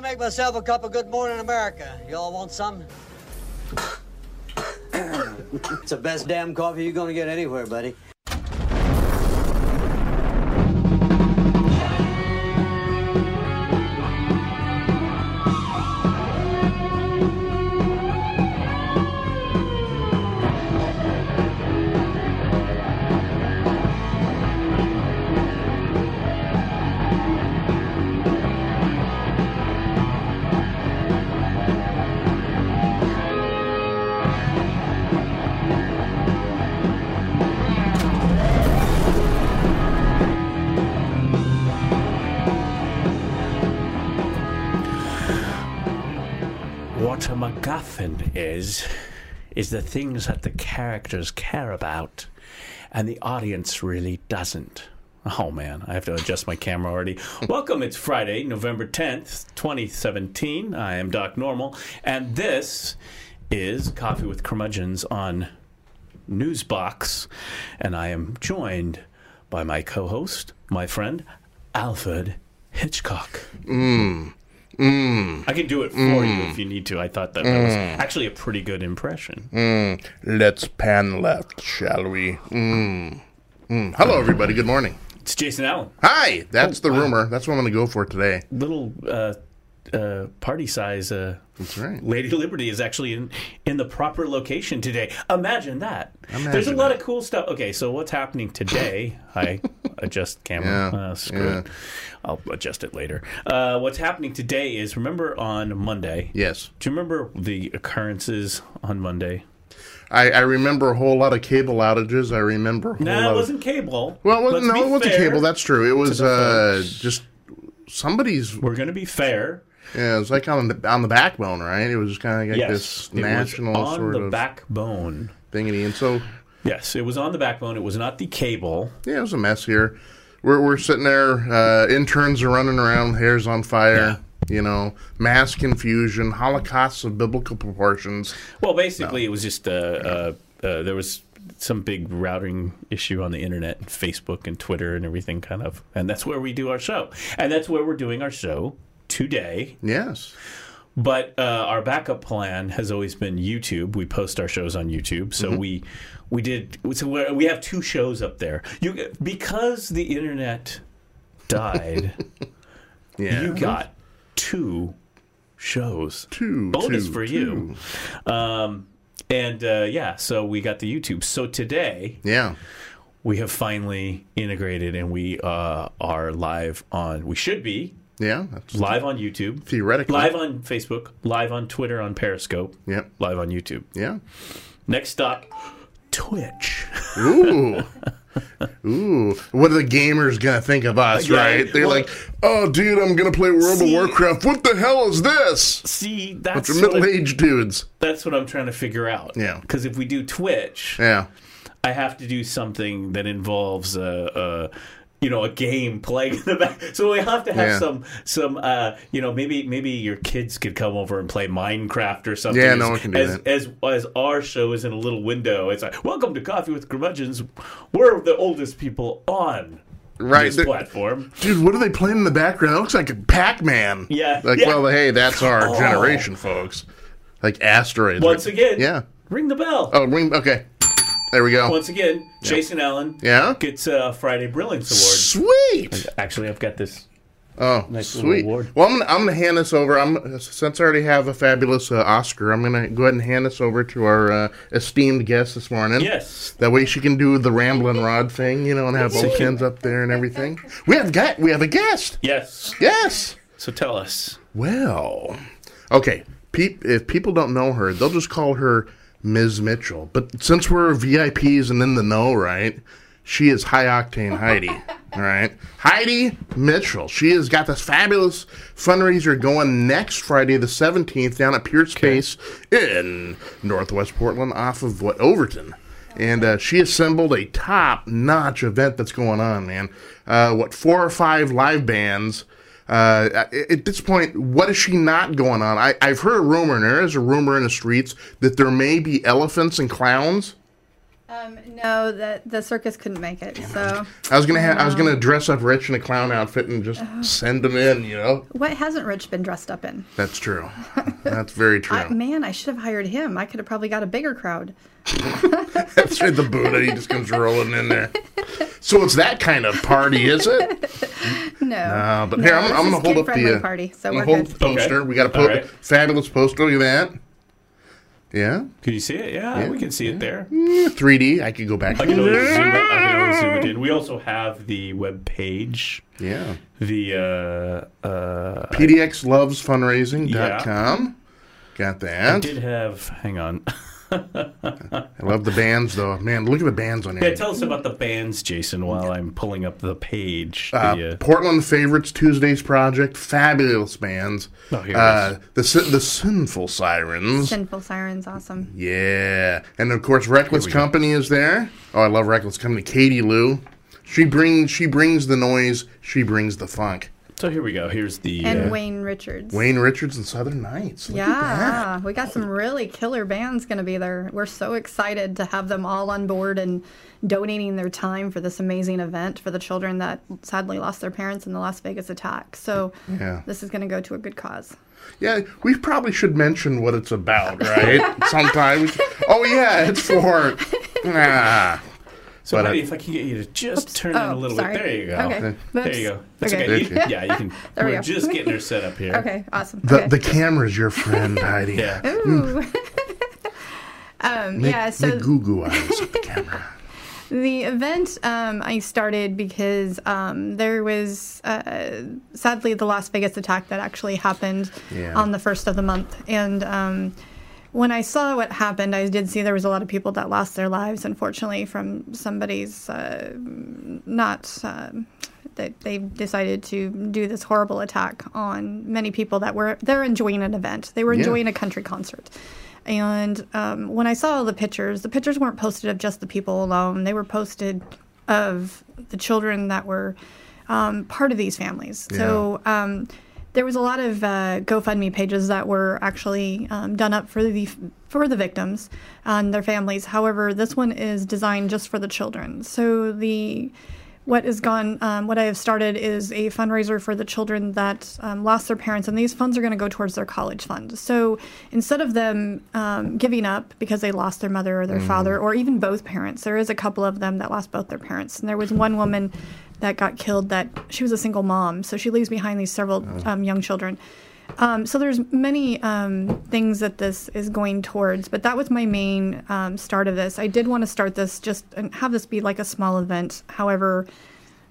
gonna make myself a cup of Good Morning America. Y'all want some? it's the best damn coffee you're gonna get anywhere, buddy. Is, is the things that the characters care about, and the audience really doesn't. Oh man, I have to adjust my camera already. Welcome, it's Friday, November 10th, 2017. I am Doc Normal, and this is Coffee with Curmudgeons on Newsbox, and I am joined by my co host, my friend, Alfred Hitchcock. Mm. I can do it for you if you need to. I thought that, that was actually a pretty good impression. Let's pan left, shall we? Mm. Mm. Hello, everybody. Good morning. It's Jason Allen. Hi. That's Oh, the wow. rumor. That's what I'm going to go for today. Little uh, uh, party size. Uh, That's right. Lady Liberty is actually in, in the proper location today. Imagine that. There's a Imagine lot of cool stuff. Okay, so what's happening today? I adjust camera. Yeah, Uh, screw yeah. it. I'll adjust it later. Uh, what's happening today is remember on Monday. Yes. Do you remember the occurrences on Monday? I, I remember a whole lot of cable outages. I remember No, lot it wasn't cable. Well, it no, it wasn't cable. That's true. It was uh, just somebody's. We're going to be fair. Yeah, it was like on the on the backbone, right? It was just kind of like yes, this it was national on sort the of backbone. thingy, and so Yes, it was on the backbone. It was not the cable. yeah, it was a mess here. We're we're sitting there. Uh, interns are running around, hairs on fire. You know, mass confusion, holocausts of biblical proportions. Well, basically, it was just uh, uh, uh, there was some big routing issue on the internet, and Facebook and Twitter and everything, kind of, and that's where we do our show, and that's where we're doing our show today. Yes. But uh, our backup plan has always been YouTube. We post our shows on YouTube, so we we did. So we're, we have two shows up there. You because the internet died. Yeah. you got two shows. two bonus two, for two. you. Um, and uh, yeah, so we got the YouTube. So today Yeah. we have finally integrated, and we uh, are live on. We should be Yeah. That's live on YouTube, theoretically. live on Facebook, live on Twitter, on Periscope, Yeah. live on YouTube. Yeah. Next stop, Twitch. Ooh. Ooh. What are the gamers gonna think of us, Yeah, right? They're well- like, oh dude, I'm gonna play World See- of Warcraft. What the hell is this? See, that's of what, middle I, aged dudes. that's what I'm trying to figure out. Yeah. Because if we do Twitch, Yeah. I have to do something that involves uh, uh, you know, a game playing in the back. So we have to have Yeah. some some uh, you know, maybe maybe your kids could come over and play Minecraft or something. Yeah, as, no one can do as, that. As as our show is in a little window. It's like, welcome to Coffee with Curmudgeons. We're the oldest people on Right. platform. Dude, what are they playing in the background? It looks like a Pac Man. Yeah, Like, yeah. well, hey, that's our Oh. generation, folks. Like asteroids. Once again, Yeah. ring the bell. Oh, ring. Okay. There we go. Once again, Jason Allen Yeah. gets a Friday Brilliance Award. Sweet. Actually, I've got this. Oh, Nice little sweet. award. Well, I'm gonna, I'm gonna hand this over. I'm since I already have a fabulous uh, Oscar. I'm gonna go ahead and hand this over to our uh, esteemed guest this morning. Yes. That way she can do the ramblin' rod thing, you know, and have both hands up there and everything. We have got we have a guest. Yes. Yes. So tell us. Well, okay. Peop if people don't know her, they'll just call her Ms. Mitchell. But since we're VIPs and in the know, right? She is high octane Heidi. All right. Heidi Mitchell. She has got this fabulous fundraiser going next Friday, the 17th, down at Pure Space in Northwest Portland off of what, Overton. And uh, she assembled a top notch event that's going on, man. Uh, what, four or five live bands. Uh, at this point, what is she not going on? I, I've heard a rumor, and there is a rumor in the streets that there may be elephants and clowns. Um, no, the the circus couldn't make it. So I was gonna ha- I was gonna dress up Rich in a clown outfit and just send him in. You know, what hasn't Rich been dressed up in? that's true. That's very true. I, man, I should have hired him. I could have probably got a bigger crowd. That's right. The Buddha, he just comes rolling in there. So it's that kind of party, is it? No, Uh, but no, here, I'm, I'm gonna hold up kid-friendly the uh, party. So I'm we're gonna hold good. the poster. Okay. We got a po- All right. fabulous poster. Look at that. Yeah, Can you see it? Yeah, Yeah, we can see it there. 3D. I can go back. I can always zoom it. I can always zoom it in. We also have the web page, Yeah. the uh, uh, PDXlovesfundraising.com. Got that. I did have. Hang on. I love the bands, though. Man, look at the bands on here. Yeah, here. tell us about the bands, Jason. While I'm pulling up the page. Uh, The, uh, Portland Favorites Tuesdays Project, fabulous bands. Oh, here uh, the the Sinful Sirens, Sinful Sirens, awesome. yeah, and of course Reckless Here we go. Company is there. Oh, I love Reckless Company. Katie Lou, she brings she brings the noise, she brings the funk. So here we go. Here's the. And uh, Wayne Richards. Wayne Richards and Southern Nights. Look at that. Yeah, we got some really killer bands going to be there. We're so excited to have them all on board and donating their time for this amazing event for the children that sadly lost their parents in the Las Vegas attack. So Yeah. this is going to go to a good cause. Yeah, we probably should mention what it's about, right? Sometimes. Oh yeah, it's for. Ah. So, But, uh, Heidi, if I can get you to just Oops. turn it Oh, a little sorry. bit. There you go. Okay. There you go. That's Okay. okay. You- yeah, you can. There we we're go. just getting her set up here. Okay, awesome. The okay. the camera's your friend, Heidi. Yeah. Ooh. um, Make, yeah, so make goo goo eyes at the camera. The event um, I started because um, there was uh, sadly the Las Vegas attack that actually happened Yeah. on the first of the month, and um, when I saw what happened, I did see there was a lot of people that lost their lives, unfortunately, from somebody's uh, not. Uh, that they decided to do this horrible attack on many people that were they're enjoying an event. They were Yeah. enjoying a country concert. And um, when I saw all the pictures, the pictures weren't posted of just the people alone. They were posted of the children that were um, part of these families. So um, there was a lot of uh, GoFundMe pages that were actually um, done up for the for the victims and their families. However, this one is designed just for the children. So the what is gone, um, what I have started is a fundraiser for the children that um, lost their parents, and these funds are going to go towards their college fund. So instead of them um, giving up because they lost their mother or their father, or even both parents, there is a couple of them that lost both their parents. And there was one woman that got killed that she was a single mom, so she leaves behind these several um, young children. Um, so there's many um, things that this is going towards, but that was my main um, start of this. I did want to start this just and have this be like a small event. However,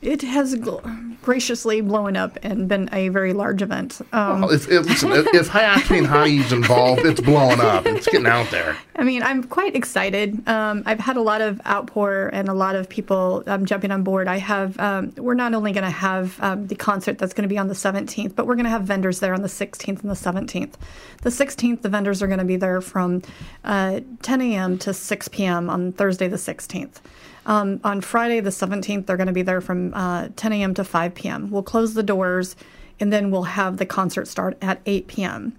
it has gl- graciously blown up and been a very large event. Um, Well, if, if listen, if, if high octane hottie's involved, it's blowing up. It's getting out there. I mean, I'm quite excited. Um, I've had a lot of outpour and a lot of people um, jumping on board. I have. Um, we're not only going to have um, the concert that's going to be on the 17th, but we're going to have vendors there on the 16th and the 17th. The 16th, the vendors are going to be there from uh, 10 a.m. to 6 p.m. on Thursday the 16th. Um, on Friday the 17th, they're going to be there from uh, 10 a.m. to 5 p.m. We'll close the doors, and then we'll have the concert start at 8 p.m.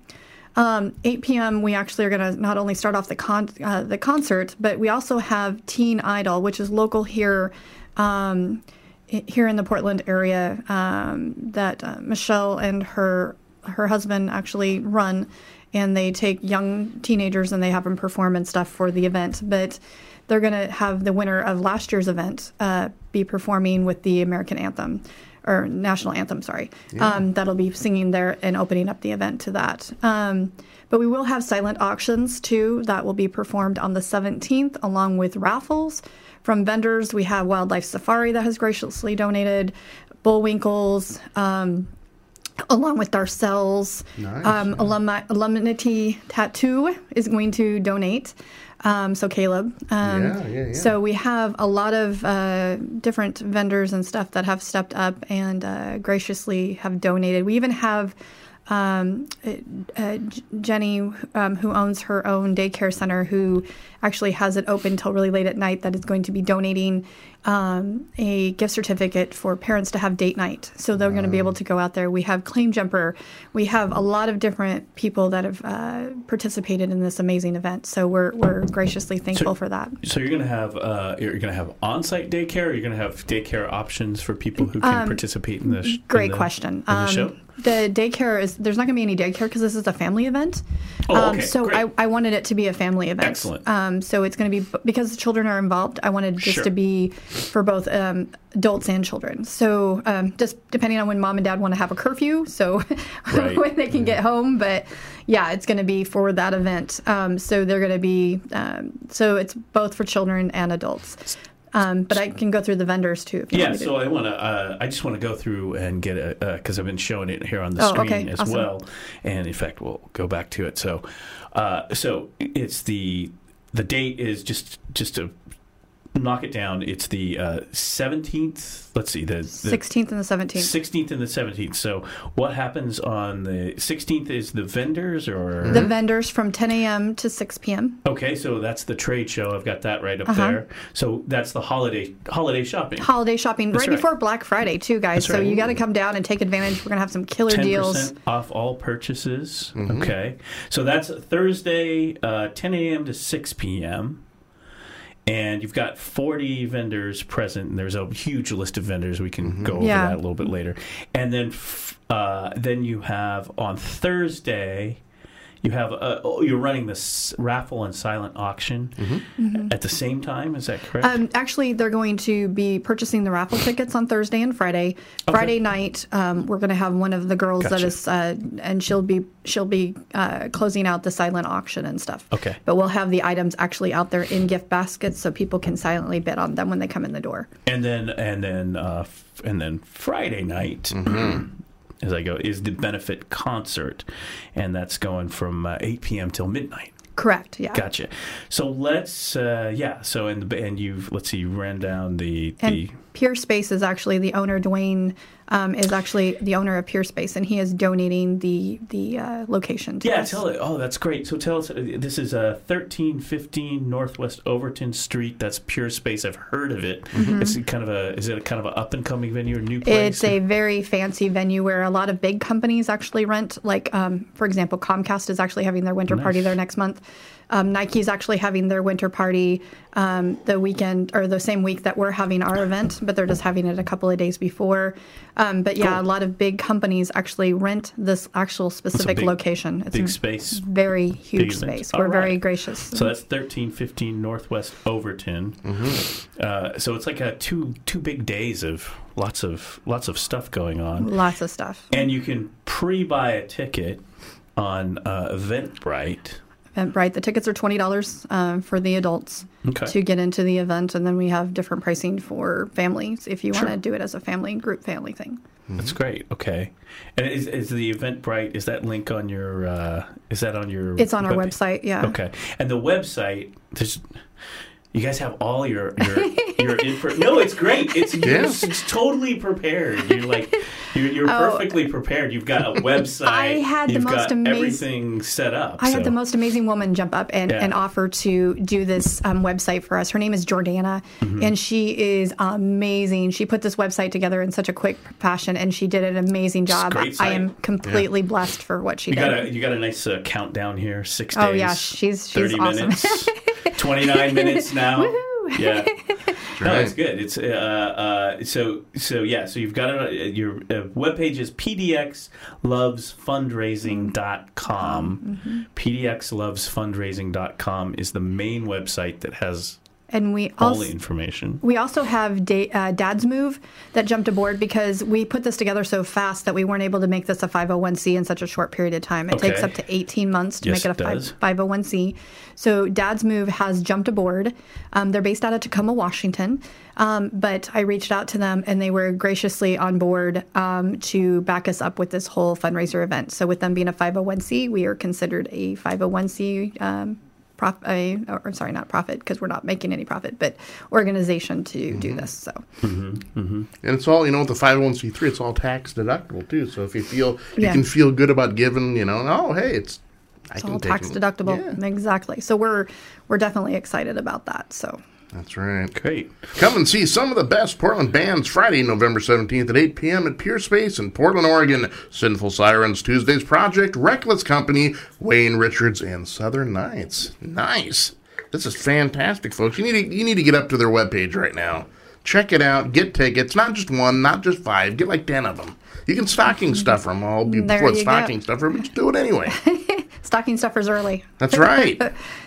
Um, 8 p.m. We actually are going to not only start off the con- uh, the concert, but we also have Teen Idol, which is local here, um, here in the Portland area. Um, that uh, Michelle and her her husband actually run, and they take young teenagers and they have them perform and stuff for the event. But they're going to have the winner of last year's event uh, be performing with the American anthem or national anthem, sorry. Um, that'll be singing there and opening up the event to that. Um, but we will have silent auctions too that will be performed on the 17th, along with raffles from vendors. We have Wildlife Safari that has graciously donated, Bullwinkles. Um, along with Darcells. Nice, um, alumni, Alumnity Tattoo is going to donate. Um, so Caleb. Um, Yeah, yeah, yeah. So we have a lot of uh, different vendors and stuff that have stepped up and uh, graciously have donated. We even have um, uh, Jenny, um, who owns her own daycare center, who actually has it open till really late at night, that is going to be donating um, a gift certificate for parents to have date night. So they're going to be able to go out there. We have Claim Jumper. We have a lot of different people that have uh, participated in this amazing event. So we're, we're graciously thankful for that. So you're going to have uh, you're going to have on-site daycare. Or you're going to have daycare options for people who can participate in this. Um, Great in the, question. In the Um, show. The daycare is there's not going to be any daycare because this is a family event. Oh, um, okay, so great. I, I wanted it to be a family event. Excellent. Um, so it's going to be because the children are involved. I wanted just Sure. to be for both um, adults and children. So um, just depending on when mom and dad want to have a curfew, so Right. when they can get home. But yeah, it's going to be for that event. Um, so they're going to be um, so it's both for children and adults. Um, but I can go through the vendors too. If you Yeah, want me to. so I want to. Uh, I just want to go through and get a because I've been showing it here on the Oh, screen okay, as awesome. well, and in fact we'll go back to it. So, uh, so it's the the date is just just to knock it down. It's the seventeenth. let's see the, the 16th and the 17th. 16th and the 17th. So, what happens on the 16th is the vendors, or The vendors from 10 a.m. to 6 p.m. okay, so that's the trade show. I've got that right up Uh-huh. there. So that's the holiday holiday shopping. Holiday shopping right, right. before Black Friday, too, guys. That's so right. you got to come down and take advantage. We're going to have some killer Ten deals. off all purchases. Okay, so that's Thursday, uh, 10 a.m. to 6 p.m. And you've got 40 vendors present, and there's a huge list of vendors. We can go over Yeah. that a little bit later. And then, f- uh, then you have on Thursday, you have uh, oh, you're running this raffle and silent auction at the same time. Is that correct? Um, actually, they're going to be purchasing the raffle tickets on Thursday and Friday. Friday night, um, we're going to have one of the girls that Gotcha. is, uh, and she'll be she'll be uh, closing out the silent auction and stuff. Okay. But we'll have the items actually out there in gift baskets so people can silently bid on them when they come in the door. and then and then uh, f- and then Friday night, as I go, is the benefit concert, and that's going from uh, 8 p.m. till midnight. Correct. Yeah. Gotcha. So let's uh, yeah. So and and you've let's see, you ran down the And the Pure Space is actually the owner. Dwayne um, is actually the owner of Pure Space, and he is donating the the uh, location. To yeah. us. Tell it. Oh, that's great. So tell us. uh, This is uh, thirteen fifteen Northwest Overton Street. That's Pure Space. I've heard of it. It's kind of a is it a kind of an up and coming venue or new place? Mm-hmm. It's a very fancy venue where a lot of big companies actually rent. Like, um, for example, Comcast is actually having their winter party there next month. Um, Nike's actually having their winter party um, the weekend or the same week that we're having our event, but they're just having it a couple of days before. Um, but yeah, Cool. a lot of big companies actually rent this actual specific big- location. It's big a space. very huge event. space. We're very gracious. So that's thirteen fifteen Northwest Overton. Uh, so it's like a two two big days of lots of lots of stuff going on, Lots of stuff. and you can pre-buy a ticket on uh, Eventbrite. Eventbrite. The tickets are twenty dollars uh, for the adults Okay. to get into the event, and then we have different pricing for families if you want to do it as a family group family thing. That's great. Okay, and is, is the Eventbrite? Is that link on your? Uh, is that on your? It's on our webpage? website. Yeah. Okay, and the website. There's, you guys have all your your your info. No, it's great. It's you're Yeah. it's totally prepared. You're like you're, you're Oh. perfectly prepared. You've got a website. I had the You've most got amaz- everything set up. I so. had the most amazing woman jump up and, Yeah. and offer to do this um, website for us. Her name is Jordana, Mm-hmm. and she is amazing. She put this website together in such a quick fashion, and she did an amazing job. great I am completely blessed for what she You did. got a you got a nice uh, countdown here. Six days. Oh, yeah, she's- she's awesome. minutes. Twenty nine minutes now. Yeah. No, it's good. It's uh, uh, so so yeah. So you've got it. uh, Your uh, webpage is pdxlovesfundraising.com. Mm-hmm. pdxlovesfundraising.com is the main website that has and we all also the information. We also have da- uh, Dad's Move that jumped aboard because we put this together so fast that we weren't able to make this a 501c in such a short period of time. It Okay. takes up to 18 months to Yes, make it a it does. 5- 501c. So Dad's Move has jumped aboard. Um, they're based out of Tacoma, Washington. Um, but I reached out to them and they were graciously on board um, to back us up with this whole fundraiser event. So with them being a 501c, we are considered a 501c um, prof, a or sorry, not profit because we're not making any profit, but organization to do mm-hmm. this. So mm-hmm. Mm-hmm. And it's all, you know, with the 501c3, it's all tax deductible too. So if you feel, you Yeah. can feel good about giving, you know, oh, hey, it's, I it's can all tax it. deductible. Yeah, Exactly. So we're we're definitely excited about that. So that's right. Great. Come and see some of the best Portland bands Friday, November 17th at 8 p.m. at Pure Space in Portland, Oregon. Sinful Sirens, Tuesday's Project, Reckless Company, Wayne Richards, and Southern Nights. Nice. This is fantastic, folks. You need to, you need to get up to their webpage right now. Check it out. Get tickets. Not just one, not just five. Get like 10 of them. You can stocking stuffer them all There before you go. stocking stuffer, but just do it anyway. stocking stuffers early. That's right.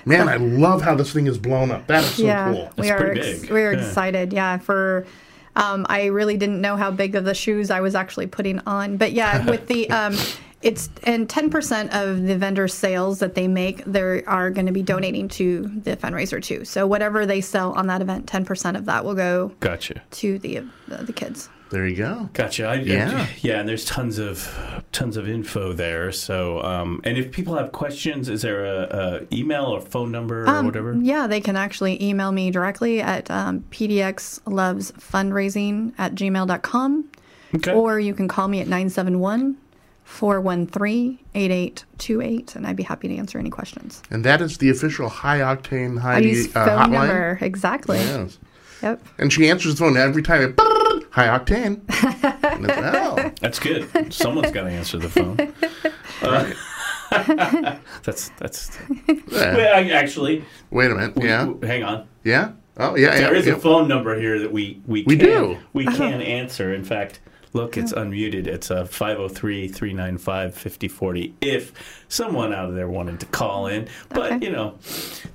Man, I love how this thing is blown up. That is so yeah, cool. we That's are pretty ex- we are Yeah. excited. Yeah, for um, I really didn't know how big of the shoes I was actually putting on, but yeah, with the um, it's and ten percent of the vendor sales that they make, they are going to be donating to the fundraiser too. So whatever they sell on that event, ten percent of that will go Gotcha. to the the, the kids. There you go. Gotcha. I, Yeah. yeah, and there's tons of tons of info there. So, um, and if people have questions, is there a, a email or phone number or Um, whatever? Yeah, they can actually email me directly at um, pdxlovesfundraising at gmail.com. Okay. Or you can call me at 971 413 8828, and I'd be happy to answer any questions. And that is the official high octane I Heidi use uh, phone hotline. number. Exactly. Yes. Yep. And she answers the phone every time. High octane. And it's, oh, That's good. Someone's got to answer the phone. Uh, that's that's. yeah. Wait, actually, Wait a minute. we- Yeah. w- hang on. Yeah. Oh, yeah. There yeah, is yeah. a phone number here that we we We can, do. we can answer. In fact, look, it's unmuted. It's uh, 503-395-5040 if someone out of there wanted to call in. But, Okay. you know,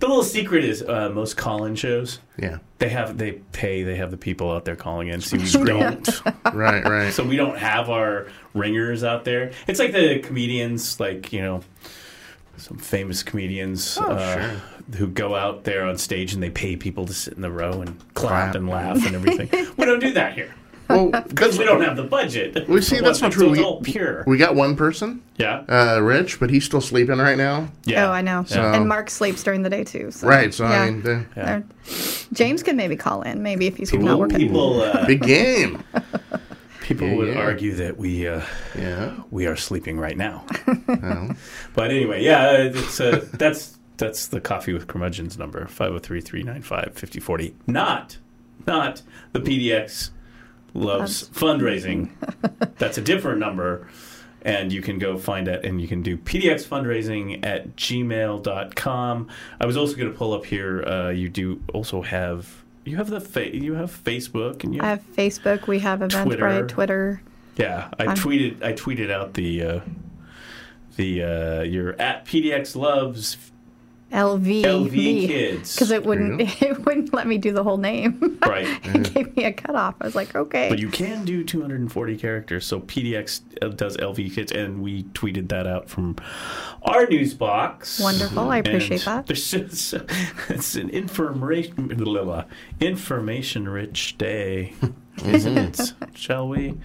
the little secret is uh, most call-in shows, Yeah. they have they pay, they have the people out there calling in. So we don't. Right, right. so we don't have our ringers out there. It's like the comedians, like, you know, some famous comedians Oh, uh, who go out there on stage and they pay people to sit in the row and clap, Clap. and laugh and everything. we don't do that here well, because we don't have the budget. we see that's not true. We, all pure. we got one person, yeah. uh, Rich, but he's still sleeping right now. Yeah. Oh, I know. Yeah. And Mark sleeps during the day too. So, Right. So, yeah. I mean, the, Yeah. There- James can maybe call in, maybe if he's People, not working. people, uh, big game. people Yeah, would yeah. argue that we uh, Yeah. we are sleeping right now. Well, But anyway, yeah, it's uh, that's that's the coffee with curmudgeons number 503-395-5040. Not not the PDX loves fundraising. That's a different number. And you can go find it and you can do PDX fundraising at gmail.com. I was also going to pull up here. Uh, you do also have you have the fa- you have Facebook and you I have Facebook. We have Eventbrite, Twitter. Twitter. yeah, I I'm- tweeted I tweeted out the uh, the uh, your at PDX loves LV. LV kids. Because it wouldn't it wouldn't let me do the whole name. right. it gave me a cutoff. I was like, okay. But you can do 240 characters, so PDX uh, does LV kids, and we tweeted that out from our news box. Wonderful. I appreciate And that. There's just, it's an information information rich day, isn't mm-hmm. it? Shall we?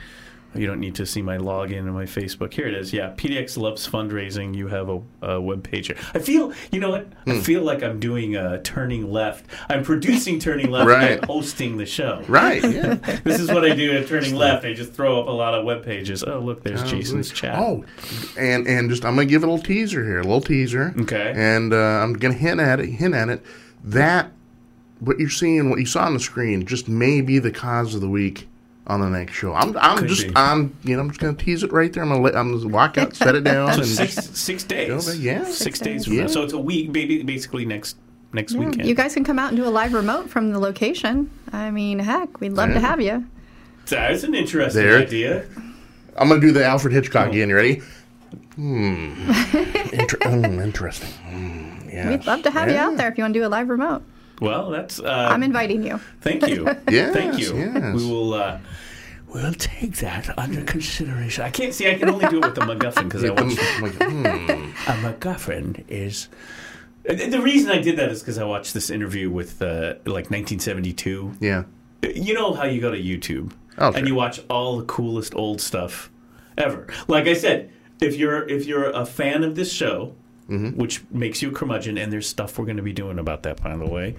You don't need to see my login and my Facebook. Here it is. Yeah, PDX loves fundraising. You have a, a web page here. I feel, you know what? Hmm. I feel like I'm doing uh, Turning Left. I'm producing Turning Left Right. and hosting the show. right. Yeah. This is what I do at Turning Left. I just throw up a lot of web pages. Oh, look, there's Jason's chat. Oh, and and just I'm gonna give a little teaser here, a little teaser. Okay. And uh, I'm gonna hint at it, hint at it. That what you're seeing, what you saw on the screen, just may be the cause of the week on the next show. I'm I'm Could just be. I'm you know I'm just gonna tease it right there. I'm gonna let, I'm gonna walk out, set it down, So and six six days. Go back- yeah. six, Six days. days. From. Yeah. So it's a week, maybe basically next next Yeah, weekend. You guys can come out and do a live remote from the location. I mean, heck, we'd love Yeah. to have you. That's an interesting There. idea. I'm gonna do the Alfred Hitchcock again. You ready? Hmm. Inter- mm, interesting. Mm, yes. We'd love to have you out there if you want to do a live remote. Well, that's. Uh, I'm inviting you. Thank you. Yes, Thank you. yes. We will. Uh, we'll take that under consideration. I can't see. I can only do it with the MacGuffin because I I'm watched. like, hmm. A MacGuffin is. The reason I did that is because I watched this interview with uh, like 1972 Yeah. you know how you go to YouTube Oh, and sure. you watch all the coolest old stuff ever. Like I said, if you're if you're a fan of this show which makes you a curmudgeon. And there's stuff we're going to be doing about that, by the way.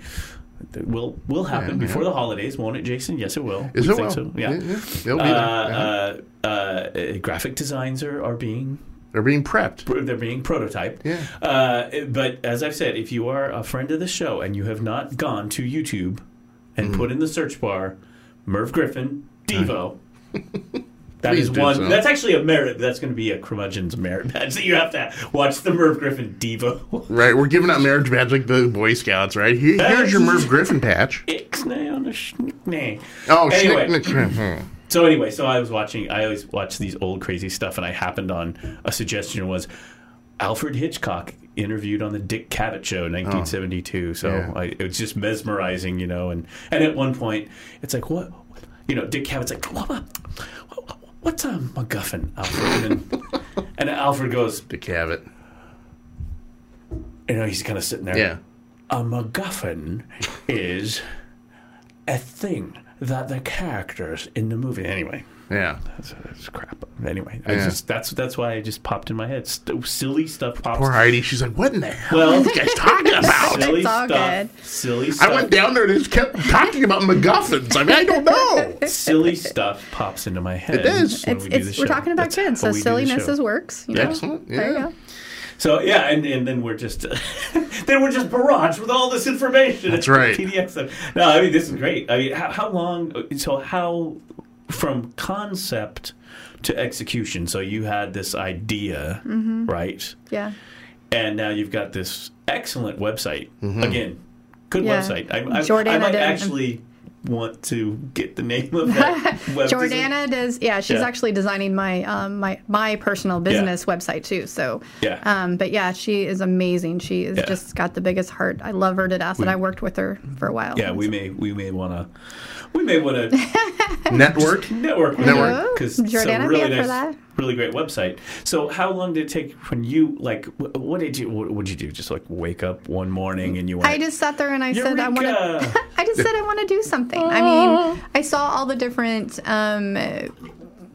That will will happen Yeah, before yeah. the holidays, won't it, Jason? Yes, it will. Is We it think well? so. Yeah. They'll be there. Yeah. Uh, uh, uh, graphic designs are, are being They're being prepped. they're being prototyped. Yeah. Uh, but as I've said, if you are a friend of the show and you have not gone to YouTube and Mm-hmm. put in the search bar Merv Griffin Devo, that is one. so. That's actually a merit. That's going to be a curmudgeon's merit badge that you have to watch the Merv Griffin Devo. Right, we're giving out marriage badge like the Boy Scouts, right? Here, here's your Merv Griffin patch. Ixnay on the schnicknay. Oh, Anyway. Hmm. So anyway, so I was watching. I always watch these old crazy stuff, and I happened on a suggestion was Alfred Hitchcock interviewed on the Dick Cavett Show in 1972. so Yeah. I, it was just mesmerizing, you know. And and at one point, it's like what, you know, Dick Cavett's like, what, what's a um, MacGuffin, Alfred? And, and Alfred goes, Dick Cavett. you know, he's kind of sitting there. Yeah. A MacGuffin is a thing that the characters in the movie. Anyway, Yeah. that's, that's crap. Anyway, I Yeah. just that's that's why I just popped in my head. St- silly stuff pops. Poor Heidi, she's like, what in the hell Well, are you guys talking about? silly It's all stuff. good. Silly stuff. I went down there and just kept talking about MacGuffins. I mean, I don't know. silly stuff pops into my head. It does. when It's, we do it's the we're show. talking about That's kids, how so we do the silliness show. is works. You know? Excellent, There you yeah. go. So yeah, and, and then we're just then we're just barraged with all this information. That's right. PDX stuff. No, I mean this is great. I mean, how, how long? So how from concept to execution? So you had this idea, Mm-hmm. right? Yeah. And now you've got this excellent website. Mm-hmm. Again, good Yeah. website. I, I, I might did- actually want to get the name of that web design. Jordana does. Yeah, she's Yeah. actually designing my um, my my personal business website too. So, Yeah. Um, but yeah, she is amazing. She has Yeah. just got the biggest heart. I love her to death, and I worked with her for a while. Yeah, we may we may want to we may want to Network. network Network. because it's Jordana, I'm really nice, for that. Really great website. So how long did it take when you like what did you what would you do? Just like wake up one morning and you went I just sat there and I said I want to. I just said I want to do something. I mean, I saw all the different um, uh,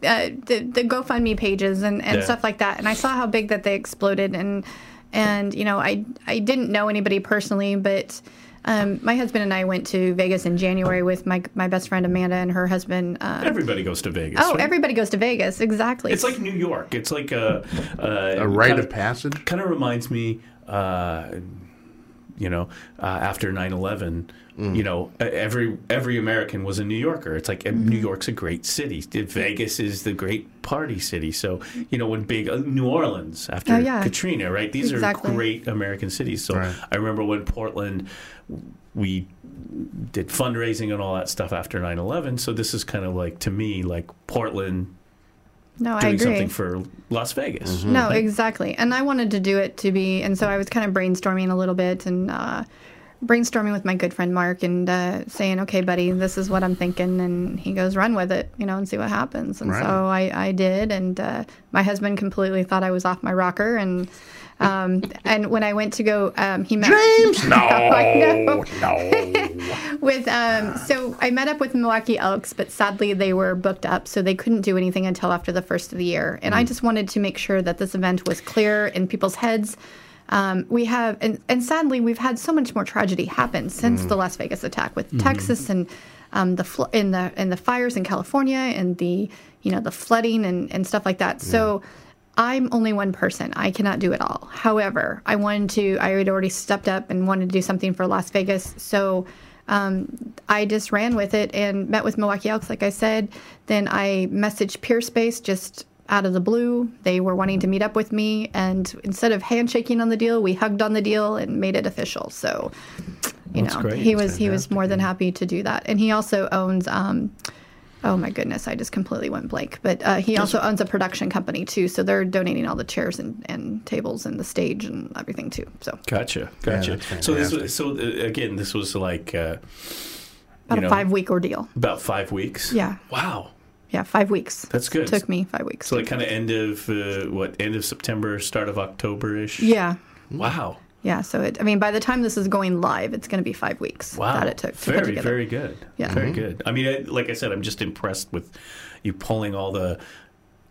the, the GoFundMe pages and, and Yeah. stuff like that, and I saw how big that they exploded. And and you know, I I didn't know anybody personally, but. Um, my husband and I went to Vegas in January with my my best friend Amanda and her husband. Um, everybody goes to Vegas. oh, right? everybody goes to Vegas, exactly. It's like New York. It's like a a, A rite of passage. Kind of reminds me, uh, you know, uh, after 9-11, you know, every every American was a New Yorker. It's like Mm-hmm. New York's a great city. Vegas is the great party city. So you know, when big uh, New Orleans after Oh, yeah. Katrina, right? These Exactly. are great American cities. So Right. I remember when Portland, we did fundraising and all that stuff after 9-11 so this is kind of like to me like portland no, I doing agree. something for Las Vegas. No, exactly. And I wanted to do it to be, and so I was kind of brainstorming a little bit and uh, brainstorming with my good friend Mark and uh, saying, okay, buddy, this is what I'm thinking. And he goes, run with it, you know, and see what happens. And Right. so I, I did. And uh, my husband completely thought I was off my rocker. And um, and when I went to go, um, he met James? No. Know. No. with um so I met up with Milwaukie Elks, but sadly they were booked up, so they couldn't do anything until after the first of the year. And I just wanted to make sure that this event was clear in people's heads. Um, we have, and, and sadly, we've had so much more tragedy happen since the Las Vegas attack with Texas and um, the fl- in the in the fires in California and the you know the flooding and, and stuff like that. So I'm only one person. I cannot do it all. However, I wanted to. I had already stepped up and wanted to do something for Las Vegas. So um, I just ran with it and met with Milwaukie Elks, like I said. Then I messaged Pure Space just out of the blue. They were wanting to meet up with me, and instead of handshaking on the deal, we hugged on the deal and made it official. So, you That's know, great. he That's was he was more than happy to do that, and he also owns. Um, Oh my goodness, I just completely went blank. But uh, he also owns a production company too, so they're donating all the chairs and, and tables and the stage and everything too. So Gotcha, gotcha. that's so this was, so uh, again, this was like uh, about You know, a five week ordeal. about five weeks. Yeah. Wow. Yeah, five weeks. That's good. It Took me five weeks. So like kind of end of uh, what end of September, start of October ish. yeah, Wow. Yeah. So it. I mean, by the time this is going live, it's going to be five weeks Wow. that it took to very put very good. Yeah. Very good. I mean, I, like I said, I'm just impressed with you pulling all the,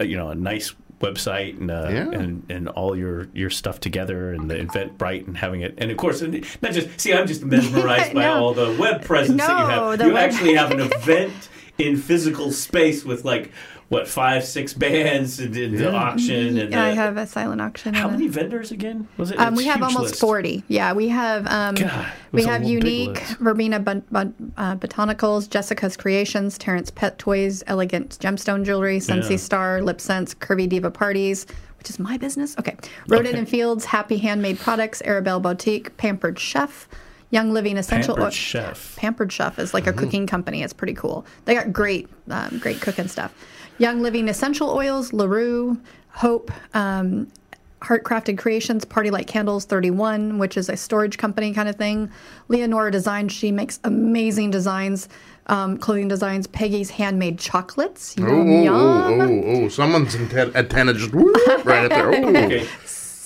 uh, you know, a nice website and uh, Yeah. and and all your your stuff together and the Eventbrite and having it and of course and not just see I'm just mesmerized by No. all the web presence that you have. You web- actually have an event in physical space with like what five six bands and, and the auction and I the- have a silent auction. how and a- many vendors again was it? Um, we have almost list. 40. Yeah, we have um, God, we have unique. Verbena bun- bun- uh, botanicals, Jessica's Creations, Terrence Pet Toys, Elegant Gemstone Jewelry, Scentsy Yeah. Star, Lip Sense, Curvy Diva Parties, which is my business. Okay, Rodan Okay. and Fields, Happy Handmade Products, Arabelle Boutique, Pampered Chef, Young Living Essential Pampered Oil- Chef. Pampered Chef is like a cooking company. It's pretty cool. They got great, um, great cooking stuff. Young Living Essential Oils, LaRue, Hope, um, Heartcrafted Creations, PartyLite Candles 31, which is a storage company kind of thing. Leonora Designs, she makes amazing designs, um, clothing designs. Peggy's Handmade Chocolates. Oh, Yum, oh, yum. oh, oh, oh, someone's anten- antenna just whoop, right up there. Okay,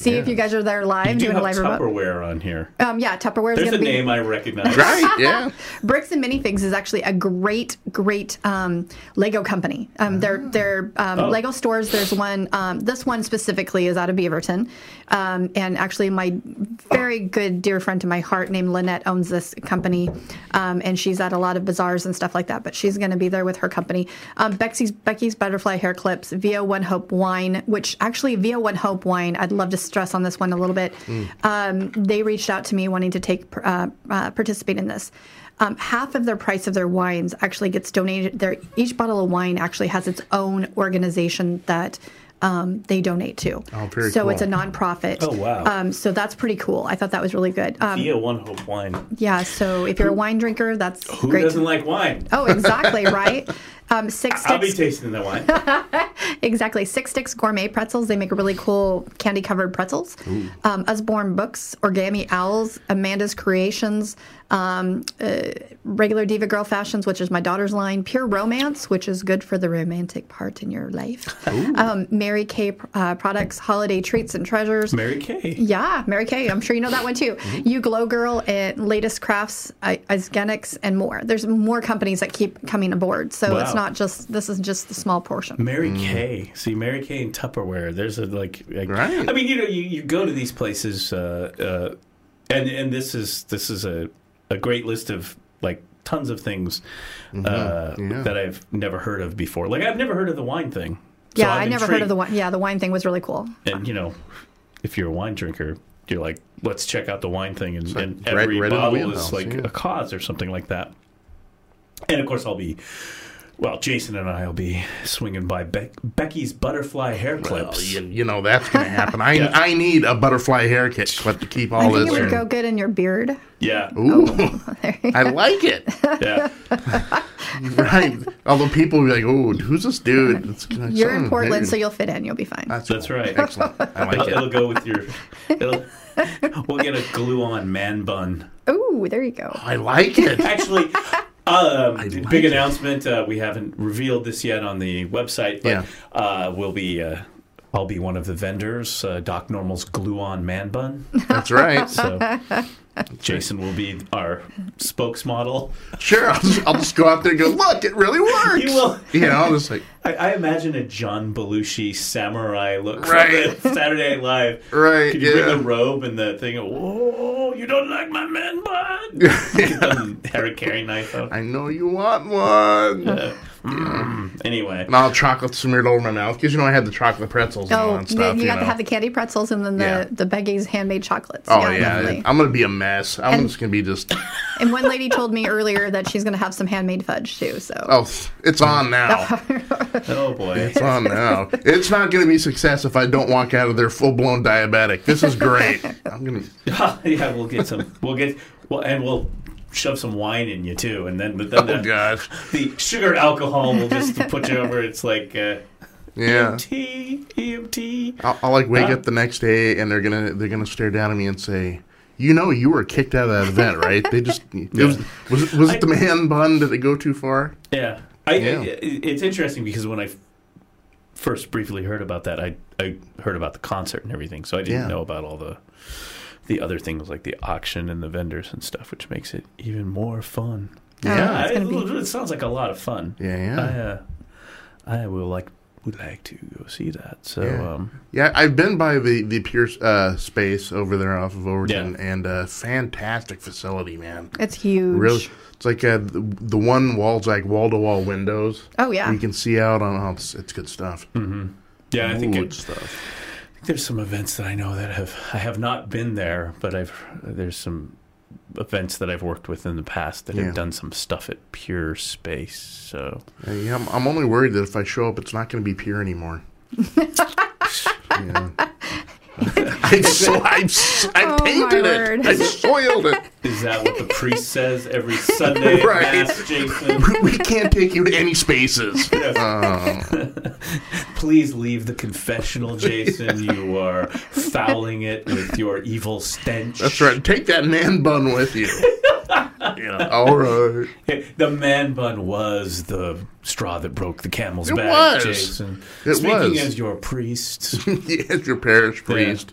See if you guys are there live you do doing have a live remote. Tupperware on here. Um, yeah, Tupperware is There's going a to be. name I recognize. Right, yeah. Bricks and Minifigs is actually a great, great um, Lego company. Um, they're they're um, Oh. Lego stores. There's one. Um, this one specifically is out of Beaverton, um, and actually my very good dear friend to my heart named Lynette owns this company, um, and she's at a lot of bazaars and stuff like that. But she's going to be there with her company. Um, Becky's Becky's Butterfly Hair Clips, Via One Hope Wine, which actually Via One Hope Wine. I'd love to stress on this one a little bit. Um, they reached out to me wanting to take uh, uh, participate in this. Um, half of their price of their wines actually gets donated. Their each bottle of wine actually has its own organization that um, they donate to. Oh, very so cool. it's a nonprofit. Oh, wow. Um, so that's pretty cool. I thought that was really good. Um, Via One Hope Wine. yeah. So if you're a wine drinker, that's Who great. doesn't like wine? oh, exactly right. Um, six I'll be tasting the wine. exactly. Six sticks gourmet pretzels. They make really cool candy covered pretzels. Um, Usborne Books, Origami Owls, Amanda's Creations, um, uh, regular Diva Girl Fashions, which is my daughter's line, Pure Romance, which is good for the romantic part in your life. Um, Mary Kay uh, products, Holiday Treats and Treasures. Mary Kay. Yeah, Mary Kay. I'm sure you know that one too. Mm-hmm. You Glow Girl and Latest Crafts, I- Isagenix, and more. There's more companies that keep coming aboard, so it's not just this is just the small portion. Mary Kay. See, Mary Kay and Tupperware. There's a like, like Right. I mean, you know, you, you go to these places, uh, uh, and and this is this is a a great list of like tons of things uh, Mm-hmm. Yeah. that I've never heard of before. Like I've never heard of the wine thing. Yeah, I'm I never heard of the wine. Yeah, the wine thing was really cool. And you know, if you're a wine drinker, you're like, let's check out the wine thing, and, like and every right in bottle is like yeah. a cause or something like that. And of course, I'll be. Well, Jason and I will be swinging by Beck Becky's butterfly hair Well, clips. you, you know that's going to happen. I Yeah. I need a butterfly haircut clip to keep all I think this. it would in. go good in your beard. Yeah, Ooh, oh, I like it. yeah. Right. Although people will be like, "Oh, who's this dude?" It's gonna You're in Portland, weird. so you'll fit in. You'll be fine. That's, That's cool. right. Excellent. I like It'll, it. it'll go with your. It'll, we'll get a glue-on man bun. Ooh, there you go. I like it. Actually, um, like big it. announcement. Uh, we haven't revealed this yet on the website, but Yeah. uh, we'll be. Uh, I'll be one of the vendors. Uh, Doc Normal's glue-on man bun. That's right. So Jason will be our spokesmodel. Sure, I'll just, I'll just go out there and go, "Look, it really works." You will. You know, just like I, I imagine a John Belushi samurai look Right. from Saturday Night Live. right. Could you yeah. bring the robe and the thing? Whoa, you don't like my man bun? Get the Harry Carey knife out. I know you want one. Mm, anyway, And I'll chocolate smeared over my mouth because you know I had the chocolate pretzels and all Oh, that stuff. you, you got to have the candy pretzels and then the Yeah. the Becky's handmade chocolates. Oh yeah, definitely. I'm gonna be a mess. I'm And- just gonna be just. And one lady told me earlier that she's going to have some handmade fudge too. So Oh, it's on now. oh boy, It's on now. It's not gonna be success if I don't walk out of there full blown diabetic. This is great. I'm gonna. yeah, we'll get some. We'll get well, and we'll shove some wine in you too, and then but then Oh the, gosh. the sugar alcohol will just put you over. It's like uh, Yeah. EMT, EMT. I'll, I'll like wake up the next day and they're gonna they're gonna stare down at me and say, "You know, you were kicked out of that event, right? They just it was was it, was it the man bun? Did it go too far? Yeah, I, Yeah. I- it's interesting because when I first briefly heard about that, I I heard about the concert and everything, so I didn't Yeah. know about all the the other things like the auction and the vendors and stuff, which makes it even more fun. Oh, Yeah. it's I- gonna it, be- it sounds like a lot of fun. Yeah, I, yeah. uh, I will like would like to go see that. So Yeah. um, Yeah, I've been by the the Pierce uh, space over there off of Overton, Yeah. and uh, fantastic facility, man. It's huge. Really, it's like uh, the, the one wall's like wall to wall windows. Oh, yeah. you can see out on. Oh, it's, it's good stuff. Mm-hmm. yeah, I think Good stuff. There's some events that I know that have I have not been there, but I've there's some events that I've worked with in the past that Yeah. have done some stuff at Pure Space. So yeah, I'm, I'm only worried that if I show up, it's not going to be pure anymore. yeah. I, so, I, I Oh, my painted word. it. I soiled it. Is that what the priest says every Sunday Right. Mass, Jason? We can't take you to any spaces. Oh. Please leave the confessional, Jason. You are fouling it with your evil stench. That's right. Take that man bun with you. yeah. All right. The man bun was the straw that broke the camel's It back, was. Jason. It Speaking was. as your priest, Yes, your parish priest.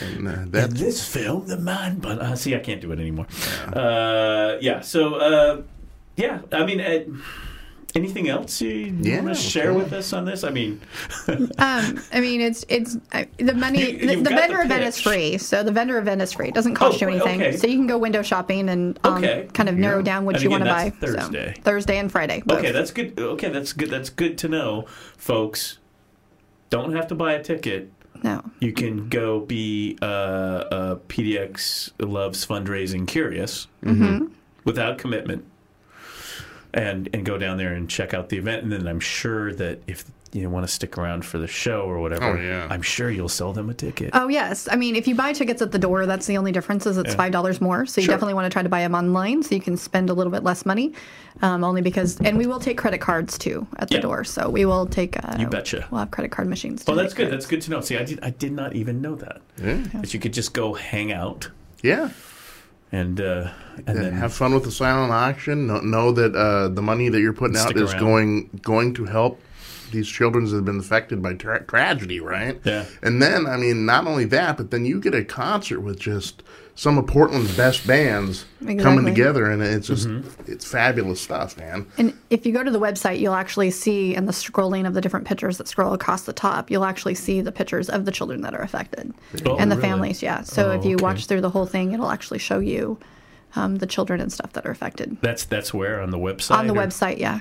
And uh, in this film, the man bun. Uh, see, I can't do it anymore. Uh, yeah. So, uh, yeah. I mean, uh, anything else you, Yeah, want to share okay. with us on this? I mean, Um, I mean, it's it's uh, the money. You- the the vendor the event is free, so the vendor event is free. It doesn't cost Oh, you anything, okay. so you can go window shopping and um, Okay. kind of narrow Yeah. down what And you want to buy. that's So, Thursday. Thursday and Friday. both. okay, that's good. Okay, that's good. That's good to know, folks. Don't have to buy a ticket. No. You can go be uh, uh, PDX loves fundraising curious Mm-hmm. without commitment, and and go down there and check out the event. And then I'm sure that if you want to stick around for the show or whatever, Oh, yeah. I'm sure you'll sell them a ticket. Oh yes, I mean if you buy tickets at the door, that's the only difference is it's Yeah. five dollars more. So you Sure. definitely want to try to buy them online so you can spend a little bit less money. Um, only because, and we will take credit cards too at the Yeah. door. So we will take. Uh, You betcha. We'll have credit card machines. Oh, that's good. credits. That's good to know. See, I did I did not even know that yeah. that you could just go hang out yeah. and uh, and And then have fun with the silent auction. Know, know that uh, the money that you're putting out is around. going going to help these children that have been affected by tra- tragedy, right? Yeah. And then, I mean, not only that, but then you get a concert with just some of Portland's best bands coming together, and it's just Mm-hmm. it's fabulous stuff, man. And if you go to the website, you'll actually see in the scrolling of the different pictures that scroll across the top, you'll actually see the pictures of the children that are affected Oh, and the really? families. Yeah. So Oh, if you okay. watch through the whole thing, it'll actually show you um, the children and stuff that are affected that's that's where on the website on the or- website. Yeah.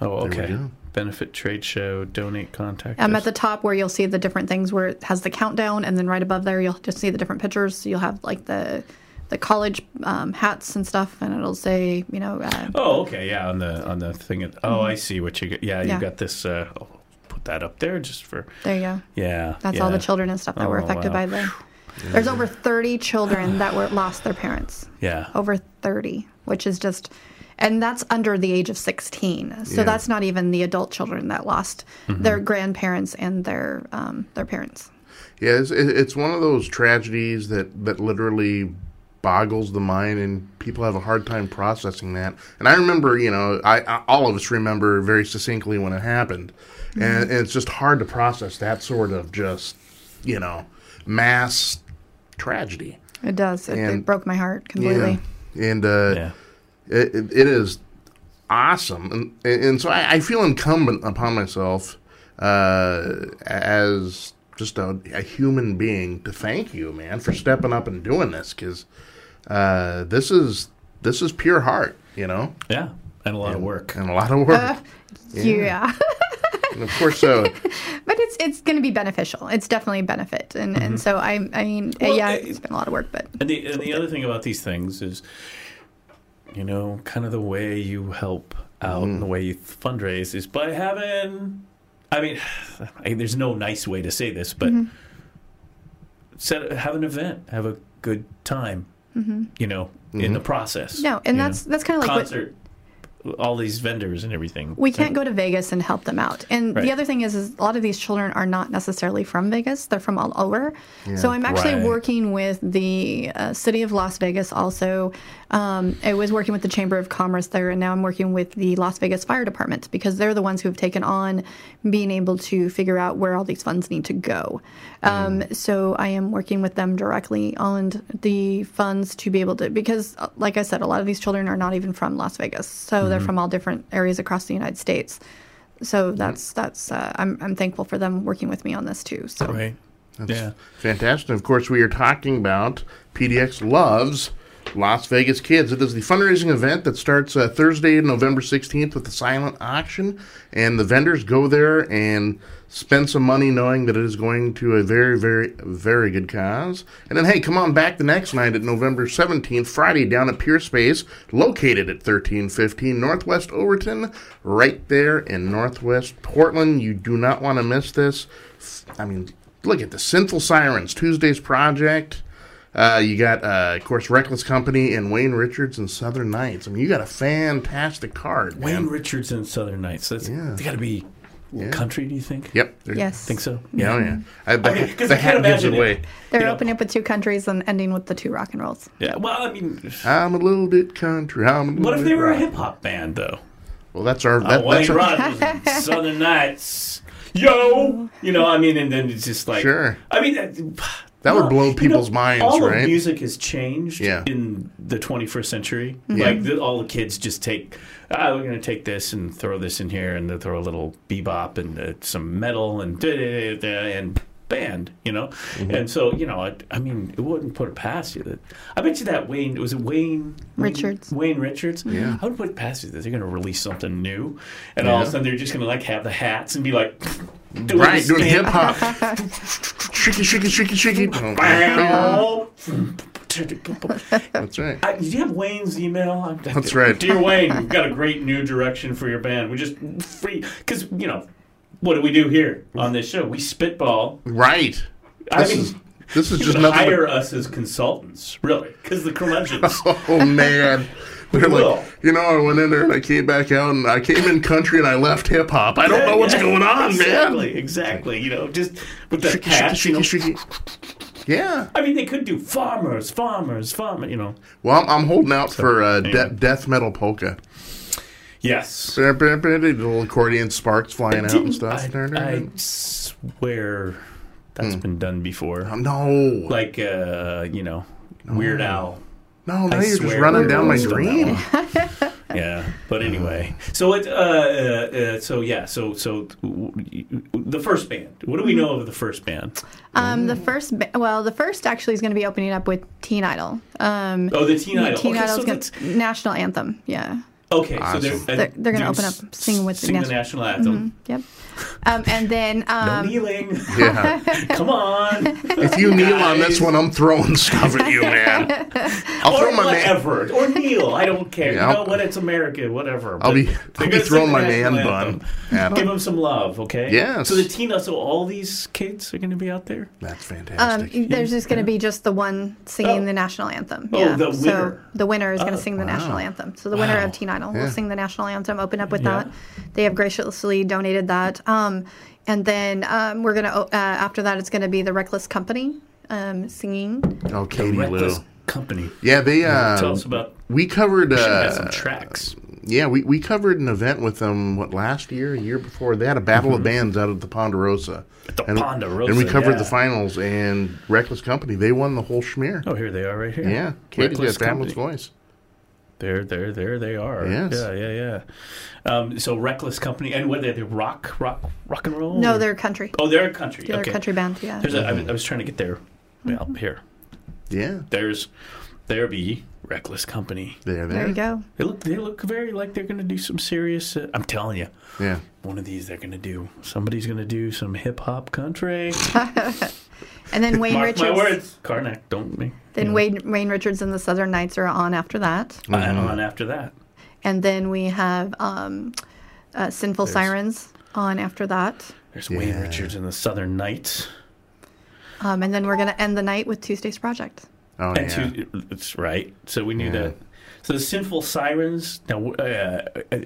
Oh, okay. Benefit trade show, donate, contact. Um, us. at the top where you'll see the different things where it has the countdown, and then right above there you'll just see the different pictures. So you'll have like the the college um, hats and stuff, and it'll say you know uh, Oh, okay, yeah, on the on the thing. At, oh, I see what you get. Yeah, you Mm-hmm. Yeah. got this. Uh, oh, put that up there just for. there you go. Yeah, That's yeah. all the children and stuff that were Oh, affected wow. by the. There's over 30 children that were lost their parents. Yeah. Over 30, which is just, and that's under the age of 16. So Yeah. that's not even the adult children that lost Mm-hmm. their grandparents and their um, their parents. Yeah, it's, it's one of those tragedies that, that literally boggles the mind, and people have a hard time processing that. And I remember, you know, I, I all of us remember very succinctly when it happened, and, and it's just hard to process that sort of just, you know, mass tragedy. It does. It, it broke my heart completely. Yeah, and uh, Yeah. It, it, it is awesome, and and so I, I feel incumbent upon myself uh, as just a, a human being to thank you, man, for stepping up and doing this because uh, this is this is pure heart, you know, Yeah, and a lot of work. and a lot of work, Yeah. and of course, uh, but it's it's going to be beneficial. It's definitely a benefit. And and so I I mean Well, yeah, it- it's been a lot of work, but And the and the other thing about these things is, you know, kind of the way you help out and the mm. way you fundraise is by having. I mean, I, there's no nice way to say this, but mm-hmm. set have an event, have a good time. Mm-hmm. You know, in the mm-hmm. process. No, and that's- know. that's kinda like what- concert. All these vendors and everything. we can't go to Vegas and help them out. And Right. the other thing is, is a lot of these children are not necessarily from Vegas; they're from all over. So I'm actually Right. working with the uh, city of Las Vegas. Also, um, I was working with the Chamber of Commerce there, and now I'm working with the Las Vegas Fire Department because they're the ones who have taken on being able to figure out where all these funds need to go. Um, so I am working with them directly on the funds to be able to because, uh, like I said, a lot of these children are not even from Las Vegas, so they're from all different areas across the United States so that's that's uh, I'm I'm thankful for them working with me on this too. So Right. yeah. Fantastic. Of course, we are talking about PDX Loves Las Vegas Kids. It is the fundraising event that starts uh, Thursday, November 16th with the silent auction. And the vendors go there and spend some money knowing that it is going to a very, very, very good cause. And then, hey, come on back the next night at November 17th, Friday, down at Pure Space, located at 1315 Northwest Overton, right there in Northwest Portland. You do not want to miss this. I mean, look at the Sinful Sirens, Tuesday's Project. Uh, you got, uh, of course, Reckless Company and Wayne Richards and Southern Knights. I mean, you got a fantastic card, Wayne man. Richards and Southern Nights. That's Yeah. they got to be country. Do you think? Yep. they're- yes, Think so? Yeah, oh, yeah. I, the, I mean, 'cause the I hat gives it it. away. they're you know. opening up with two countries and ending with the two rock and rolls. Yeah. Well, I mean, I'm a little bit country. I'm a little what if they were a hip hop band though? Well, that's our. That, Uh, Wayne that's our Southern Nights. Yo, you know, I mean, and then it's just like, Sure. I mean, that, That would well, blow you know, people's minds, all right? of music has changed Yeah. in the 21st century. Yeah. Like the, all the kids just take, ah, we're going to take this and throw this in here, and they throw a little bebop and uh, some metal and da, da, da, da, and band, you know. Mm-hmm. And so, you know, I, I mean, it wouldn't put it past you that. I bet you that Wayne was it Wayne Richards. Wayne Richards. Yeah. I would put it past you that they're going to release something new, and all of a sudden they're just going to like have the hats and be like, doing right, doing hip hop. shaky, shaky, shaky, shaky. Bow. That's right. Uh, I, did you have Wayne's email? I'm- That's right. Dear Wayne, we've got a great new direction for your band. We just free because you know what do we do here on this show? We spitball. Right. I This mean, is this is you just could nothing. hire But, us as consultants, really, because the curmudgeons. oh man. They're like, you know, I went in there and I came back out and I came in country and I left hip hop. I don't know what's Yeah, going on, exactly, man. Exactly, exactly. You know, just with the hats. You know, shaky, shaky. Yeah. I mean, they could do farmers, farmers, farmer. You know. Well, I'm, I'm holding out for uh, de- death metal polka. Yes. Little accordion sparks flying out and stuff. I, I swear that's Hmm. been done before. no, Like, uh, you know, Weird Al. No, now I you're just running down my roasting dream. Yeah, but anyway, so it, uh, uh, uh, so yeah, so so w- w- the first band. What do we know of the first band? Um, the first, ba- well, the first actually is going to be opening up with Teen Idol. Um, Oh, the Teen Idol. Teen okay, Idol's so gonna, national anthem. Yeah, okay, so they're They're- they're gonna open up s- singing with the sing the national- national anthem. yep. Um, and then No um, kneeling. Yeah. Come on. If you kneel on this Guys. one, I'm throwing stuff at you, man. I'll or throw my man. whatever. Or kneel. I don't care. Yeah, you know I'll- what? It's America. Whatever. I'll But be, I'll be gonna throwing my man national bun. anthem. Give them some love, okay? Yes. So the teen, so all these kids are going to be out there. That's um, fantastic. there's just going to be just the one singing Oh. the national anthem. Oh, yeah. the So the winner is going Oh, to sing the wow. national anthem. So the winner Wow. of Teen Idol Yeah. will sing the national anthem. Open up with Yeah. that. They have graciously donated that. Um, and then um, we're going to uh, after that it's going to be the Reckless Company um, singing. oh, The Katie Lou. Reckless Company. Yeah, they. Uh, Tell us about. we covered. Should have some Uh, tracks. yeah, we, we covered an event with them. What last year, a year before? They had a battle of bands out at the Ponderosa. At the and, Ponderosa, and we covered yeah. the finals. And Reckless Company, they won the whole schmear. Oh, here they are, right here. yeah, Katie's Reckless got fabulous Company. voice. There, there, there they are. Yes. Yeah, yeah, yeah. Um, so Reckless Company, and what are they? Rock, rock, rock and roll. No, or- they're country. Oh, they're a country. They're okay. a country band. Yeah. There's a, I, was- I was trying to get there. Well, here. Yeah, There's, there be Reckless Company. there, there. There you go. They look, they look very like they're going to do some serious. Uh, I'm telling you, Yeah, one of these they're going to do. Somebody's going to do some hip hop country. And then Wayne Mark Richards. my words, Karnak. Don't me. Then Wayne, Wayne Richards and the Southern Knights are on after that. I on after that. And then we have um, uh, Sinful There's- Sirens on after that. There's Wayne Richards and the Southern Knights. Um, and then we're going to end the night with Tuesday's Project. Oh And yeah. two, it's right. So we knew Yeah. that. So the sinful sirens. Now, uh, are they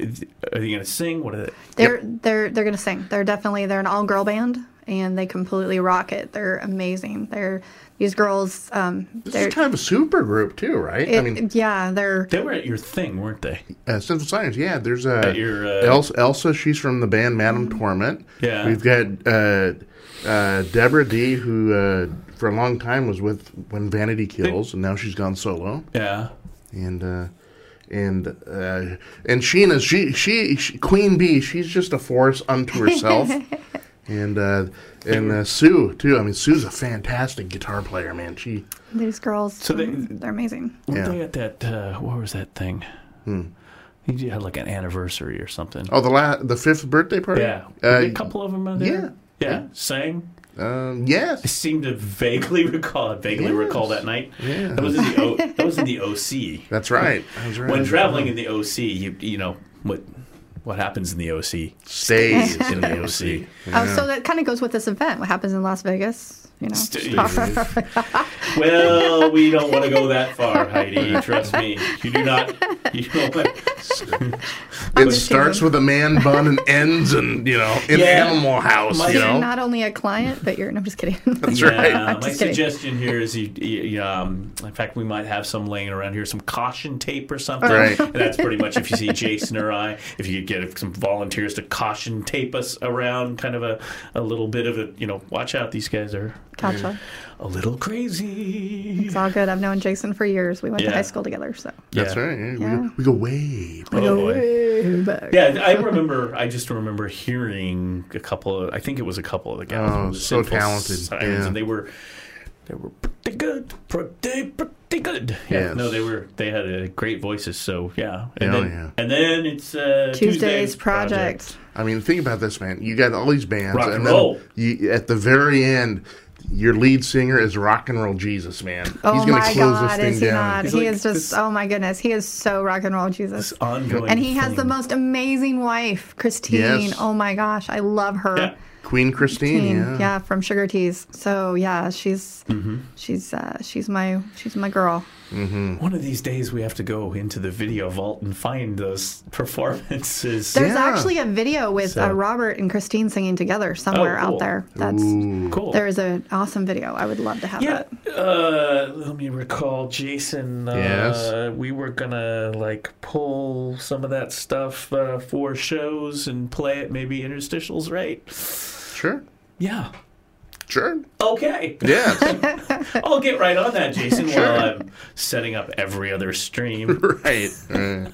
going to sing? What are they? They're they're they're going to sing. They're definitely they're an all girl band and they completely rock it. They're amazing. They're these girls. Um, This they're is kind of a super group too, right? it, I mean, yeah, they're They were at your thing, weren't they? uh, Sinful Sirens. Yeah, there's uh, At your, uh, Elsa, Elsa. She's from the band Madam Torment. Yeah. We've got uh, uh, Deborah D, who uh, for a long time was with when Vanity Kills, and now she's gone solo. Yeah. And uh, and uh, and Sheena, she, she she Queen Bee, she's just a force unto herself. and uh, and uh, Sue too. I mean, Sue's a fantastic guitar player, man. She These girls, So they- um, they're amazing. Were Yeah. they at that? Uh, what was that thing? He had like an anniversary or something. oh the la- the fifth birthday party. yeah, uh, there a couple of them out there. Yeah. yeah, sang. um, I seem to vaguely recall. Vaguely Yes. recall that night. Yeah. That was in the o, that was in the OC. that's right. That's right. When traveling in the OC, you you know what what happens in the OC stays in the OC. Oh, so that kind of goes with this event. What happens in Las Vegas? You know, Stay- well, we don't want to go that far, Heidi. Trust me. You do not. You don't it starts kidding. with a man bun and ends, and you know, in Yeah. Animal House. My- you you're know, not only a client, but you're. No, I'm just kidding. that's Yeah, right. I'm my just kidding. suggestion here is you, you um, in fact, we might have some laying around here, some caution tape or something. Right. And that's pretty much if you see Jason or I, if you could get some volunteers to caution tape us around, kind of a, a little bit of a, you know, watch out, these guys are Gotcha. a little crazy. It's all good. I've known Jason for years. We went Yeah. to high school together, so That's Yeah. right. yeah, Yeah. We, go, we go way back. Oh, boy. way back. Yeah, I remember. I just remember hearing a couple of. I think it was a couple of the guys. Oh, from the so Sinful talented, Sirens, yeah. and they were they were pretty good, pretty pretty good. Yeah, Yes. no, they were. They had uh, great voices. So yeah, and Hell then yeah. and then it's uh, Tuesday's project. I mean, think about this, man. You got all these bands, Rock and and then roll. You, at the very end, your lead singer is rock and roll Jesus, man. Oh He's going to my close God, this thing is he down. not? He like is just. oh my goodness, he is so rock and roll, Jesus. Ongoing, And he has the most amazing wife, Christine. Yes. Oh my gosh, I love her. Yeah. Queen Christine, Teen, yeah. yeah, from Sugar Teas. So yeah, she's Mm-hmm. she's uh, she's my she's my girl. One of these days, we have to go into the video vault and find those performances. There's Yeah. actually a video with So- uh, Robert and Christine singing together somewhere Oh, cool. out there. That's Ooh. cool. there is an awesome video. I would love to have Yeah, that. uh, let me recall, Jason. Uh, Yes. we were gonna like pull some of that stuff uh, for shows and play it, maybe interstitials, right? Sure. Yeah. Sure. Okay. Yes. I'll get right on that, Jason, Sure. while I'm setting up every other stream. right. right.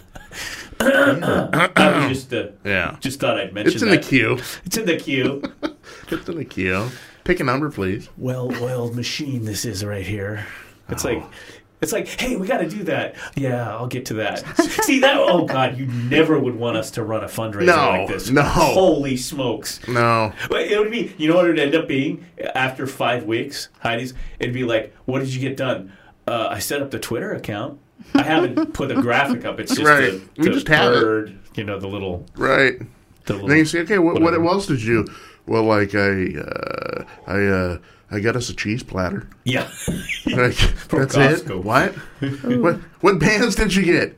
I was just, uh, Yeah. just thought I'd mention It's in the queue. It's in the queue. It's in the queue. Pick a number, please. well-oiled machine this is right here. It's Oh. like it's like, hey, we got to do that. Yeah, I'll get to that. See that? Oh God, you never would want us to run a fundraiser No, like this. no. Holy smokes! No. But it would be, you know what it would end up being after five weeks, Heidi's? It'd be like, what did you get done? Uh, I set up the Twitter account. I haven't put a graphic up. It's just Right. the, We the just have it. bird, you know, the little, Right. the little. Then you say, okay, what, what else did you? Well, like I, uh, I, uh, I got us a cheese platter. yeah. Like, that's it. What? what? What bands did you get?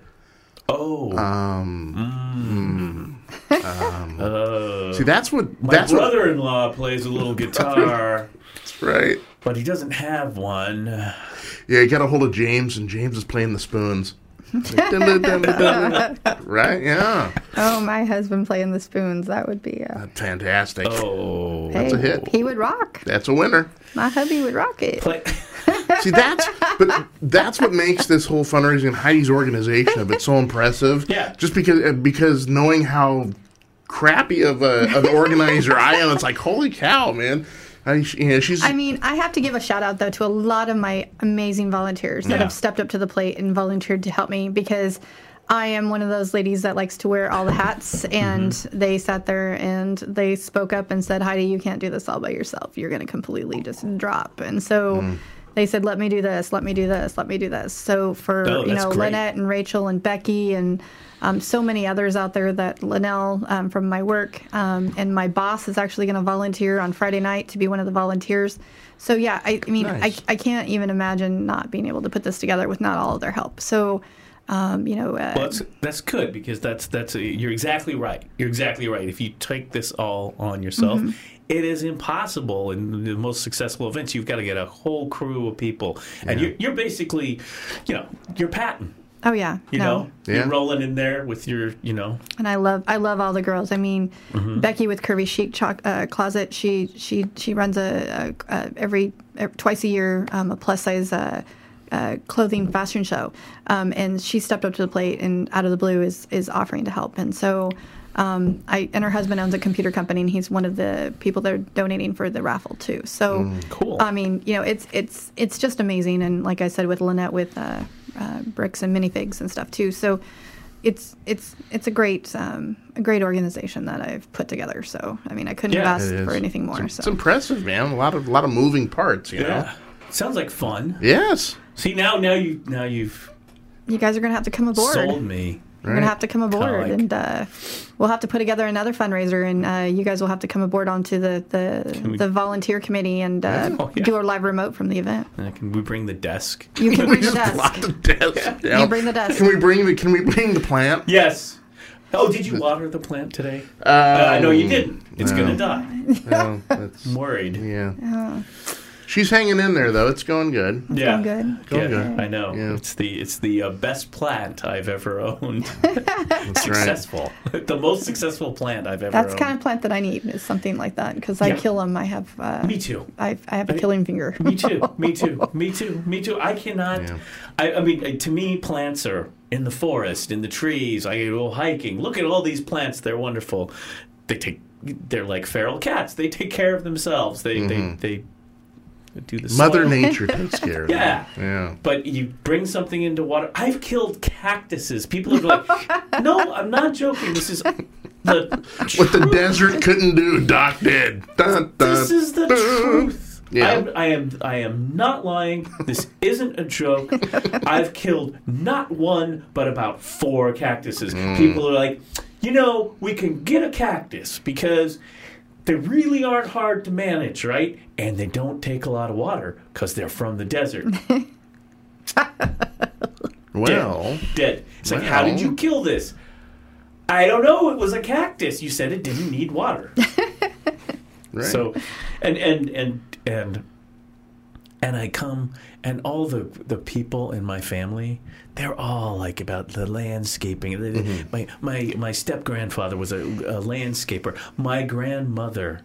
oh. Um, uh, see, that's what. my That's what. brother-in-law plays a little guitar. that's Right. but he doesn't have one. Yeah, you got a hold of James, and James is playing the spoons. Right? Yeah. Oh, my husband playing the spoons. That would be. Uh, That's fantastic. Oh, That's a hit. He would rock. That's a winner. My hubby would rock it. play. See, that's but that's what makes this whole fundraising and Heidi's organization of it so impressive. Yeah. Just because uh, because knowing how crappy of a, an organizer I am, it's like holy cow, man. I, you know, she's I mean, I have to give a shout out though to a lot of my amazing volunteers that Yeah. have stepped up to the plate and volunteered to help me because I am one of those ladies that likes to wear all the hats mm-hmm. and they sat there and they spoke up and said, Heidi, you can't do this all by yourself. You're going to completely just drop. And so mm. They said, let me do this, let me do this, let me do this. So for, Oh, you know, great. Lynette and Rachel and Becky and um, so many others out there that Linnell um, from my work um, and my boss is actually going to volunteer on Friday night to be one of the volunteers. So yeah, I, I mean, Nice. I, I can't even imagine not being able to put this together with not all of their help. So, um, you know, uh, Well, that's that's good because that's that's you're exactly right. You're exactly right. If you take this all on yourself, Mm-hmm. It is impossible. In the most successful events, you've got to get a whole crew of people, and you're you're basically, you know, you're Patton. oh yeah, You no. know, Yeah. you're rolling in there with your, you know, and I love I love all the girls. I mean, Mm-hmm. Becky with Curvy Chic Choc uh, Closet. She she she runs a, a, a every, every twice a year um, a plus size uh, uh, clothing fashion show, um, and she stepped up to the plate and out of the blue is is offering to help. And so, um, I and her husband owns a computer company, and he's one of the people that are donating for the raffle too. So, Cool. I mean, you know, it's it's it's just amazing, and like I said with Lynette with uh, uh, bricks and minifigs and stuff too. So. It's it's it's a great um, a great organization that I've put together. So I mean I couldn't Yeah, have asked for anything more. It's so impressive, man. A lot of a lot of moving parts. You know. yeah. Sounds like fun. Yes. See now, now you now you've you guys are gonna have to come aboard. sold me. You're gonna have to come aboard, like- and uh, we'll have to put together another fundraiser, and uh, you guys will have to come aboard onto the the, we- the volunteer committee and uh, Oh, yeah. do a live remote from the event. Uh, Can we bring the desk? You can bring the Lock desk. the desk. Yeah. You bring the desk. Can we bring the Can we bring the plant? Yes. Oh, did you water the plant today? Uh, I know you didn't. It's no. gonna die. No, I'm worried. yeah. She's hanging in there though. It's going good. yeah. going good. Going yeah, good. I know. Yeah. It's the it's the uh, best plant I've ever owned. That's right. successful. the most successful plant I've ever That's owned. the kind of plant that I need is something like that because I Yeah. kill them. I have uh, Me too. I, I have a killing finger. Me too. Me too. Me too. Me too. I cannot. Yeah. I, I mean, to me, plants are in the forest, in the trees. I go hiking. Look at all these plants. They're wonderful. They take. They're like feral cats. They take care of themselves. They they they do the. Mother soil. Nature takes care of Yeah. it. Yeah. But you bring something into water. I've killed cactuses. People are like, "No, I'm not joking. This is the What the desert couldn't do, Doc did. Dun, dun, This is the dun. truth. Yeah. I, am, I am I am not lying. This isn't a joke. I've killed not one but about four cactuses. Mm. People are like, you know, we can get a cactus because they really aren't hard to manage, right? And they don't take a lot of water because they're from the desert. Well, Dead. It's like, how did you kill this? I don't know. It was a cactus. You said it didn't need water. right. So, and and and and and I come, and all the the people in my family, they're all like about the landscaping. Mm-hmm. My my my step grandfather was a, a landscaper. My grandmother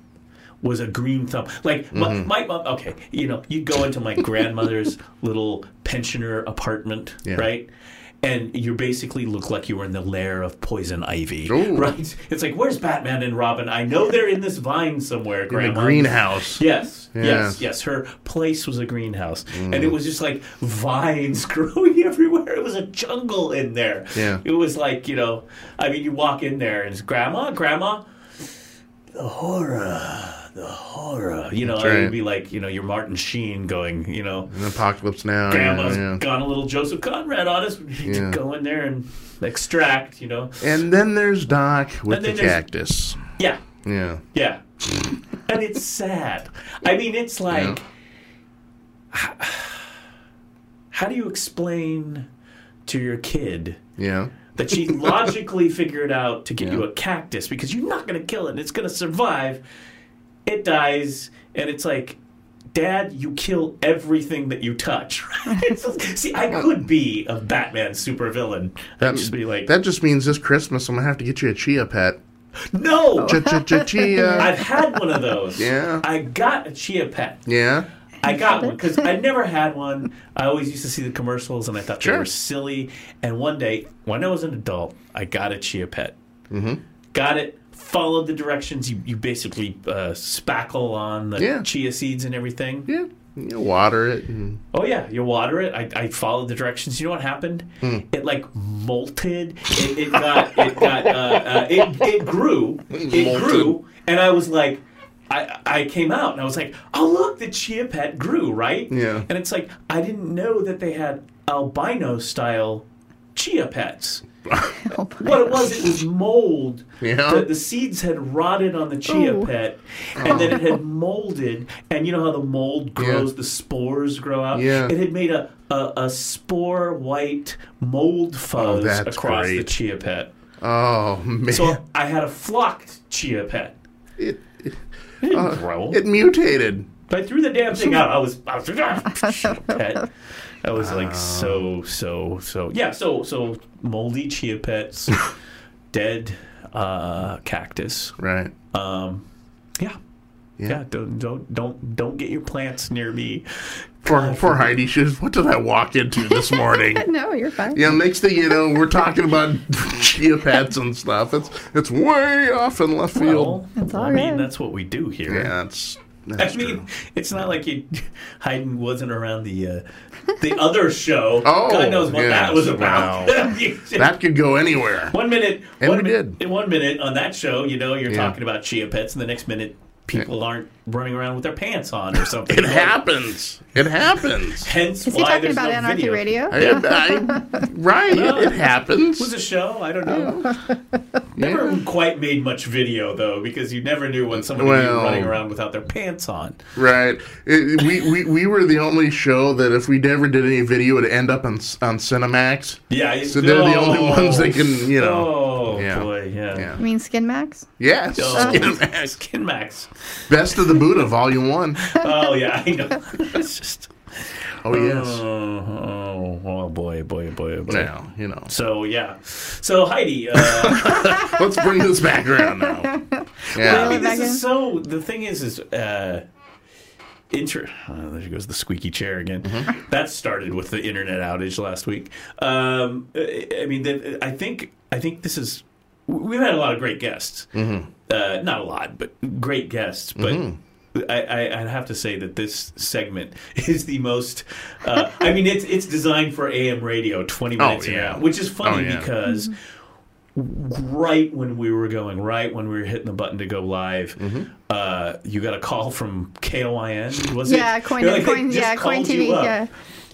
was a green thumb. Like my, Mm-hmm. my mom. Okay, you know, you go into my grandmother's little pensioner apartment, Yeah. right? And you basically look like you were in the lair of poison ivy, Ooh. right? It's like, where's Batman and Robin? I know they're in this vine somewhere, in the greenhouse. Yes, Yeah. yes, yes. Her place was a greenhouse, mm. and it was just like vines growing everywhere. It was a jungle in there. Yeah. it was like you know. I mean, you walk in there and it's grandma, grandma. The horror, the horror. You know, That's it right. would be like you know, your Martin Sheen going. You know, An apocalypse now. grandma's yeah, yeah. gone a little Joseph Conrad on us. Yeah. Go in there and extract. You know, And then there's Doc with And the then there's- cactus. yeah. Yeah. Yeah. and it's sad. I mean, it's like. How do you explain to your kid Yeah. that she logically figured out to get you a cactus because you're not going to kill it and it's going to survive? It dies, and it's like. Dad, you kill everything that you touch. Right? See, I could be a Batman supervillain. That, just be like, that just means this Christmas I'm gonna have to get you a chia pet. no. Ch ch ch chia. I've had one of those. Yeah. I got a chia pet. Yeah. I got one because I never had one. I always used to see the commercials and I thought Sure. they were silly. And one day, when I was an adult, I got a chia pet. Mm-hmm. Got it. Followed the directions. You you basically uh, spackle on the Yeah. chia seeds and everything. Yeah. You water it. And, Oh yeah, you water it. I, I followed the directions. You know what happened? Hmm. It like molted. It, it got it got uh, uh, it it grew. It Molted. grew, and I was like. I, I came out and I was like, oh look, the chia pet grew, right? Yeah. And it's like I didn't know that they had albino style chia pets. Oh what it was, it was mold. Yeah. The, the seeds had rotted on the chia Ooh. pet, and then it had molded. And you know how the mold grows, Yeah. the spores grow out. Yeah. It had made a a, a spore white mold oh, fuzz that's across the chia pet. oh man. So I had a flocked chia pet. it, It didn't uh, grow. it mutated. But I threw the damn thing out. I was, I was chia ah, pet. I was like so so so yeah so so moldy chia pets, dead uh, cactus. Right. Um, yeah. Yeah. yeah, Don't don't don't don't get your plants near me. Poor, poor Heidi. She was, what did I walk into this morning? No, you're fine. Yeah, next thing you know, we're talking about chia pets and stuff. It's it's way off in left field. Well, It's all I mean, right. that's what we do here. yeah, it's I mean, true. it's not like you, Hayden wasn't around the uh, the other show. Oh, God knows what that was about. That could go anywhere. one minute, And one we mi- did. In one minute on that show, you know, you're Yeah. talking about chia pets, and the next minute, people aren't running around with their pants on or something. It happens. It happens. Hence Is he why talking there's about no Anarchy video. Radio? I, I, right, it, it happens. was a show. I don't know. Never quite made much video though, because you never knew when somebody would Well- be running around without their pants on. Right. It, we, we we were the only show that if we never did any video, it'd end up on on Cinemax. Yeah, it- So they're the oh. only oh, ones that can, you know. Oh Yeah. boy, yeah. Yeah. You mean Skin Max? Yes. Oh, Cinemax. Skin Max. Best of the Buddha, Volume One. Oh yeah, I know. it's just. Oh yes. Oh, oh, oh boy, boy, boy, boy. Now you know. So yeah, so Heidi, uh, Let's bring this back around now. Yeah. I mean, this is so. The thing is, is uh, inter. Uh, there she goes the squeaky chair again. Mm-hmm. That started with the internet outage last week. Um, I I mean, the, I think I think this is. We've had a lot of great guests. Mm-hmm. Uh, not a lot, but great guests. But. I, I, I'd have to say that this segment is the most. Uh, I mean, it's it's designed for AM radio, twenty minutes yeah. an hour, which is funny Oh, yeah. because right when we were going, right when we were hitting the button to go live, Mm-hmm. uh, you got a call from KOIN. Was it? Yeah, KOIN, You're like, KOIN, yeah, KOIN TV, yeah,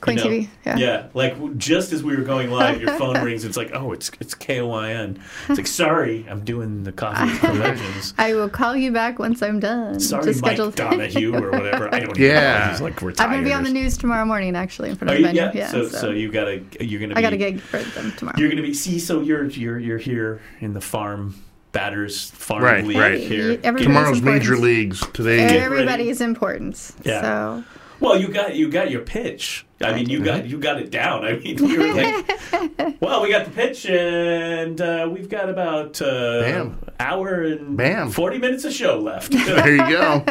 KOIN you know? TV, yeah. like just as we were going live, your phone rings. It's like, oh, it's it's KOIN. It's like, sorry, I'm doing the Coffee with Legends. I will call you back once I'm done. Sorry, to Mike schedule. Donahue or whatever. I don't yeah. know. He's like retired. I'm going to be on the news tomorrow morning, actually, in front oh, of the venue. yeah, Yeah, so, so, so you gotta you're gonna be I got a gig for them tomorrow. you're gonna be see so you're you're you're here in the farm batters farm Right, league right. here. Everybody's Tomorrow's important. major leagues. Today. Everybody's important. Yeah. So Well, you got you got your pitch. I mean, you got you got it down. I mean, we were like, well, we got the pitch, and uh, we've got about uh, Bam. hour and Bam. forty minutes of show left. There you go.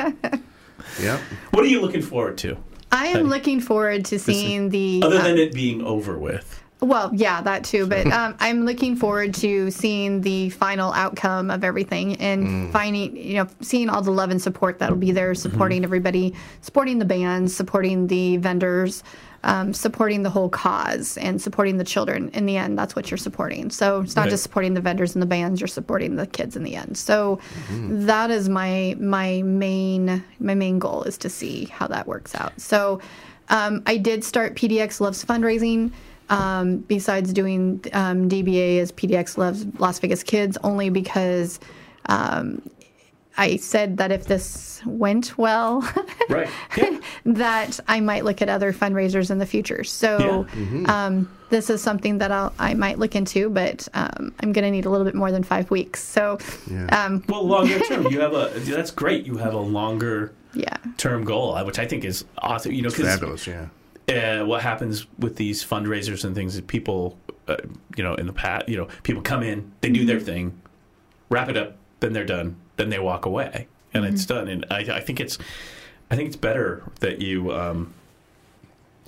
Yep. what are you looking forward to, I am looking forward to seeing the. other uh, than it being over with? Well, yeah, that too. But um, I'm looking forward to seeing the final outcome of everything and finding, you know, seeing all the love and support that'll be there, supporting everybody, supporting the bands, supporting the vendors, um, supporting the whole cause, and supporting the children. In the end, that's what you're supporting. So it's not Right. just supporting the vendors and the bands; you're supporting the kids in the end. So that is my my main my main goal is to see how that works out. So um, I did start PDX Loves fundraising. Um, besides doing um, DBA as PDX Loves Las Vegas Kids, only because um, I said that if this went well, Right. Yeah. that I might look at other fundraisers in the future. So Yeah. um, this is something that I'll, I might look into, but um, I'm going to need a little bit more than five weeks. So um, Well, longer term, you have a that's great. You have a longer yeah, term goal, uh, which I think is awesome. You know, because Fabulous. Yeah. Uh, what happens with these fundraisers and things is people, uh, you know, in the past, you know, people come in, they do their thing, wrap it up, then they're done, then they walk away, and it's done. And I, I think it's, I think it's better that you, um,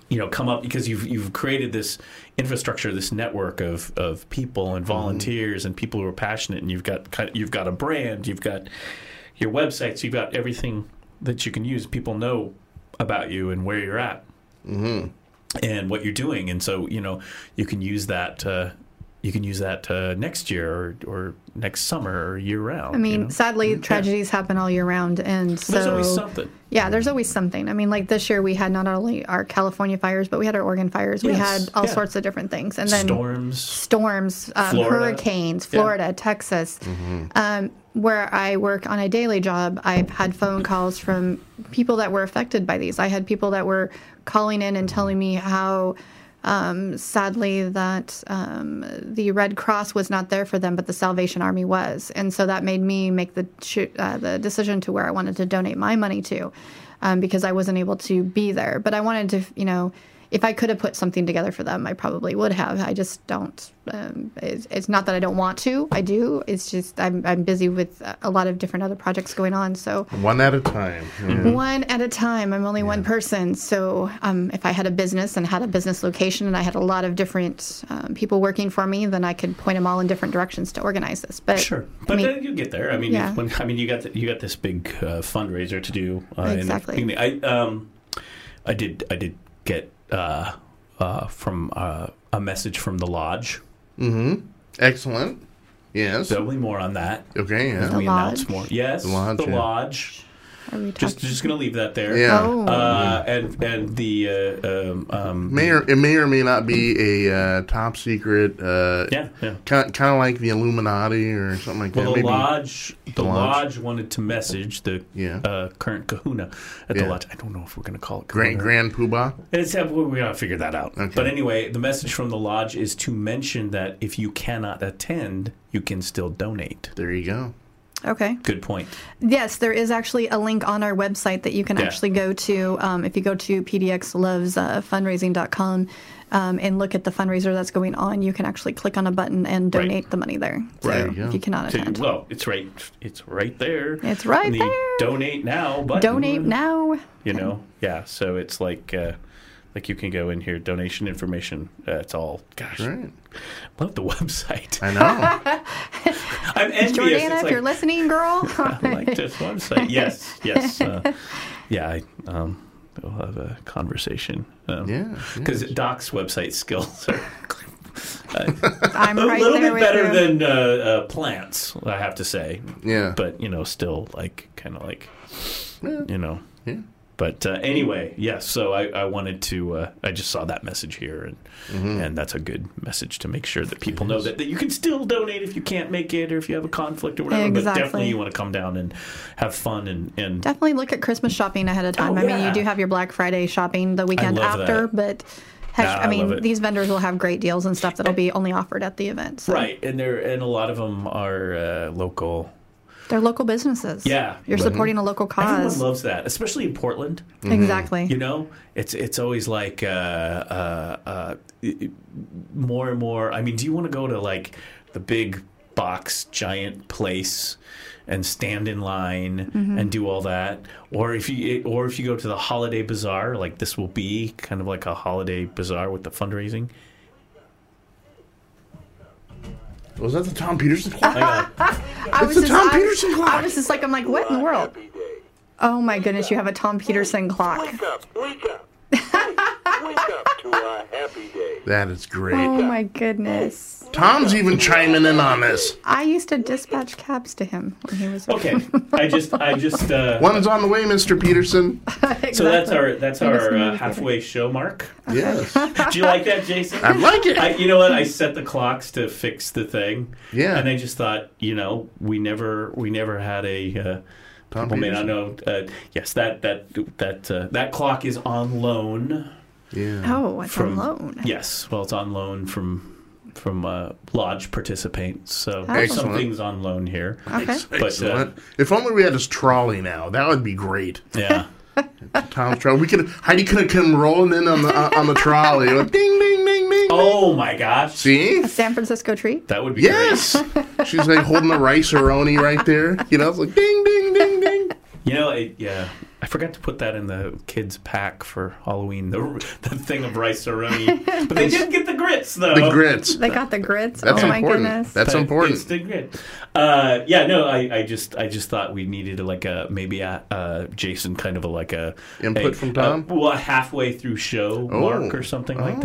you know, come up because you've you've created this infrastructure, this network of of people and volunteers and people who are passionate, and you've got kind- you've got a brand, you've got your websites, you've got everything that you can use. People know about you and where you're at and what you're doing, and so you know you can use that. Uh, you can use that uh, next year or, or next summer or year round. I mean, you know? sadly, tragedies happen all year round, and so there's always something. Yeah, there's always something. I mean, like this year we had not only our California fires, but we had our Oregon fires. we had all yeah. sorts of different things, and then Storms. storms, um, Florida. hurricanes, Yeah. Florida, Texas. Um, where I work on a daily job, I've had phone calls from people that were affected by these. I had people that were calling in and telling me how. Um, sadly, that um, the Red Cross was not there for them, but the Salvation Army was, and so that made me make the uh, the decision to where I wanted to donate my money to, um, because I wasn't able to be there. But I wanted to, you know, if I could have put something together for them, I probably would have. I just don't. Um, it's, it's not that I don't want to. I do. It's just I'm I'm busy with a lot of different other projects going on. So One at a time. Yeah. one at a time. I'm only one person. So um, if I had a business and had a business location and I had a lot of different um, people working for me, then I could point them all in different directions to organize this. But Sure, I but mean, then you get there. I mean, Yeah. when, I mean, you got the, you got this big uh, fundraiser to do. Uh, in the Exactly. beginning. I um, I did I did get uh, uh, from uh, a message from the lodge. Mm-hmm. Excellent. Yes. There'll more on that. okay. Yeah. The we announce more. Yes, The lodge, The yeah. lodge. Are we Just just gonna leave that there. Yeah. Oh. Uh, and and the uh, um, um, May or, it may or may not be a uh, top secret. Uh, yeah yeah. Kind, kind of like the Illuminati or something like Well, that. the Maybe. lodge, the, The lodge. lodge. wanted to message the Yeah. uh, current Kahuna at the lodge. I don't know if we're going to call it Grand Kahuna. Grand Poobah. It's we gotta figure that out. Okay. But anyway, the message from the lodge is to mention that if you cannot attend, you can still donate. There you go. Okay. Good point. Yes, there is actually a link on our website that you can Yeah. actually go to. Um, if you go to pdxlovesfundraising.com um, and look at the fundraiser that's going on, you can actually click on a button and Right. donate the money there. So Right. There you if you cannot So, attend. well, it's right. It's right there. It's right the there. Donate now button. Donate now. You know, yeah. So it's like, uh, like you can go in here, donation information. Uh, it's all. Gosh, Right. love the website. I know. I'm envious. Jordana, It's if like, you're listening, girl. I like this website. Yes, yes. Uh, yeah, I, um, we'll have a conversation. Um, Yeah, Because yes. Doc's website skills are I'm a right little there bit better you. than uh, uh, plants, I have to say. Yeah. But, you know, still, like, kind of like, Yeah. you know. Yeah. But uh, anyway, yes. so I, I wanted to. Uh, I just saw that message here, and Mm-hmm. and that's a good message to make sure that people know that, that you can still donate if you can't make it or if you have a conflict or whatever. But definitely you want to come down and have fun and and Definitely look at Christmas shopping ahead of time. Oh, I mean, you do have your Black Friday shopping the weekend after, that. but heck, Nah, I I mean, love it. these vendors will have great deals and stuff that'll be only offered at the event. So right, and there and a lot of them are uh, local. They're local businesses. Yeah. You're supporting a local cause. Everyone cause. loves that, especially in Portland. Exactly. You know, it's it's always like uh, uh, uh, it- it- more and more. I mean, do you want to go to like the big box giant place and stand in line Mm-hmm. and do all that, or if you or if you go to the holiday bazaar, like this will be kind of like a holiday bazaar with the fundraising. Was that the Tom Peterson clock? I got- I It's the Tom I- Peterson clock. I was just like, I'm like, what in the world? Oh my goodness, you have a Tom Peterson clock. Wake up, wake up. wake up to a happy day. That is great. Oh my goodness. Tom's even chiming in on this. I used to dispatch cabs to him when he was okay, I just I just uh, One's on the way, Mr. Peterson. so that's our that's He our uh, halfway show mark. Yes. Do you like that, Jason? I like it. I, you know what? I set the clocks to fix the thing. Yeah. And I just thought, you know, we never we never had a. Uh, Tom people may not know. Uh, yes, that that that uh, that clock is on loan Yeah. Oh, it's from on loan. Yes, well, it's on loan from from uh, lodge participants. So Excellent. some things on loan here. Okay. But uh, Excellent. if only we had his trolley now, that would be great. yeah. Tom's trolley. We could Heidi could have come rolling in on the uh, on the trolley. Like, ding ding ding ding. Oh my gosh. See? A San Francisco treat. That would be Yes. She's like holding the Rice-A-Roni right there. You know, it's like ding ding ding ding. Great. You know, it, yeah. I forgot to put that in the kids' pack for Halloween. The, the thing of Rice-A-Roni, but they did get the grits though. The grits. They got the grits. That's oh my important. goodness. That's But important. It's the grit. Uh, yeah, no, I, I just I just thought we needed like a maybe a uh, Jason kind of a like a Input a- from Tom? uh, well, a halfway through show Oh. mark or something like Oh.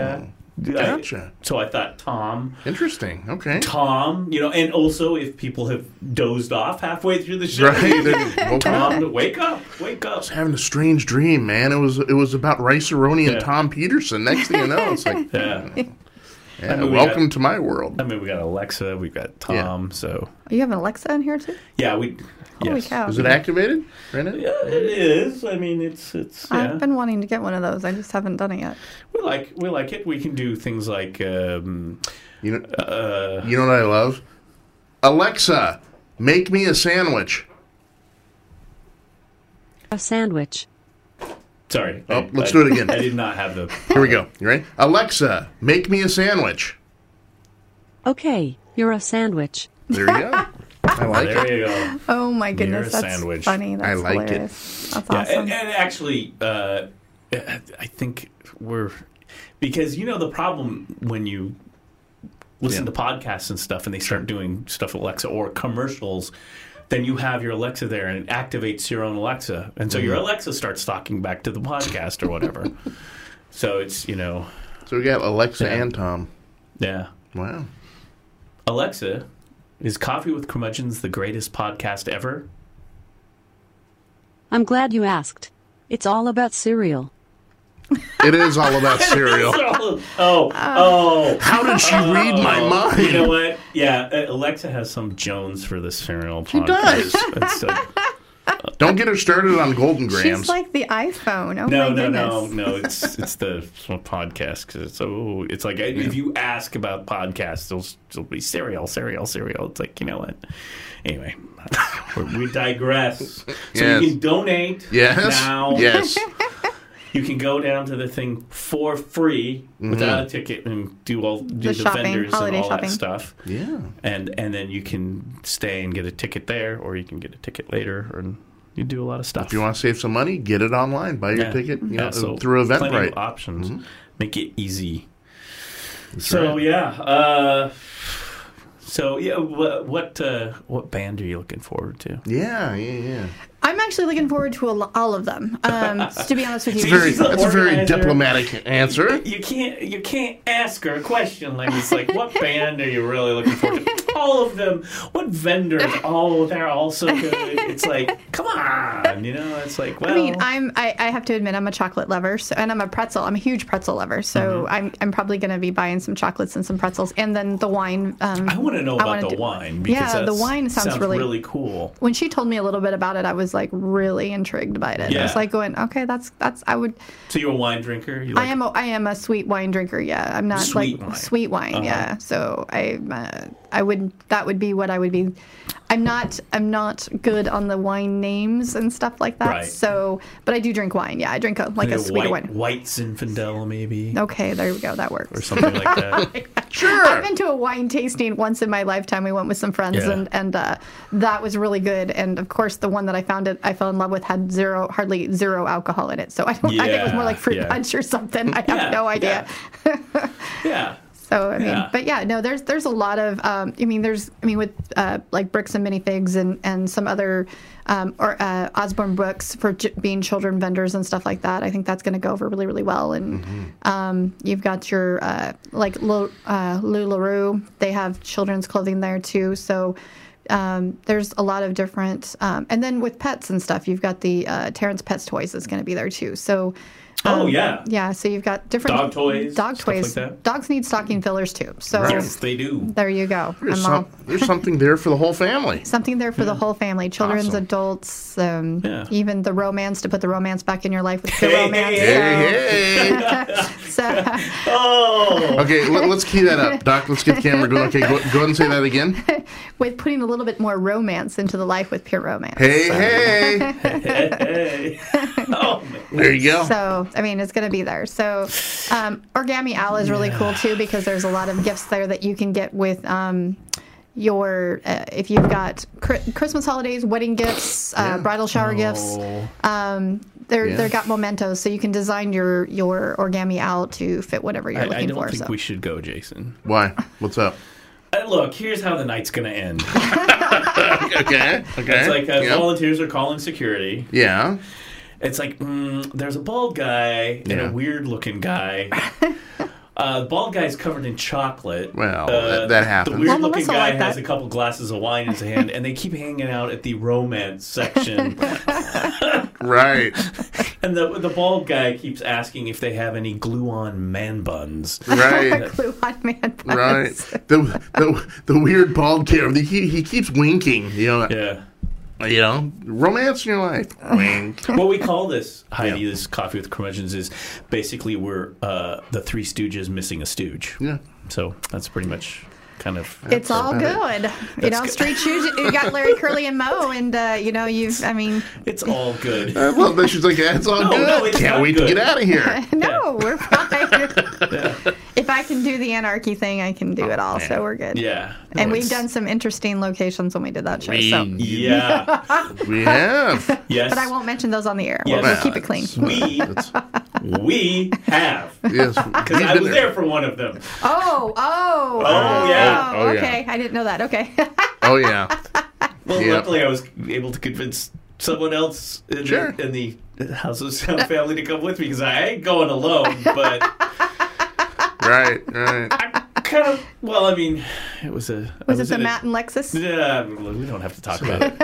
That. I- Gotcha. so I thought Tom. Interesting. Okay. Tom, you know, and also if people have dozed off halfway through the show, Right. then woke up. Tom, wake up, wake up. Having a strange dream, man. It was it was about Rice-A-Roni and Tom Peterson. Next thing you know, it's like, Yeah, yeah, mean, we welcome got- to my world. I mean, we got Alexa, we've got Tom, so You have an Alexa in here too? yeah, we. Holy yes. cow. Is it activated? Right? Yeah, it is. I mean, it's it's. Yeah. I've been wanting to get one of those. I just haven't done it yet. We like we like it. We can do things like um, You know, uh, you know what I love? Alexa, make me a sandwich. A sandwich. Sorry. Oh, I- let's I- do it again. I did not have the. Here we go. You ready? Alexa, make me a sandwich. Okay, you're a sandwich. There you go. I like it. There you go. Oh my goodness, a that's sandwich. funny. That's I like it. hilarious. That's Yeah, awesome. and, and actually, uh, I think we're because you know the problem when you listen Yeah. to podcasts and stuff, and they start doing stuff with Alexa or commercials. Then you have your Alexa there, and it activates your own Alexa, and so your Mm-hmm. Alexa starts talking back to the podcast or whatever. so it's you know, So we got Alexa Yeah. and Tom. yeah. Wow. Alexa, is Coffee with Curmudgeons the greatest podcast ever? I'm glad you asked. It's all about cereal. It is all about cereal. oh, oh, oh. How did she read my mind? You know what? Yeah, uh, Alexa has some Jones for the cereal. She podcast. does. It's uh, Don't get her started on Golden Grahams. She's like the iPhone. Oh no, my no, no, no. It's it's the podcast because it's so. It's like if you ask about podcasts, it'll, it'll be cereal, cereal, cereal. It's like you know what? Anyway, we digress. So Yes. you can donate yes. now. Yes. You can go down to the thing for free Mm-hmm. without a ticket and do all do the, shopping, vendors holiday and all shopping. that stuff. Yeah. And and then you can stay and get a ticket there, or you can get a ticket later, and you do a lot of stuff. If you want to save some money, get it online. Buy your Yeah. ticket you Yeah, know, so through plenty of Eventbrite. options. Mm-hmm. Make it easy. so right. yeah. Uh, so yeah, what what, uh, what band are you looking forward to? Yeah, yeah, yeah. I'm actually looking forward to a all of them. Um, to be honest with you, See, Very, she's the that's a very diplomatic answer. You can't you can't ask her a question like it's like what band are you really looking forward to? All of them. What vendors? Oh, they're all so good. It's like come on, you know. It's like well. I mean, I'm I, I have to admit I'm a chocolate lover, so and I'm a pretzel. I'm a huge pretzel lover, so Mm-hmm. I'm I'm probably going to be buying some chocolates and some pretzels, and then the wine. Um, I want to know about the do- wine because Yeah, the that's- wine sounds really- really cool. When she told me a little bit about it, I was like really intrigued by it. I Yeah. was like going, okay, that's that's I would. So you're a wine drinker? You I am a, I am a sweet wine drinker. Yeah, I'm not Sweet like wine. sweet wine. Uh-huh. Yeah, so I uh, I would that would be what I would be. I'm not I'm not good on the wine names and stuff like that. Right. So, but I do drink wine. Yeah, I drink a, like a a sweeter white, wine. white Zinfandel maybe Okay, there we go. That works. or something like that. Sure. I've been to a wine tasting once in my lifetime. We went with some friends, Yeah. and and uh, that was really good. And of course, the one that I found it, I fell in love with had zero, hardly zero alcohol in it. So I don't. I think it was more like fruit yeah. punch or something. I have Yeah, no idea. yeah. So I mean, Yeah. but yeah, no, there's there's a lot of um, I mean, there's I mean with uh, like bricks and minifigs and and some other um, or uh, Usborne books for j- being children vendors and stuff like that. I think that's going to go over really really well. And um, you've got your uh, like Lu, uh, Lularoe. They have children's clothing there too. So. Um, there's a lot of different, um, and then with pets and stuff, you've got the uh, Terrence Pets Toys is going to be there too. So, Oh um, yeah. yeah. So you've got different Dog toys, Dog stuff like toys. that? Dogs need stocking fillers too. So Yes, they do. there you go. There's, some, there's something there for the whole family. something there for the whole family, children's, Awesome. adults, um, Yeah. even the romance to put the romance back in your life with pure Hey, romance. hey, Hey, hey. So, so Oh. Okay, let, us key that up. Doc, let's get the camera going. Okay, go, go ahead and say that again. with putting a little bit more romance into the life with pure romance. Hey, so, hey. Hey. oh man. There you go. So, I mean, it's going to be there. So, um, Origami Owl is really cool too because there's a lot of gifts there that you can get with um, your, uh, if you've got cri- Christmas holidays, wedding gifts, uh, Yeah. bridal shower gifts. Um, they're Yeah. they've got mementos, so you can design your your origami owl to fit whatever you're I, looking I don't for. think so. we should go, Jason. Why? What's up? Uh, look, here's how the night's gonna end. Okay, okay. It's like uh, yeah. volunteers are calling security. yeah. It's like mm, there's a bald guy and Yeah. a weird looking guy. Uh, the bald guy's covered in chocolate. Well, Uh, that, that happens. The weird Well, looking Melissa guy liked has a couple glasses of wine in his hand, and they keep hanging out at the romance section. right, and the the bald guy keeps asking if they have any glue on man buns. right, Clue on man. right. The, the the weird bald kid. He he keeps winking. You know. Yeah. You know. Romance in your life. I mean, what we call this, Heidi, this coffee with curmudgeons, is basically we're uh, the Three Stooges missing a stooge. Yeah. So that's pretty much kind of. It's all good. You know, good. street shoes. You got Larry Curly and Moe, and uh, you know, you've. I mean, It's all good. I love that she's like, yeah, it's all No, good. no, it's Can't not wait good. to get out of here. no, we're fine. If I can do the anarchy thing, I can do oh, it all. So we're good. Yeah. And No, we've done some interesting locations when we did that show. We, So, Yeah. we have. Yes. but I won't mention those on the air. Yes. We'll, we'll keep it clean. We we have Yes, because I was there for one of them. Oh, oh, Oh, yeah. Oh, oh yeah. okay, I didn't know that. Okay. Oh yeah, Well, Yep. luckily I was able to convince someone else in, Sure. the, in the House of Sound family to come with me because I ain't going alone. But right, right. I kind of well, I mean, it was a I Was it the in a- Matt and Lexus? Yeah, we don't have to talk about it.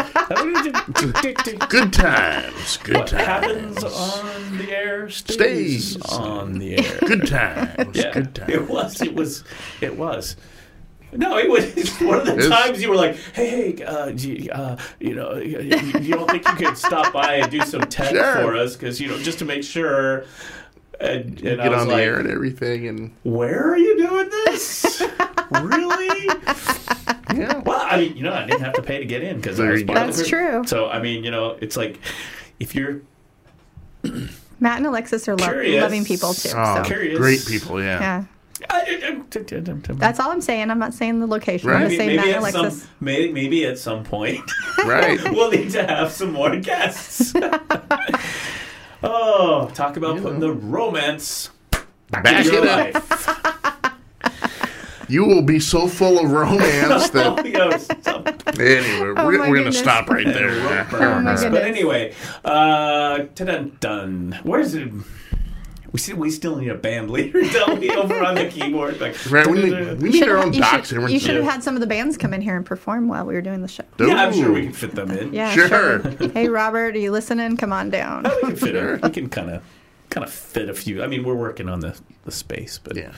Good times, good what times, happens on the air stays, Stays. on the air. good times, Yeah, good times. it was. It was. It was. No, it was one of the It's- times you were like, "Hey, hey, uh, do you, uh, you know, you, you don't think you could stop by and do some tech Sure. for us, because you know, just to make sure." And, and I Get on the like, air and everything, and "Where are you doing this? really?" yeah, Well, I mean, you know, I didn't have to pay to get in because I was you go. part of the That's group. true. So I mean, you know, it's like if you're Matt and Alexis are lo- loving people too. oh, so. Curious. great people, yeah. Yeah. that's That's all I'm saying. I'm not saying the location. I'm Right. just maybe, saying maybe Matt and Alexis. some maybe, maybe at some point. Right. we'll need to have some more guests. oh, talk about putting the romance Back in your life. You will be so full of romance that. You know, some- Anyway, Oh we're, my we're going to goodness. stop right there. Oh my but goodness. anyway, uh, dun dun. Where's it? We still, we still need a band leader, don't we, over on the keyboard? Like, Right, we need, we need our own you docs. should, you should have had some of the bands come in here and perform while we were doing the show. yeah, I'm sure we can fit them in. Yeah, Sure. Hey, Robert, are you listening? Come on down. we can fit it. We can kind of kind of fit a few. I mean, we're working on the the space, but Yeah.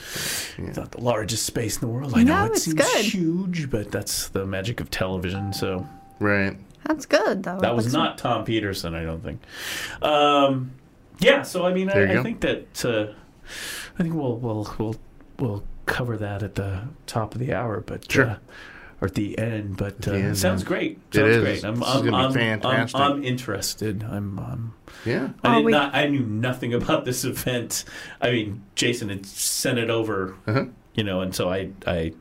it's not the largest space in the world. I know it it's seems good. huge, but that's the magic of television. So Right. That's good, though. that was Looks- not Tom Peterson, I don't think. Um, yeah, so I mean, There I, I think that uh, I think we'll we'll we'll we'll cover that at the top of the hour, but Sure. uh, or at the end. But uh, The end, sounds yeah. great. It Sounds is. great. I'm, This I'm, gonna I'm, fantastic. I'm, I'm interested. I'm. I'm Yeah. I Oh, we- not. I knew nothing about this event. I mean, Jason had sent it over, Uh-huh. you know, and so I, I,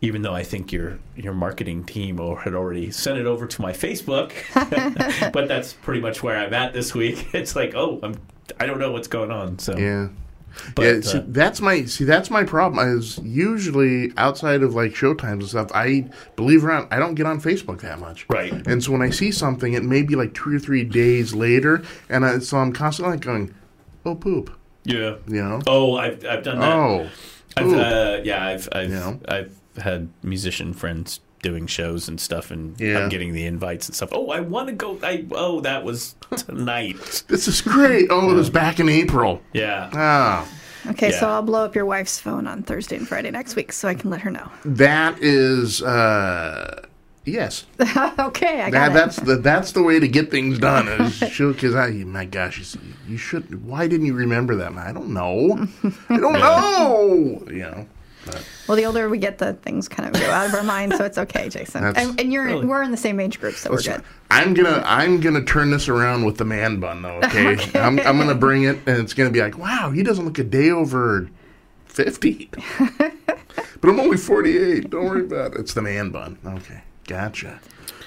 even though I think your your marketing team or had already sent it over to my Facebook, but that's pretty much where I'm at this week. It's like, oh, I'm. I don't know what's going on. So, Yeah. but yeah, see, uh, that's my see. That's my problem. Is usually outside of like showtimes and stuff. I believe it or not, I don't get on Facebook that much. Right. And so when I see something, it may be like two or three days later, and I, so I'm constantly like going, "Oh poop," yeah. you know. Oh, I've I've done that. Oh, I've, poop. uh, yeah, I've I've You know? I've had musician friends doing shows and stuff, and Yeah. I'm getting the invites and stuff. Oh, I want to go. I oh, that was tonight. this is great. Oh, it was back in April. yeah. Ah, Okay, so I'll blow up your wife's phone on Thursday and Friday next week so I can let her know. that is uh, yes. okay, I got That, it. that's the that's the way to get things done. Is she'll because I my gosh, you, see, you should. Why didn't you remember that? I don't know. I don't know. You know. But, Well, the older we get, the things kind of go out of our mind, so it's okay, Jason. And, and you're Really? we're in the same age group, so we're good. I'm gonna I'm gonna turn this around with the man bun though. Okay, I'm I'm gonna bring it, and it's gonna be like, wow, he doesn't look a day over fifty. but I'm only 48. Don't worry about it. It's the man bun. Okay, gotcha.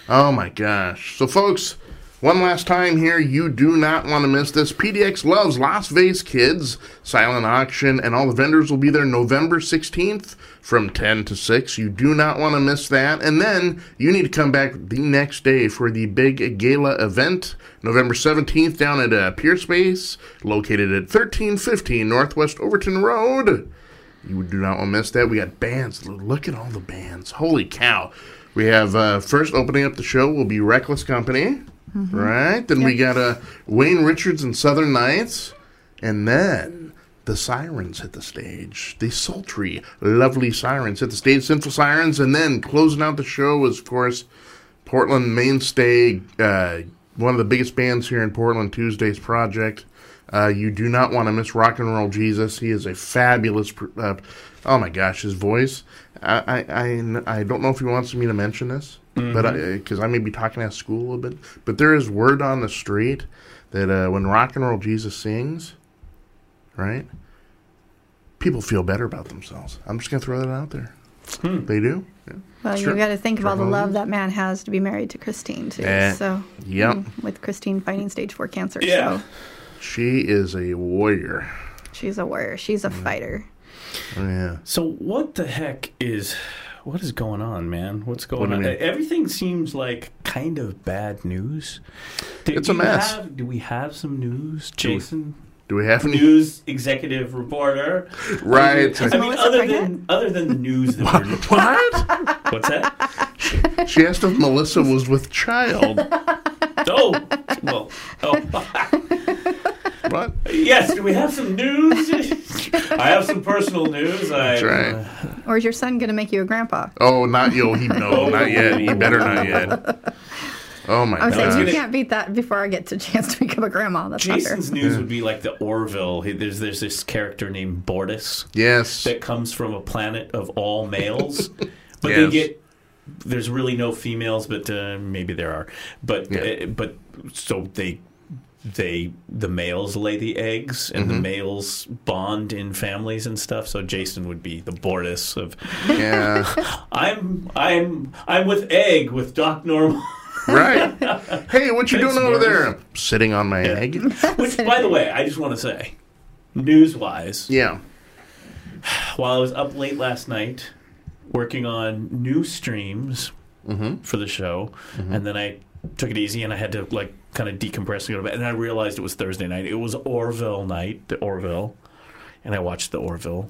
Oh my gosh. So, folks, one last time here, you do not want to miss this. PDX loves Las Vegas Kids silent auction, and all the vendors will be there November 16th from 10 to 6. You do not want to miss that. And then you need to come back the next day for the big gala event, November 17th, down at uh, Pure Space, located at 1315 Northwest Overton Road. You do not want to miss that. We got bands. Look at all the bands. Holy cow. We have uh, first opening up the show will be Reckless Company, right? Then we got uh, Wayne Richards and Southern Nights, and then the Sirens hit the stage. The sultry, lovely Sirens hit the stage. Sinful Sirens, and then closing out the show was, of course, Portland mainstay, uh, one of the biggest bands here in Portland, Tuesday's Project. Uh, you do not want to miss Rock and Roll Jesus. He is a fabulous. Uh, oh my gosh, his voice. I, I I I don't know if he wants me to mention this, but because I, may be talking at school a little bit. But there is word on the street that uh, when Rock and Roll Jesus sings, right, people feel better about themselves. I'm just gonna throw that out there. They do. Yeah. Well, Sure. you got to think of all the love that man has to be married to Christine too. Eh, so yep. mm, with Christine fighting stage four cancer, Yeah. so She is a warrior. she's a warrior. She's a Mm. fighter. Yeah. So what the heck is what is going on, man? What's going do you on? Everything seems like kind of bad news. Do, It's do a mess. Have, do we have some news, Jason? Do we have any? News executive reporter. Right. I mean, Melissa other than other than the news that we're What? what's that? she asked if Melissa was with child. Oh, well, oh, What? yes. Do we have some news? I have some personal news. I, That's right. Or is your son going to make you a grandpa? Oh, not yo. He no, not yet. He better not yet. Oh my I was saying god. you can't beat that before I get to chance to become a grandma. That's not fair. Jason's news would be like the Orville. He- There's there's this character named Bortus. Yes. that comes from a planet of all males, but Yes. they get there's really no females, but uh, maybe there are. But Yeah. uh, but so they they the males lay the eggs and the Mm-hmm. males bond in families and stuff. So Jason would be the Bortus of Yeah. I'm I'm I'm with egg with Doc Normal. Right. Hey, what you Thanks, doing over there? Sitting on my egg. Which, by the way, I just want to say, news wise, Yeah. while I was up late last night working on new streams for the show, and then I took it easy and I had to like kind of decompress and go to bed. And I realized it was Thursday night. It was Orville night, the Orville, and I watched the Orville.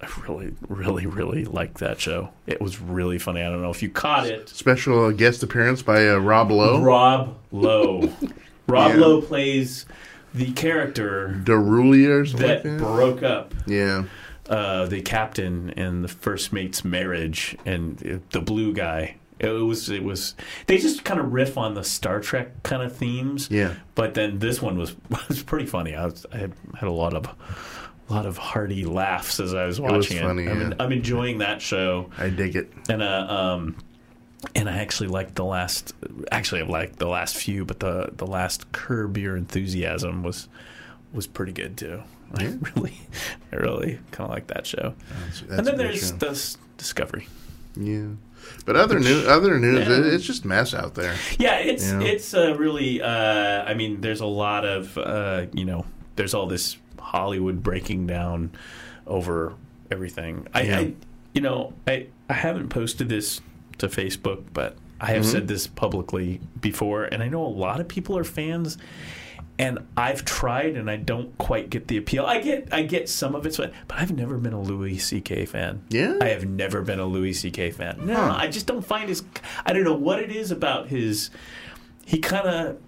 I really, really, really liked that show. It was really funny. I don't know if you caught it. Special guest appearance by uh, Rob Lowe. Rob Lowe. Rob Yeah. Lowe plays the character Darulio that like broke up Yeah. uh, the captain and the first mate's marriage and uh, the blue guy. It was it was they just kind of riff on the Star Trek kind of themes. Yeah. But then this one was was pretty funny. I was I had, had a lot of a lot of hearty laughs as I was was watching it. funny, I'm, yeah. I'm enjoying that show I dig it. and uh, um and I actually liked the last actually I liked the last few, but the the last Curb Your Enthusiasm was was pretty good too. I really I really kind of like that show. That's, that's and then there's show. Discovery. Yeah. But other news, other news, Yeah. it, it's just mess out there. Yeah, it's Yeah. it's uh, really. Uh, I mean, there's a lot of uh, you know, there's all this Hollywood breaking down over everything. I, Yeah. I you know, I I haven't posted this to Facebook, but I have said this publicly before, and I know a lot of people are fans. And I've tried, and I don't quite get the appeal. I get, I get some of it, but I've never been a Louis C.K. fan. Yeah? I have never been a Louis C.K. fan. No, Huh. I just don't find his. I don't know what it is about his. He kind of.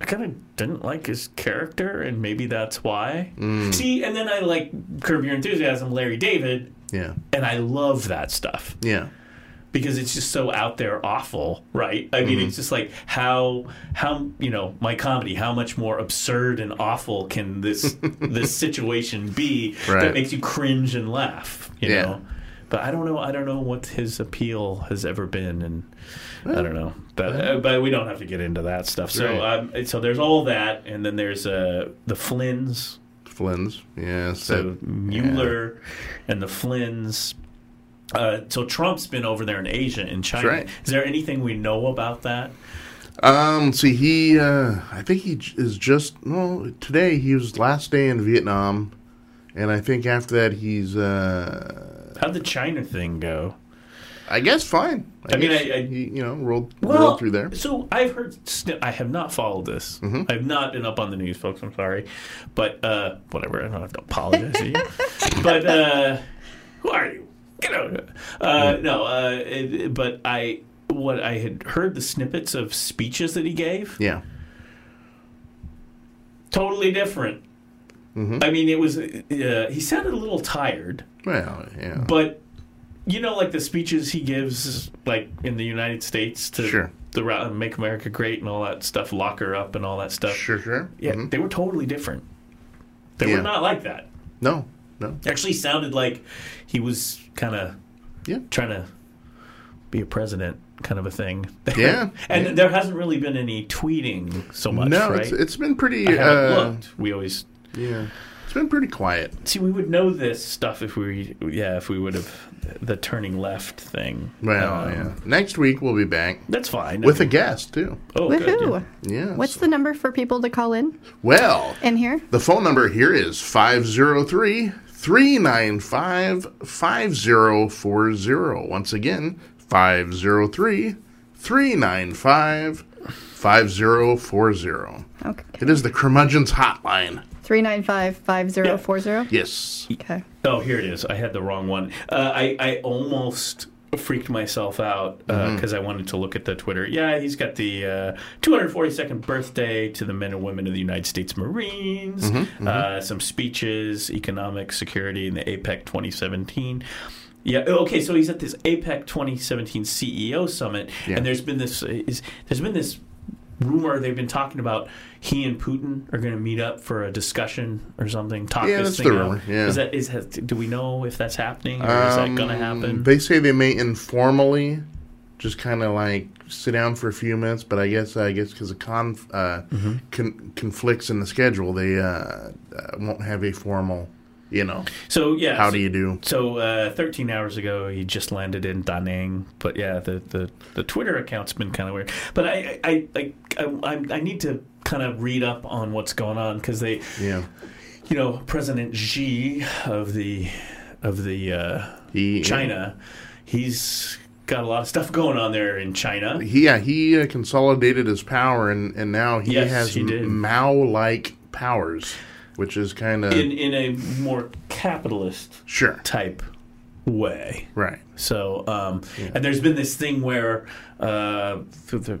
I kind of didn't like his character, and maybe that's why. Mm. See, and then I like Curb Your Enthusiasm, Larry David, Yeah. and I love that stuff Yeah. Because it's just so out there awful, right? I Mm-hmm. mean, it's just like how how you know my comedy, how much more absurd and awful can this this situation be Right. that makes you cringe and laugh, you Yeah. know? But I don't know. I don't know what his appeal has ever been, and I don't know. But uh, but we don't have to get into that stuff. So Right. um, so there's all that, and then there's uh, the Flynns. Flynn's. Yeah. So that- Mueller and the Flynns. Uh, so Trump's been over there in Asia, in China. right. Is there anything we know about that? Um, see, he, uh, I think he is just, well, today he was last day in Vietnam, and I think after that he's, uh, How'd the China thing go? I guess fine. I mean, guess I- I- he, you know, rolled, rolled through there. So I've heard. I have not followed this. Mm-hmm. I've not been up on the news, folks. I'm sorry, but uh, whatever. I don't have to apologize to you. But uh, who are you? Get out! Uh, no, uh, it, but I what I had heard the snippets of speeches that he gave. Yeah. totally different. Mm-hmm. I mean, it was. Uh, he sounded a little tired, Well, yeah. but you know, like the speeches he gives, like in the United States to Sure. the ra- "Make America Great" and all that stuff, "Lock her up" and all that stuff. Sure, sure. Yeah, Mhm. they were totally different. They Yeah. were not like that. No, no. Actually, sounded like he was kind of Yeah. trying to be a president, kind of a thing. Yeah, and yeah. there hasn't really been any tweeting so much, no, right? it's, it's been pretty. I Uh, looked. We always yeah, it's been pretty quiet. see. We would know this stuff if we, yeah, if we would have the turning left thing. Well, Um, yeah. Next week we'll be back that's fine. with a guest too. oh, good, yeah. Yeah. What's the number for people to call in well? in here? The phone number here is 503 395 5040. Once again, 503 395 5040. Okay. It is the Curmudgeon's Hotline. 395 5040. Yes. Okay. Oh, here it is. I had the wrong one. Uh, I I almost freaked myself out uh, mm-hmm. because I wanted to look at the Twitter. Yeah, he's got the uh, 242nd birthday to the men and women of the United States Marines. Mm-hmm. Uh, mm-hmm. some speeches, economic security, in the APEC 2017. Yeah. Okay. So he's at this APEC 2017 CEO summit, Yeah. and there's been this. Uh, is, there's been this rumor they've been talking about he and Putin are going to meet up for a discussion or something. Talk Yeah, this that's thing the out. rumor, yeah. Is that is has, do we know if that's happening or is that going to happen? Um, They say they may informally just kind of like sit down for a few minutes, but I guess I guess because of conf, uh, Mm-hmm. con- conflicts in the schedule, they uh, uh, won't have a formal, you know, so yeah, how so, do you do? So uh, 13 hours ago, he just landed in Da Nang. But yeah, the, the, the Twitter account's been kind of weird. But I I, I, I, I I need to kind of read up on what's going on because they, Yeah, you know, President Xi of the of the uh, he China, he's got a lot of stuff going on there in China. He, yeah, he uh, consolidated his power, and, and now he Yes, has. Mao-like powers, which is kind of In in a more capitalist sure, type way. right? So, um, and there's been this thing where uh,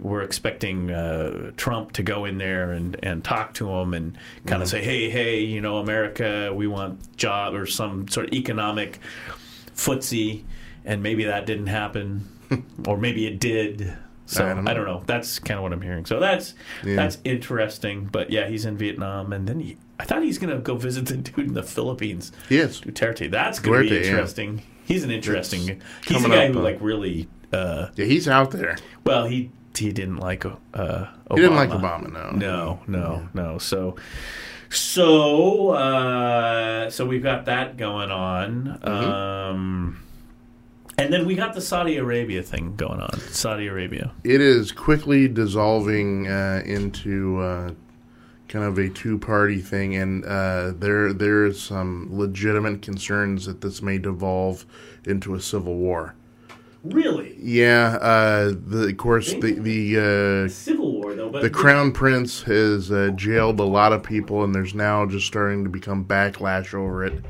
we're expecting uh, Trump to go in there and, and talk to him and kind of say, hey, hey, you know, America, we want job or some sort of economic footsie, and maybe that didn't happen, or maybe it did. So I I don't don't know. know. That's kind of what I'm hearing. So that's Yeah. that's interesting. But yeah, he's in Vietnam, and then he, I thought he's going to go visit the dude in the Philippines. Yes, Duterte. That's going to be Duarte, yeah. interesting. He's an interesting. he's a guy up, who uh, like really. Uh, yeah, he's out there. well, he he didn't like uh, Obama. He didn't like Obama, no. No, no, no. So. So, uh, so we've got that going on, Mm-hmm. um, and then we got the Saudi Arabia thing going on. Saudi Arabia. It is quickly dissolving uh, into uh, kind of a two-party thing, and uh, there there is some legitimate concerns that this may devolve into a civil war. Really, Yeah, uh, the, of course the the uh, civil war though. But the crown prince has uh, jailed a lot of people, and there's now just starting to become backlash over it.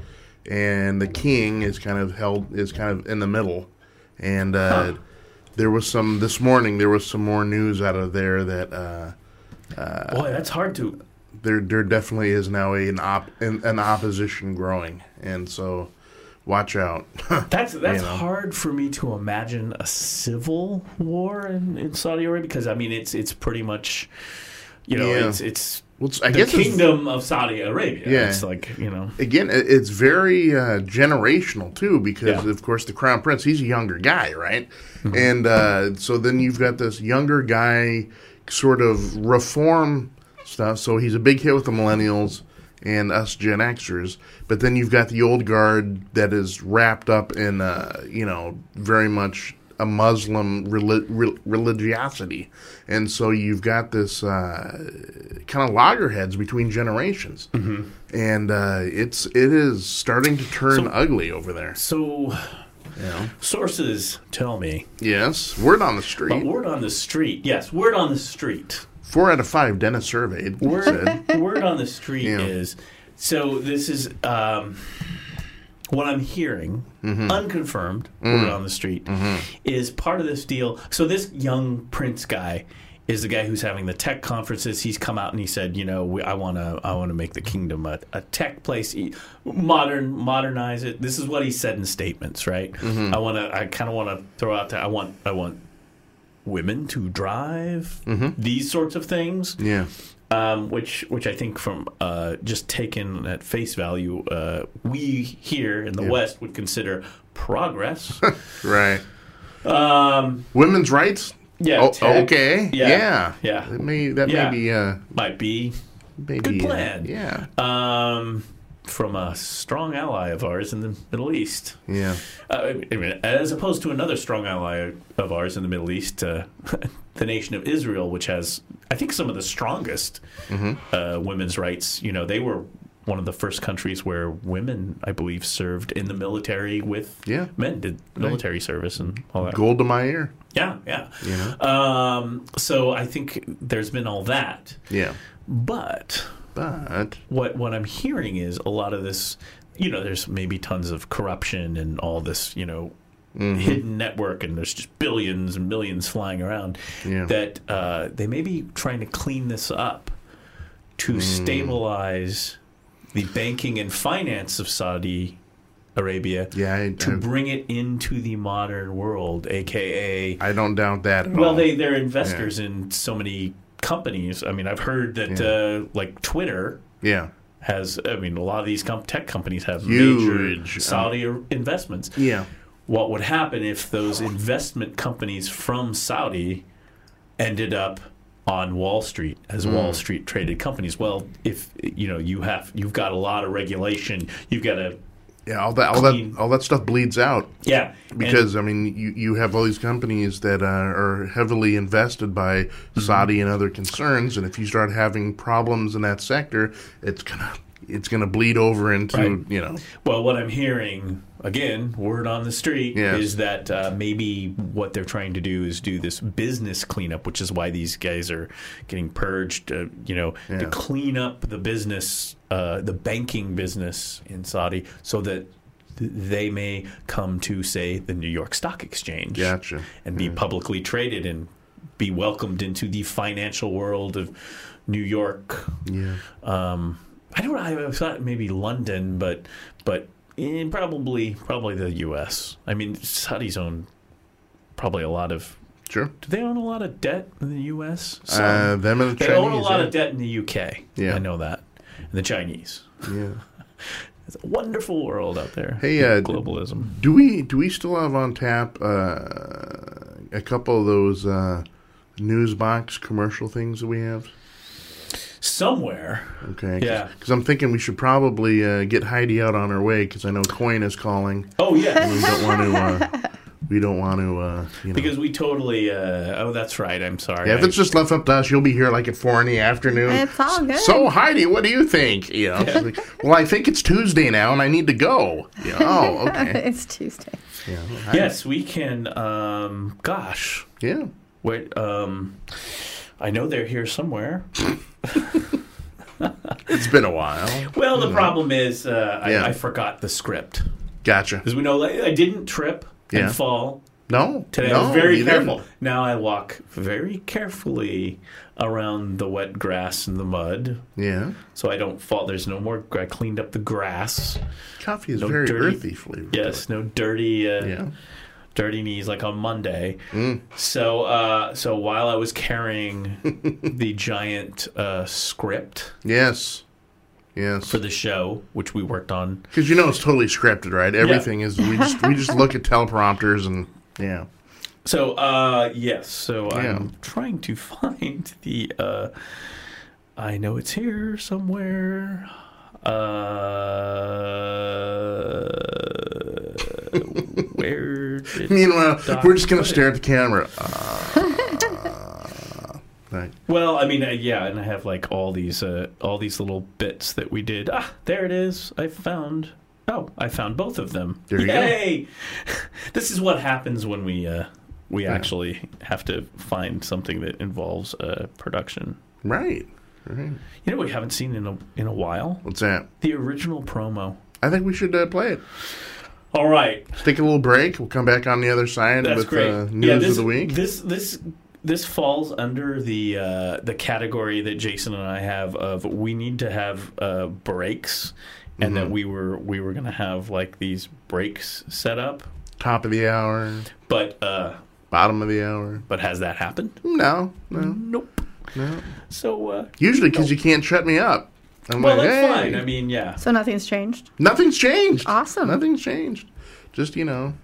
And the king is kind of held is kind of in the middle, and uh, there was some this morning. There was some more news out of there that uh, boy, that's hard to. There there definitely is now a, an op an, an opposition growing, and so watch out. That's that's You know. hard for me to imagine a civil war in, in Saudi Arabia because I mean it's it's pretty much you know Yeah. it's it's Well, it's- I the guess kingdom of Saudi Arabia. Yeah. it's like you know again, it's very uh, generational too, because Yeah. of course the crown prince, he's a younger guy, right? Mm-hmm. And uh, so then you've got this younger guy, sort of reform stuff. So he's a big hit with the millennials and us Gen Xers. But then you've got the old guard that is wrapped up in, uh, you know, very much a Muslim re- religiosity, and so you've got this uh, kind of loggerheads between generations, and uh, it's it is starting to turn So- ugly over there. so. Sources tell me, Yes, word on the but street. word on the street. Yes, word on the street. Four out of five dentists surveyed Word word on the street Yeah. is so. This is um, what I'm hearing, Mm-hmm. unconfirmed. Mm. Word on the street is part of this deal. So this young Prince guy is the guy who's having the tech conferences. He's come out and he said, you know, we, I want to, I want to make the kingdom a, a tech place, modern, modernize it. This is what he said in statements, right? Mm-hmm. I want to, I kind of want to throw out there. I want, I want women to drive, these sorts of things. Yeah. um, which which I think from uh, just taken at face value, uh, we here in the West would consider progress. Right. um, Women's rights. yeah, Oh, okay. Yeah. Yeah. Yeah. That may that Yeah. may be uh might be maybe Good uh, plan. yeah. um, from a strong ally of ours in the Middle East. Yeah. Uh, as opposed to another strong ally of ours in the Middle East, uh, the nation of Israel, which has, I think, some of the strongest Mm-hmm. uh, women's rights. You know, they were one of the first countries where women, I believe, served in the military with Yeah. men, did military service and all that. Gold to my ear. Yeah, yeah. You know? Um, so I think there's been all that, Yeah. but But what what I'm hearing is a lot of this. You know, there's maybe tons of corruption and all this. You know, Mm-hmm. hidden network, and there's just billions and millions flying around. Yeah. That uh, they may be trying to clean this up to Mm. stabilize the banking and finance of Saudi Arabia. yeah, I, To I, bring it into the modern world, aka I don't doubt that at well, all. they they're investors in so many companies. I mean, I've heard that uh, like Twitter yeah. has. I mean, a lot of these com- tech companies have Huge, major Saudi investments. Yeah. What would happen if those investment companies from Saudi ended up on Wall Street as Hmm. Wall Street traded companies? Well, if you know you have you've got a lot of regulation, you've got to Yeah, all that all that all that stuff bleeds out. yeah and- Because I mean, you, you have all these companies that uh, are heavily invested by Saudi and other concerns, and if you start having problems in that sector, it's gonna it's gonna bleed over into Right. you know Well, what I'm hearing again, word on the street, Yes. is that uh, maybe what they're trying to do is do this business cleanup, which is why these guys are getting purged. Uh, you know, to clean up the business, uh, the banking business in Saudi, so that th- they may come to say the New York Stock Exchange, Gotcha. and be publicly traded and be welcomed into the financial world of New York yeah um, I don't know. I thought maybe London, but but in probably probably the U.S. I mean, Saudi's own probably a lot of. sure. Do they own a lot of debt in the U.S.? Uh, them and the they Chinese. own a lot yeah. of debt in the U.K. Yeah. I know that. And the Chinese. Yeah. It's a wonderful world out there. Hey, uh, globalism. Do we do we still have on tap uh, a couple of those uh, news box commercial things that we have? Somewhere. Okay. Yeah. Because I'm thinking we should probably uh, get Heidi out on her way because I know KOIN is calling. Oh yes. We don't want to. Uh, we don't want to. Uh, you know. Because we totally. Uh, oh, that's right. I'm sorry. yeah, if I- it's just left up to us, you'll be here like at four in the afternoon. It's all good. So Heidi, what do you think? You know, it's like, well, I think it's Tuesday now, and I need to go. You know, oh, okay. it's Tuesday. Yeah. yes, we can. Um, gosh. Yeah. Wait, um, I know they're here somewhere. It's been a while. Well, the problem is uh, I, Yeah. I forgot the script Gotcha. because we know like, I didn't trip Yeah. and fall No. today. no, I was very you careful. didn't. Now I walk very carefully around the wet grass and the mud, Yeah. so I don't fall. There's no more. I cleaned up the grass. Coffee is No very dirty- earthy flavor. Yes, no dirty. Uh, Yeah. Dirty knees like on Monday. Mm. So, uh, so while I was carrying the giant uh, script Yes. Yes. for the show, which we worked on, Because you know it's totally scripted, right? Everything is. We just we just look at teleprompters and yeah. so uh, yes, so Yeah. I'm trying to find the. Uh, I know it's here somewhere. Uh, where? Meanwhile, Doc we're just gonna stare at the camera. Uh, right. Well, I mean, uh, yeah, and I have like all these, uh, all these little bits that we did. Ah, there it is. I found. Oh, I found both of them. There you go. This is what happens when we uh, we actually have to find something that involves uh, production. Right. Right. You know, what we haven't seen in a in a while What's that? the original promo. I think we should uh, play it. All right, Let's take a little break. We'll come back on the other side that's with great. uh, news yeah, this, of the week. This this this falls under the uh, the category that Jason and I have of we need to have uh, breaks, and Mm-hmm. that we were we were gonna have like these breaks set up, Top of the hour. but uh, Bottom of the hour. But has that happened? No, no. Nope. No. So, uh, Usually because you can't shut me up. I'm well, like, that's hey, fine. I mean, yeah. So nothing's changed. nothing's changed. Awesome. Nothing's changed. Just you know.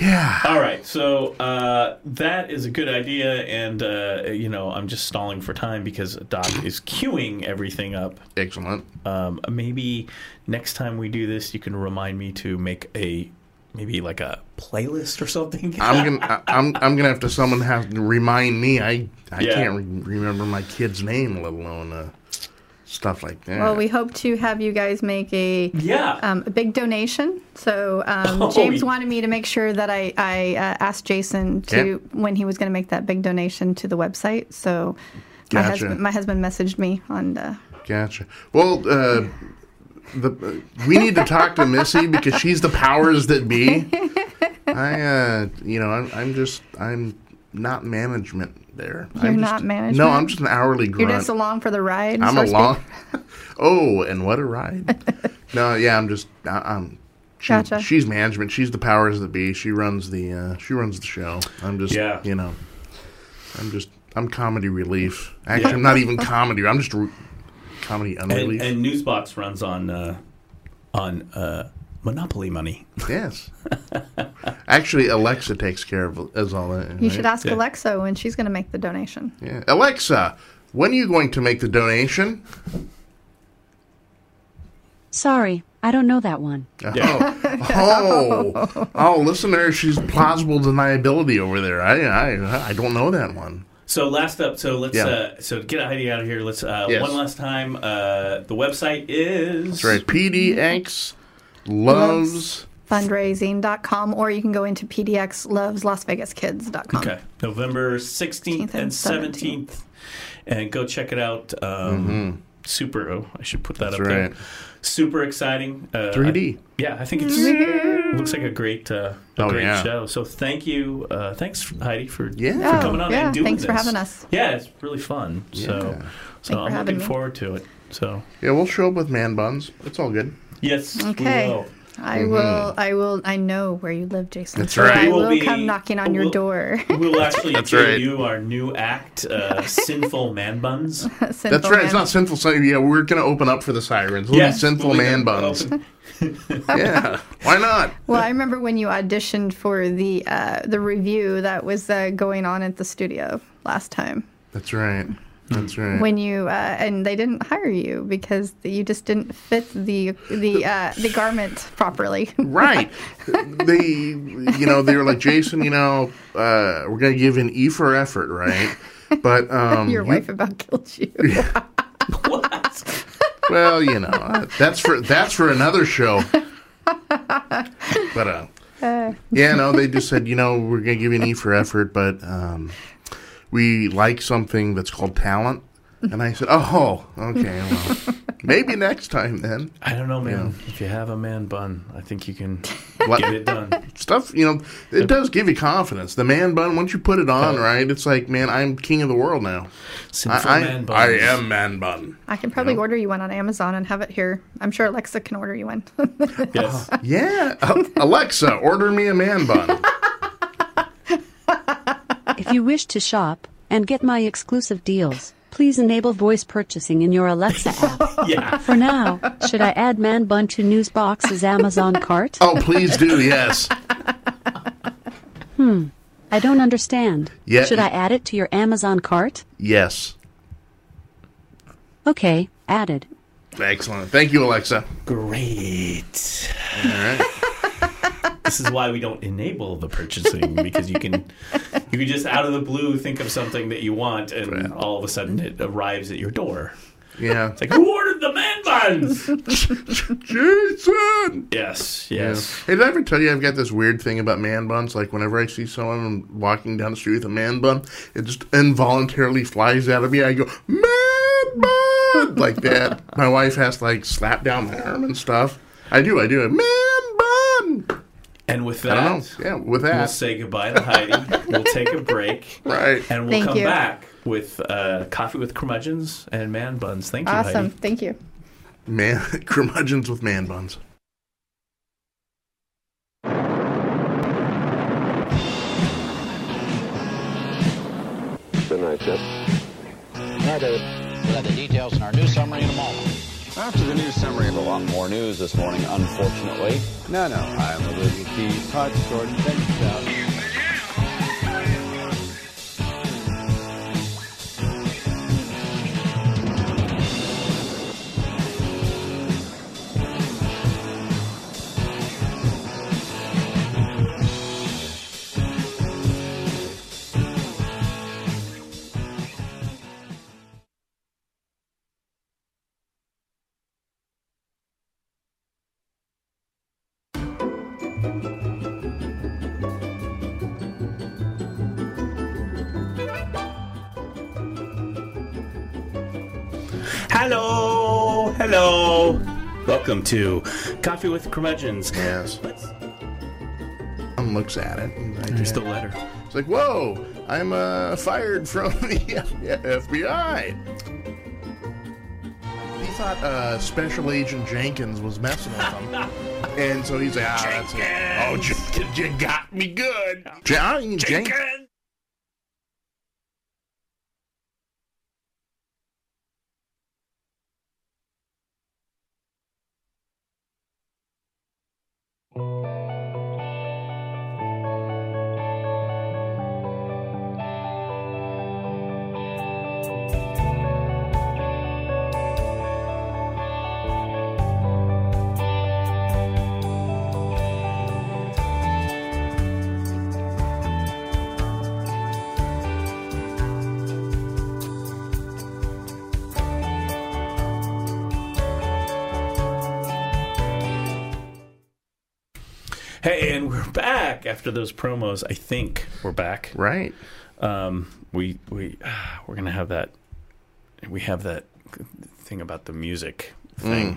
Yeah. All right, so uh, that is a good idea, and uh, you know I'm just stalling for time because Doc is queuing everything up. Excellent. Um, maybe next time we do this, you can remind me to make a maybe like a playlist or something. I'm gonna. I- I'm. I'm gonna have to. Someone have to remind me. I. I Yeah. can't re- remember my kid's name, let alone uh, stuff like that. Well, we hope to have you guys make a yeah. um, a big donation. So um, Oh, James yeah. wanted me to make sure that I, I uh, asked Jason to Yeah. when he was going to make that big donation to the website. So my Gotcha. husband my husband messaged me on The, Gotcha. Well, uh, the uh, we need to talk to Missy because she's the powers that be. I, uh, you know, I'm, I'm just, I'm not management there. You're I'm not just, management? No, I'm just an hourly grunt. you're just along for the ride. I'm so a to speak. long. oh, and what a ride! no, yeah, I'm just, I, I'm. She, Gotcha. She's management. She's the powers that be. She runs the. Uh, she runs the show. I'm just. Yeah. You know. I'm just. I'm comedy relief. Actually, I'm not even comedy. I'm just re- comedy and, unrelief. and Newsbox runs on uh, on uh, Monopoly money. Yes. Actually, Alexa takes care of is all that. You should ask Yeah. Alexa when she's going to make the donation. Yeah. Alexa, when are you going to make the donation? Sorry, I don't know that one. Oh, oh, oh! Listen to her. She's plausible deniability over there. I, I, I don't know that one. So last up, so let's Yeah. uh, so to get Heidi out of here. Let's uh, Yes. one last time. Uh, the website is That's right. PDX loves. Fundraising.com, or you can go into pdxloveslasvegaskids.com. Okay, November 16th and 17th. And go check it out. Um, Super, oh, I should put that Mm-hmm. That's up right. there. Super exciting. Uh, 3D. I- yeah, I think it's it looks like a great, uh, a Oh, great yeah. show. So thank you, uh, thanks Heidi for Yeah. for coming on yeah, and doing thanks for having us. Yeah, it's really fun. So, Yeah. so Thanks I'm having looking me. forward to it. So Yeah, we'll show up with man buns. It's all good. Yes, Okay. we will. I will. I will. I know where you live, Jason. Mm-hmm. That's right. I will will be- come knocking on your we'll- door. We'll actually That's give right. you our new act, uh, Sinful Man Buns. That's right. It's not sinful. Sin- Yeah, we're gonna open up for the sirens. Little Yes, sinful we'll man leave buns. yeah. Why not? Well, I remember when you auditioned for the uh, the revue that was uh, going on at the studio last time. That's right. That's right. When you uh, and they didn't hire you because you just didn't fit the the uh, the garment properly. Right. they, you know, they were like, Jason, you know, uh, we're going to give an E for effort, right? But, um, Your you- wife about killed you. what? well, you know, uh, that's for, that's for another show. But, uh, yeah, no, they just said, you know, we're going to give you an E for effort, but, um, we like something that's called talent. And I said, oh, okay, well, maybe next time then. I don't know, man. If you have a man bun, I think you can What- get it done. stuff you know it does give you confidence the man bun once you put it on Okay. right it's like man i'm king of the world now Sinful I, man I, buns. I am man bun I can probably order you one on Amazon and have it here. I'm sure Alexa can order you one. Yes. yeah Uh, alexa order me a man bun If you wish to shop and get my exclusive deals, please enable voice purchasing in your Alexa app. yeah. For now, should I add Man Bun to Newsbox's Amazon cart? oh please do yes hmm. I don't understand. Yeah. Should I add it to your Amazon cart? yes Okay, added. excellent thank you alexa Great. all right This is why we don't enable the purchasing because you can you can just out of the blue think of something that you want and all of a sudden it arrives at your door. yeah It's like who ordered the man buns? jason yes, Yeah. yes. Hey, did I ever tell you I've got this weird thing about man buns? Like whenever I see someone walking down the street with a man bun, it just involuntarily flies out of me. I go man bun like that. My wife has to like slap down my arm and stuff. I do, I do. A man bun. And with that, yeah, with that, we'll say goodbye to Heidi. we'll take a break, right? And we'll Thank come you. back with uh, coffee with curmudgeons and man buns. Thank you, awesome. Heidi. Thank you, man. curmudgeons with man buns. Good night, Jeff. Now the details in our new summary. After the news summary, a lot more news this morning, unfortunately. No, no, I'm a little key. Todd Gordon, thank Hello, hello. Welcome to Coffee with Curmudgeons. Yes. One looks at it. And like, There's the letter. It's like, whoa, I'm uh, fired from the FBI. He thought uh, Special Agent Jenkins was messing with him. and so he's like, ah, that's it. Oh, Jenkins, you got me good. John, Jenkins. Back after those promos. I think we're back. Right. Um, we we we're gonna have that. We have that thing about the music thing,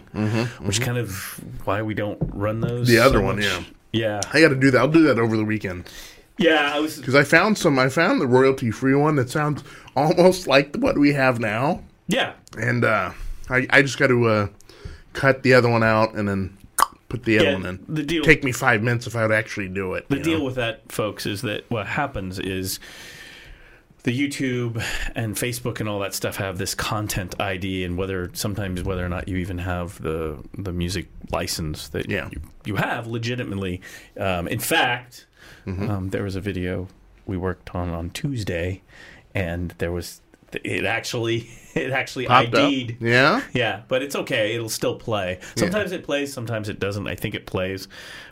which kind of why we don't run those. Mm, The other so one, much. yeah. yeah, I got to do that. I'll do that over the weekend. yeah. I was Because I found some, I found the royalty free one that sounds almost like what we have now. yeah. And uh, I, I just got to uh, cut the other one out and then put the other Yeah, one in. the deal- Take me five minutes if I would actually do it. The deal know? with that, folks, is that what happens is the YouTube and Facebook and all that stuff have this content ID, and whether sometimes whether or not you even have the the music license that Yeah. you, you have legitimately. Um, in fact, Mm-hmm. um, there was a video we worked on on Tuesday, and there was it actually it actually Popped. ID'd. Yeah? Yeah, but it's okay. It'll still play. Sometimes it plays, sometimes it doesn't. I think it plays,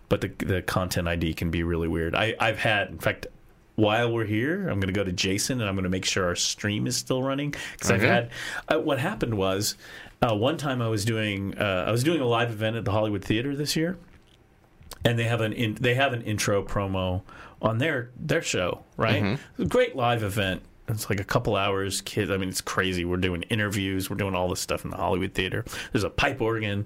but the the content ID can be really weird. I I've had, in fact, while we're here, I'm going to go to Jason and I'm going to make sure our stream is still running because I've had. Uh, what happened was, uh, one time I was doing uh, I was doing a live event at the Hollywood Theater this year, and they have an in, they have an intro promo on their their show, right? It's a great live event. It's like a couple hours. Kids, I mean, it's crazy. We're doing interviews. We're doing all this stuff in the Hollywood Theater. There's a pipe organ.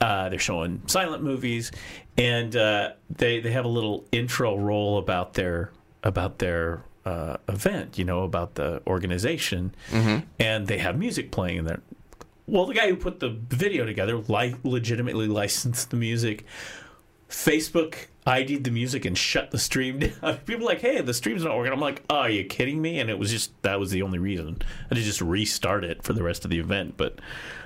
Uh, they're showing silent movies, and uh, they they have a little intro roll about their about their uh, event. You know, about the organization, and they have music playing in there. Well, the guy who put the video together li- legitimately licensed the music. Facebook ID'd the music and shut the stream down. People were like, hey, the stream's not working. I'm like, oh, are you kidding me? And it was just, that was the only reason. I had to just restart it for the rest of the event. But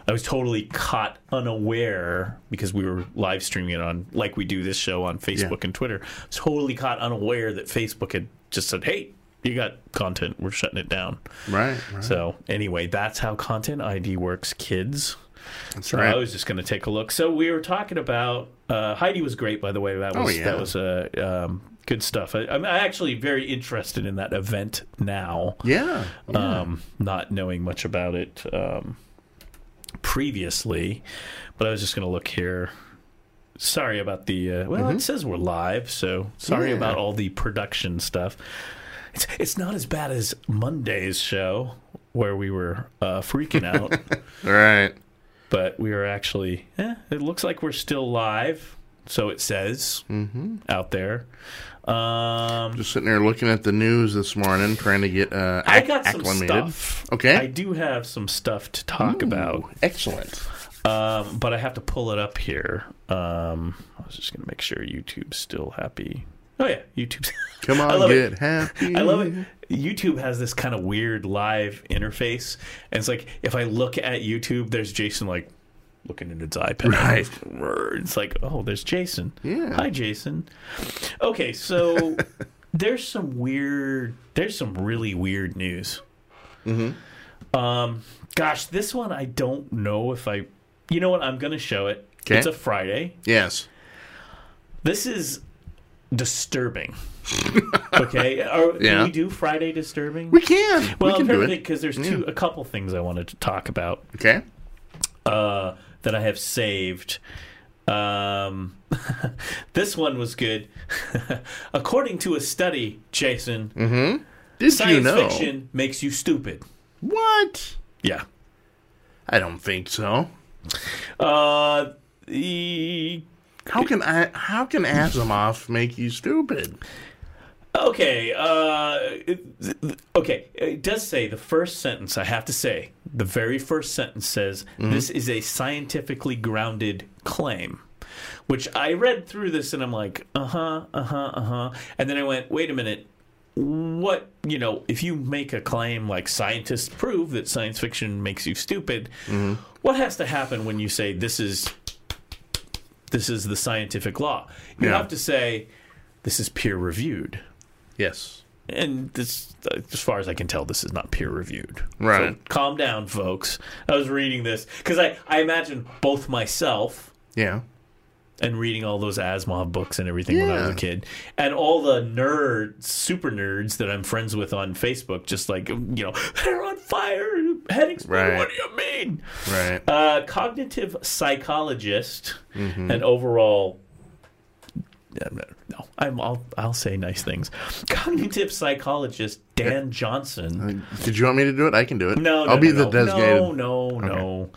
I was totally caught unaware because we were live streaming it on, like we do this show on Facebook and Twitter. I was totally caught unaware that Facebook had just said, hey, you got content. We're shutting it down. Right. right. So anyway, that's how Content ID works, kids. That's So right. I was just going to take a look. So we were talking about uh, Heidi was great, by the way. That Oh, was yeah. that was uh, um, good stuff. I, I'm actually very interested in that event now. yeah. Um, not knowing much about it um, previously, but I was just going to look here. Sorry about the. Uh, well, it says we're live, so sorry Mm-hmm. Yeah. about all the production stuff. It's it's not as bad as Monday's show where we were uh, freaking out. All right. But we are actually eh, it looks like we're still live so it says out there um Just sitting there looking at the news this morning, trying to get uh, i got some acclimated. stuff Okay. i do have some stuff to talk about excellent. um but i have to pull it up here um i was just gonna make sure youtube's still happy Oh yeah, YouTube. Come I on, love it. get happy. I love it. YouTube has this kind of weird live interface, and it's like if I look at YouTube, there's Jason like looking at his iPad. Right. It's like, oh, there's Jason. Yeah. Hi, Jason. Okay, so there's some weird. There's some really weird news. Mm-hmm. Um, gosh, this one I don't know if I. You know what? I'm going to show it. It's a Friday. Yes. This is disturbing. okay, Are, Yeah. can we do Friday disturbing? We can. well, we can apparently, because there's two, a couple things I wanted to talk about Okay. uh, that I have saved. Um, this one was good. According to a study, Jason, Did science you know? fiction makes you stupid. What? Yeah. I don't think so. Uh, the How can I? How can Asimov make you stupid? Okay, uh, okay. It does say the first sentence. I have to say, the very first sentence says this is a scientifically grounded claim. Which I read through this and I'm like, uh huh, uh huh, uh huh. And then I went, wait a minute. What you know? If you make a claim like scientists prove that science fiction makes you stupid, what has to happen when you say this is this is the scientific law? You Yeah. have to say this is peer reviewed Yes. and this uh, as far as i can tell this is not peer reviewed Right. so calm down folks i was reading this because I, I imagine both myself Yeah. and reading all those asimov books and everything when i was a kid and all the nerds super nerds that i'm friends with on facebook just like you know they're on fire head exploded Right. what do you mean Right. uh, cognitive psychologist Mm-hmm. and overall yeah, no, I'm, I'll I'll say nice things. Cognitive psychologist Dan Johnson. Did you want me to do it? I can do it. No, no, I'll be no, the designated. No, no, no.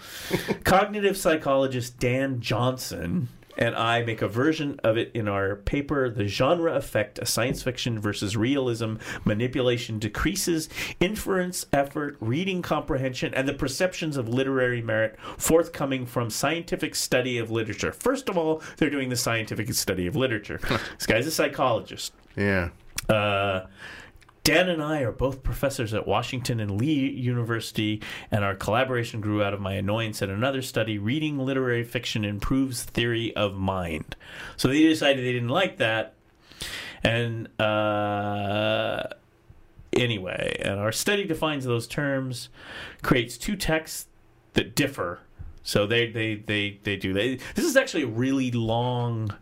Cognitive psychologist Dan Johnson and I make a version of it in our paper, The Genre Effect: A Science Fiction versus Realism Manipulation Decreases Inference Effort, Reading Comprehension, and the Perceptions of Literary Merit, forthcoming from Scientific Study of Literature. First of all, they're doing the scientific study of literature. this guy's a psychologist. Yeah. Uh, Dan and I are both professors at Washington and Lee University, and our collaboration grew out of my annoyance at another study reading literary fiction improves theory of mind. So they decided they didn't like that. And uh, anyway, and our study defines those terms, creates two texts that differ. So they they they they do. They, this is actually a really long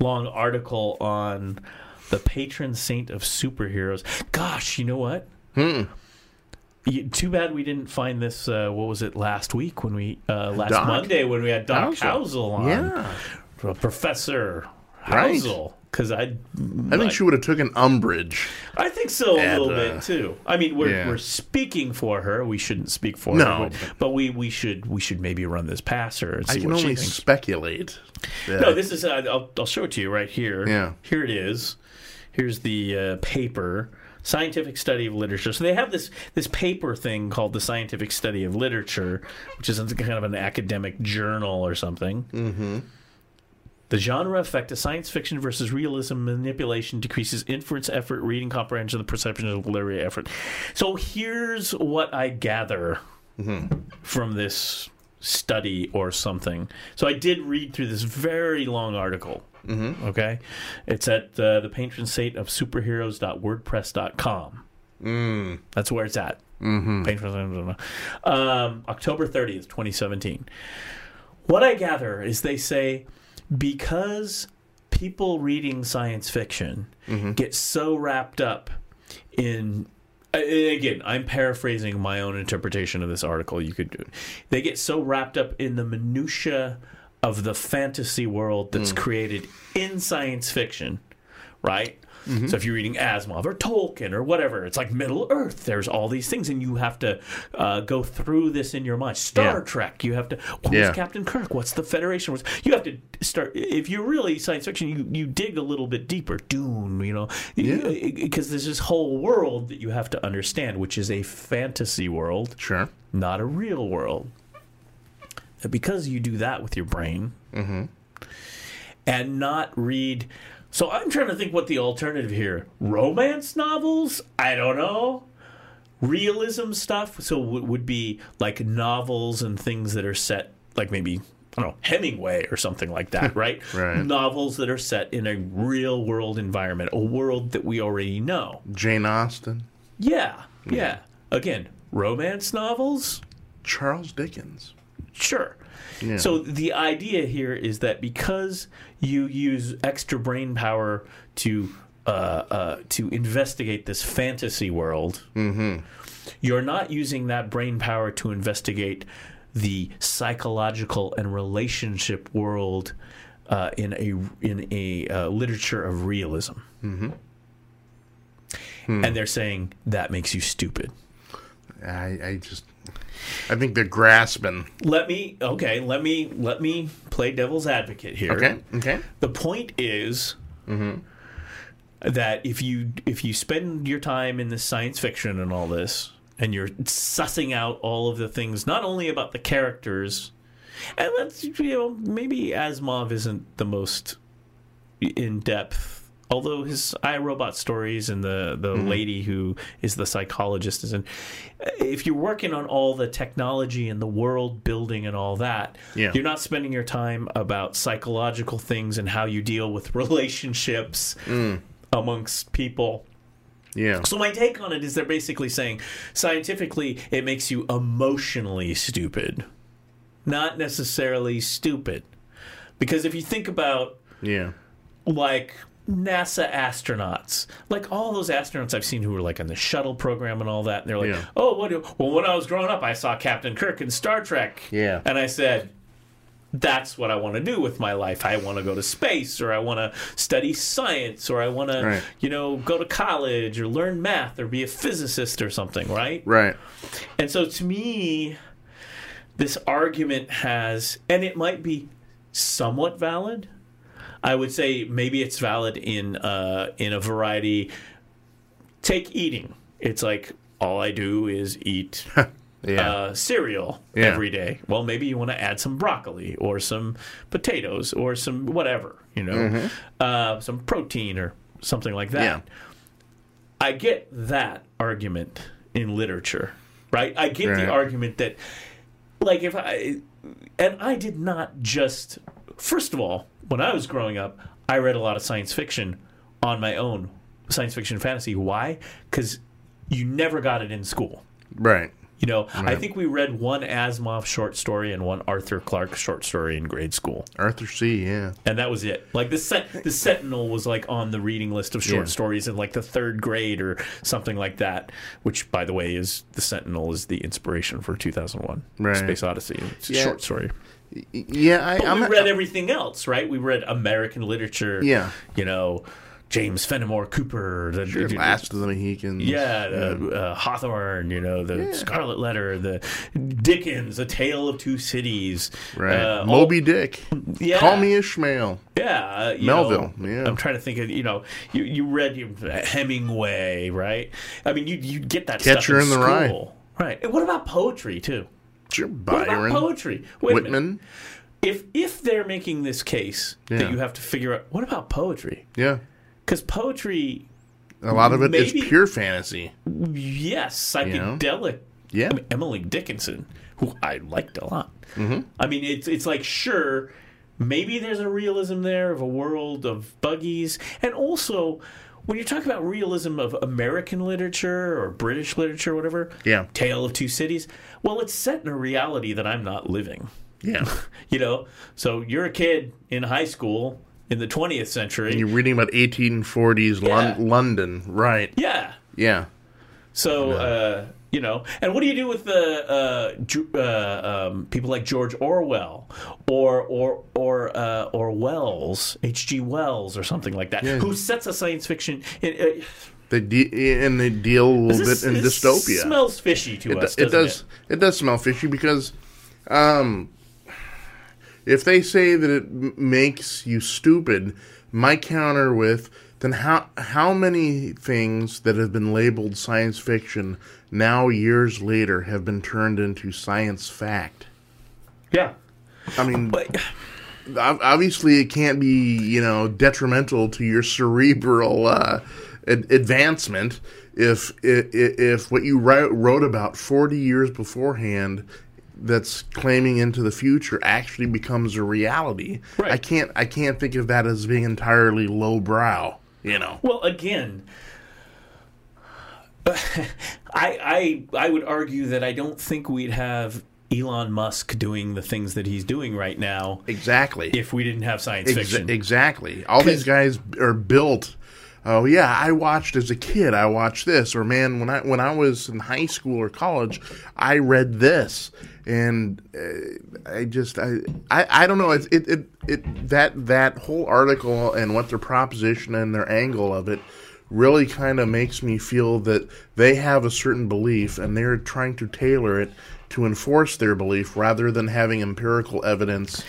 long article on the patron saint of superheroes. Gosh, you know what? You- too bad we didn't find this. Uh, what was it last week when we uh, last Doc Monday when we had Doc Housel. On? Yeah. Professor Right. Housel. Because I, I think she would have taken an umbrage. I think so a little uh, bit too. I mean, we're yeah. we're speaking for her. We shouldn't speak for No, her, but- but, we we should we should maybe run this past her and I can only she speculate. that- No, this is. Uh, I'll, I'll show it to you right here. Yeah. Here it is. Here's the uh, paper. Scientific study of literature. So they have this this paper thing called the Scientific Study of Literature, which is kind of an academic journal or something. Mm-hmm. The genre effect of science fiction versus realism manipulation decreases inference effort, reading comprehension, the perception of literary effort. So here's what I gather from this study or something. So I did read through this very long article. Mm-hmm. Okay, it's at uh, the patron saint of superheroes.wordpress.com. Mm. That's where it's at. Mm-hmm. Patron, um, October thirtieth, twenty seventeen. What I gather is they say because people reading science fiction get so wrapped up in again i'm paraphrasing my own interpretation of this article you could do they get so wrapped up in the minutia of the fantasy world that's created in science fiction right? So if you're reading asimov or tolkien or whatever it's like middle earth. There's all these things and you have to uh, go through this in your mind. Star Yeah. trek you have to who's Yeah. captain kirk? What's the federation? What's- you have to start if you're really science fiction you, you dig a little bit deeper. Dune you know? Because there's this whole world that you have to understand which is a fantasy world Sure. not a real world. Because you do that with your brain, mm-hmm. and not read. So I'm trying to think what the alternative here. Romance novels? I don't know. Realism stuff. So w- would be like novels and things that are set like maybe I don't know Hemingway or something like that, right? Right. Novels that are set in a real world environment, a world that we already know. Jane Austen, Yeah, yeah. Again, romance novels. Charles Dickens. Sure. Yeah. So the idea here is that because you use extra brain power to uh, uh, to investigate this fantasy world, you're not using that brain power to investigate the psychological and relationship world uh, in a in a uh, literature of realism. Mm-hmm. And they're saying that makes you stupid. I, I just, I think they're grasping. let me okay let me let me play devil's advocate here Okay, okay. the point is that if you if you spend your time in this science fiction and all this and you're sussing out all of the things not only about the characters and that's you know maybe asimov isn't the most in depth although his I, Robot stories and the the mm-hmm. lady who is the psychologist is in if you're working on all the technology and the world building and all that Yeah. you're not spending your time about psychological things and how you deal with relationships mm. amongst people Yeah. so my take on it is they're basically saying scientifically it makes you emotionally stupid, not necessarily stupid. Because if you think about Yeah. like NASA astronauts, like all those astronauts I've seen who were like on the shuttle program and all that, and they're like, Yeah. "Oh, what? Do, well, when I was growing up, I saw Captain Kirk in Star Trek." Yeah. and I said, "That's what I want to do with my life. I want to go to space, or I want to study science, or I want to, you know, go to college, or learn math, or be a physicist, or something." Right? Right. And so to me, this argument has, and it might be somewhat valid. I would say maybe it's valid in uh, in a variety. Take eating. It's like all I do is eat Yeah. uh, cereal Yeah. every day. Well, maybe you want to add some broccoli or some potatoes or some whatever, you know, uh, some protein or something like that. Yeah. I get that argument in literature, right? I get Right. the argument that, like, if I, and I did not just, first of all, when I was growing up, I read a lot of science fiction on my own, science fiction fantasy. Why? Because you never got it in school. right. You know, I think we read one Asimov short story and one Arthur Clarke short story in grade school, Arthur C. Yeah. and that was it. Like the set, the Sentinel was like on the reading list of short Yeah. stories in like the third grade or something like that. Which, by the way, is the Sentinel is the inspiration for 2001: Right. Space Odyssey. It's a Yeah. short story. Yeah. I, But I'm we read everything else, right? We read American literature. Yeah. you know, James Fenimore Cooper, the, Sure, Last of the Mohicans. Yeah, uh, uh, Hawthorne, you know, the Scarlet Letter, the Dickens, A Tale of Two Cities. Right. Uh, all- Moby Dick. yeah, Call me Ishmael. Yeah. uh, Melville, know, yeah. I'm trying to think of, you know, you, you read Hemingway, right? I mean, you you get that Catcher stuff in, in the Rye. Right. And what about poetry, too? Sure. What about poetry? Wait. Whitman. If, if they're making this case Yeah. that you have to figure out, what about poetry? Yeah. Because poetry, A lot of it is Maybe- pure fantasy. yes, know? psychedelic Yeah. I mean, Emily Dickinson, who I liked a lot. Mm-hmm. I mean, it's it's like sure, maybe there's a realism there of a world of buggies, and also when you talk about realism of American literature or British literature, or whatever. Yeah. Tale of Two Cities. Well, it's set in a reality that I'm not living. Yeah. You know, so you're a kid in high school in the 20th century. And you're reading about 1840s Yeah. Lon- London. Right. yeah. Yeah. So uh, you know, and what do you do with the uh, Ju- uh, um, people like George Orwell or or or uh, or Wells, H.G. Wells, or something like that, Yeah. who sets a science fiction? In, uh, They de- and they deal a little this, bit in dystopia. Smells fishy to it, us. it does. It? does smell fishy because, um, if they say that it makes you stupid, my counter with then how how many things that have been labeled science fiction now years later have been turned into science fact? Yeah, I mean, but obviously it can't be you know detrimental to your cerebral uh, ad- advancement if if, if what you wrote, wrote about 40 years beforehand that's claiming into the future actually becomes a reality Right. i can't i can't think of that as being entirely lowbrow you know Well, again, I, I I would argue that I don't think we'd have Elon Musk doing the things that he's doing right now exactly if we didn't have science fiction. exactly. All these guys are built. Oh yeah, I watched as a kid. I watched this, or man, when I when I was in high school or college, I read this, and uh, I just I, I I don't know. It, it it it that that whole article and what their proposition and their angle of it really kind of makes me feel that they have a certain belief and they're trying to tailor it to enforce their belief rather than having empirical evidence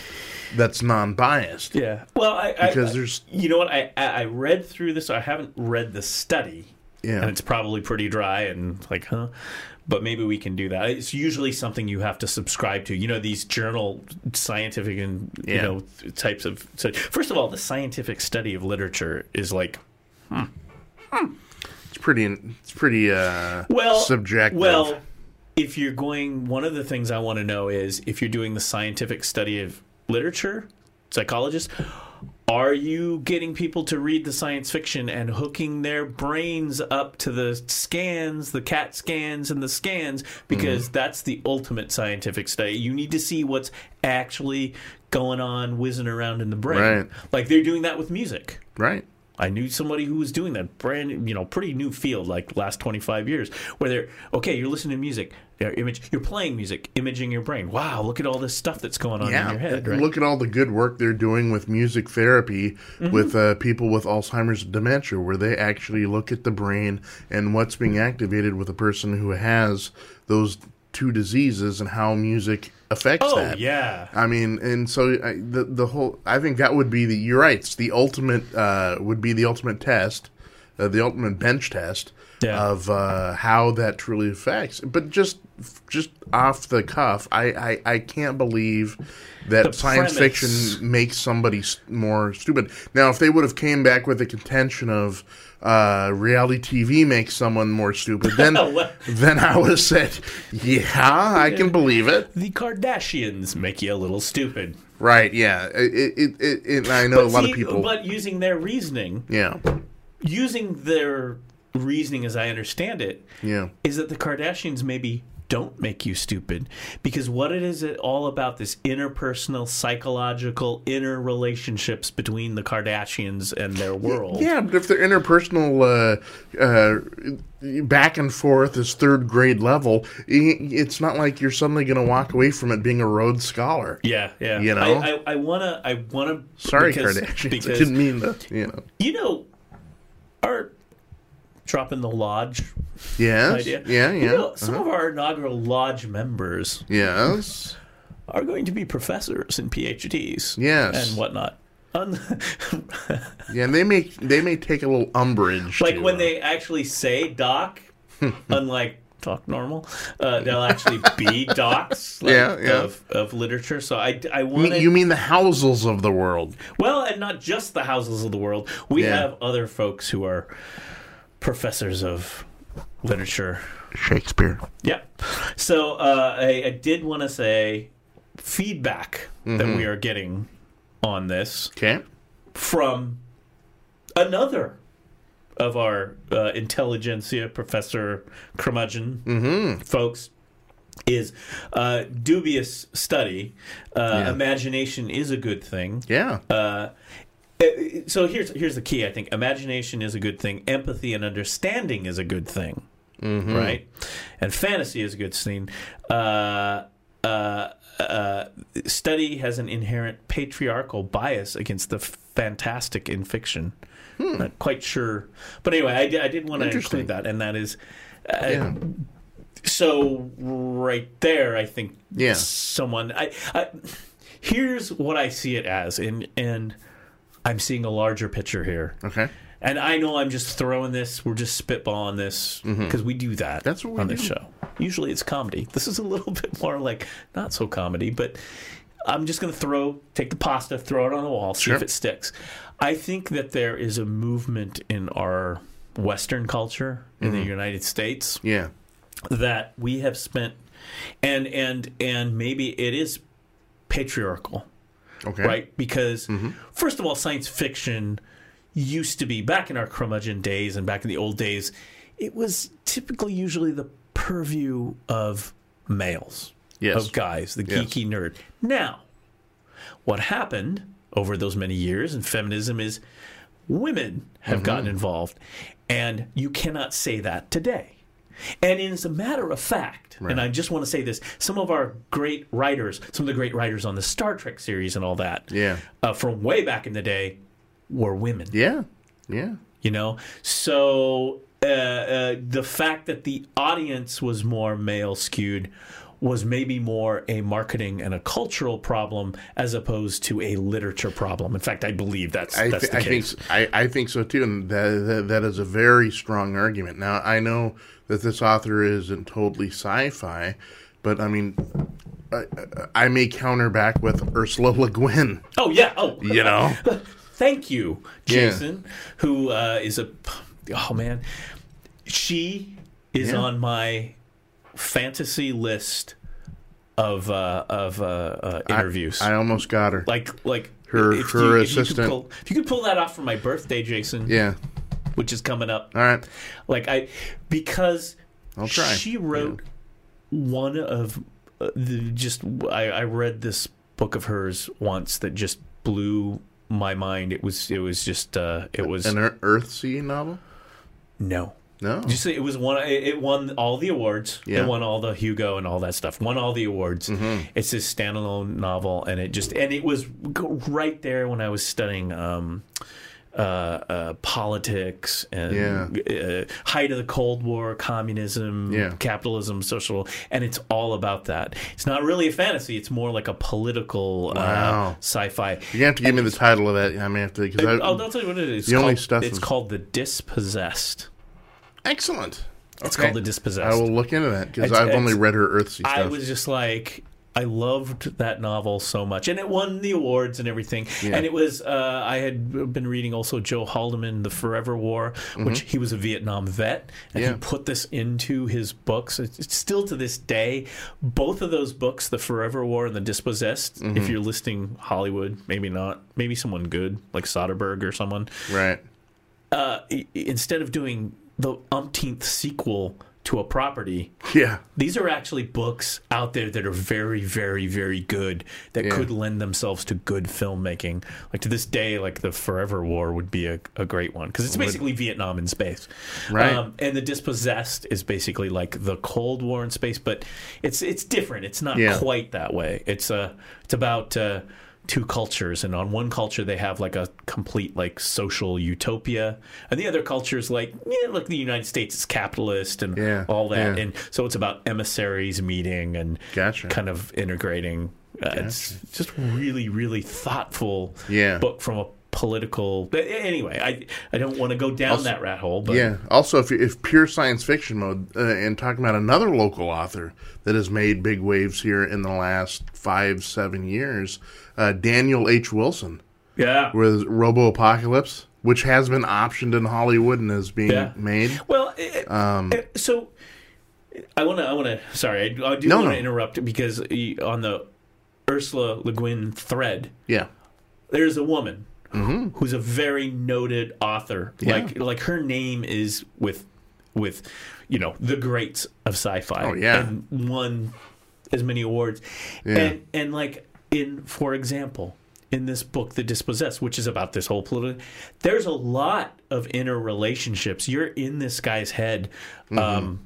that's non-biased. Yeah. Well, I, I Because I- there's- you know what I I read through this. I haven't read the study. Yeah. And it's probably pretty dry and like, huh? But maybe we can do that. It's usually something you have to subscribe to. You know, these journal scientific and you Yeah. know types of. So first of all, the scientific study of literature is like It's pretty. It's pretty uh, well subjective. Well, if you're going, one of the things I want to know is if you're doing the scientific study of literature, psychologists, are you getting people to read the science fiction and hooking their brains up to the scans, the CAT scans, and the scans? Because Mm-hmm. that's the ultimate scientific study. You need to see what's actually going on, whizzing around in the brain. Right. Like they're doing that with music. right. I knew somebody who was doing that brand, you know, pretty new field, like last twenty five years, where they're okay. You're listening to music, they're image, you're playing music, imaging your brain. Wow, look at all this stuff that's going on in your head. Right? Look at all the good work they're doing with music therapy Mm-hmm. with uh, people with Alzheimer's dementia, where they actually look at the brain and what's being activated with a person who has those two diseases and how music affects oh that. yeah, I mean, and so I, the the whole. I think that would be the. You're right. It's the ultimate. Uh, would be the ultimate test, uh, the ultimate bench test Yeah. of uh, how that truly affects. But just just off the cuff, I I, I can't believe that science fiction makes somebody more stupid. Now, if they would have came back with the contention of uh, reality TV makes someone more stupid, then then I would have said, yeah, I can believe it. the Kardashians make you a little stupid. Right? Yeah. It. It. it, it I know a lot See, of people. but using their reasoning, yeah. using their reasoning, as I understand it, Yeah. is that the Kardashians maybe don't make you stupid because what it is it all about this interpersonal psychological inner relationships between the Kardashians and their world Yeah, but if their interpersonal uh, uh, back and forth is third grade level, it's not like you're suddenly going to walk away from it being a Rhodes Scholar. yeah yeah You know? I, I, I wanna I wanna Sorry, because, Kardashians. I because didn't mean to. You know. you know our dropping the lodge Yes. idea Yeah. You Yeah. know, some uh-huh. of our inaugural lodge members Yes. are going to be professors and PhDs Yes. and whatnot Yeah. And they may they may take a little umbrage. like to, when uh, they actually say doc, unlike talk normal, uh, they'll actually be docs like, Yeah, yeah. Of, of literature. So I, I You want mean, you mean the Housels of the world? well, and not just the houses of the world. We Yeah. have other folks who are professors of literature. Shakespeare. Yeah. So uh, I, I did want to say feedback that Mm-hmm. we are getting on this Okay. from another of our uh, intelligentsia, Professor Curmudgeon folks, is uh, dubious study. Uh, Yeah. Imagination is a good thing. Yeah. Uh, so here's here's the key. I think imagination is a good thing. Empathy and understanding is a good thing, right? And fantasy is a good thing. Uh, uh, uh, study has an inherent patriarchal bias against the fantastic in fiction. Not quite sure, but anyway, I, did- I did want to include that, and that is. Uh, Yeah. So right there, I think Yeah. someone. I, I here's what I see it as, and and I'm seeing a larger picture here. Okay. And I know I'm just throwing this. We're just spitballing this because we do that. Mm-hmm. That's what we on this do. show. Usually it's comedy. This is a little bit more like not so comedy, but I'm just going to throw, take the pasta, throw it on the wall, see Sure. if it sticks. I think that there is a movement in our Western culture in the United States Yeah. that we have spent, and and and maybe it is patriarchal Okay. right? Because mm-hmm. first of all, science fiction used to be back in our curmudgeon days and back in the old days, it was typically usually the purview of males, Yes. of guys, the Yes. geeky nerd. Now, what happened over those many years in feminism is women have mm-hmm. gotten involved, and you cannot say that today. And as a matter of fact, and I just want to say this, some of our great writers, some of the great writers on the Star Trek series and all that, Yeah. uh, from way back in the day, were women. Yeah. Yeah. You know, so uh, uh, the fact that the audience was more male skewed was maybe more a marketing and a cultural problem as opposed to a literature problem. In fact, I believe that's I, that's th- the I think case. s- I, I think so too, and that, that that is a very strong argument. Now I know that this author isn't totally sci-fi, but I mean, I, I may counter back with Ursula Le Guin. Oh yeah. Oh, You know, Thank you, Yeah. Jason, who uh, is a oh man, she is Yeah. on my fantasy list of uh, of uh, uh, interviews. I almost got her. like like Her- if her you, if you assistant. pull, if you could pull that off for my birthday, Jason, yeah. which is coming up. All right. Like I because I'll try. she wrote one of uh, the just I, I read this book of hers once that just blew my mind. It was it was just uh, it was An Ear- Earthsea novel? no. No. Just it was one. It won all the awards. Yeah. It won all the Hugo and all that stuff. Won all the awards. Mm-hmm. It's this standalone novel, and it just and it was right there when I was studying um, uh, uh, politics and uh, height of the Cold War, communism, Yeah. capitalism, social, and it's all about that. It's not really a fantasy. It's more like a political uh, Wow. sci-fi. Gonna have to give me the title of that. I to because I. Oh, I'll tell you what it is. It's The only called, stuff it's is- called the Dispossessed. Excellent. It's Okay. called the Dispossessed. I will look into that because I've only read her Earthsea stuff. I was just like, I loved that novel so much, and it won the awards and everything. And it was, uh, I had been reading also Joe Haldeman, The Forever War, which he was a Vietnam vet, and Mm-hmm. Yeah. he put this into his books. It's it's still to this day, both of those books, The Forever War and The Dispossessed. Mm-hmm. If you're listing Hollywood, maybe not, maybe someone good like Soderbergh or someone right. uh, instead of doing the umpteenth sequel to a property, Yeah. these are actually books out there that are very, very, very good that Yeah. could lend themselves to good filmmaking. Like to this day, like the Forever War would be a, a great one because it's basically Vietnam in space, Right. Um, and the Dispossessed is basically like the Cold War in space, but it's it's different. It's not Yeah. quite that way. It's uh, it's about. Uh, two cultures and on one culture they have like a complete like social utopia and the other culture is like yeah look the united states is capitalist and Yeah, all that yeah. and so it's about emissaries meeting and Gotcha. kind of integrating. Uh, It's just really, really thoughtful Yeah. book from a political. but Anyway, I I don't want to go down that rat hole, but Yeah. Also, if if pure science fiction mode, uh, and talking about another local author that has made big waves here in the last five seven years, uh, Daniel H. Wilson yeah. with Robopocalypse, which has been optioned in Hollywood and is being Yeah. made. Well, it, it- so I want to. I want to. Sorry, I, I do No, want to no. interrupt because on the Ursula Le Guin thread, Yeah. there's a woman who's a very noted author. Mm-hmm. Yeah. Like like her name is with with you know the greats of sci-fi. Oh, yeah. and won as many awards. Yeah. And and like in for example. In this book, The Dispossessed, which is about this whole political, there's a lot of inner relationships. You're in this guy's head Mm-hmm. um,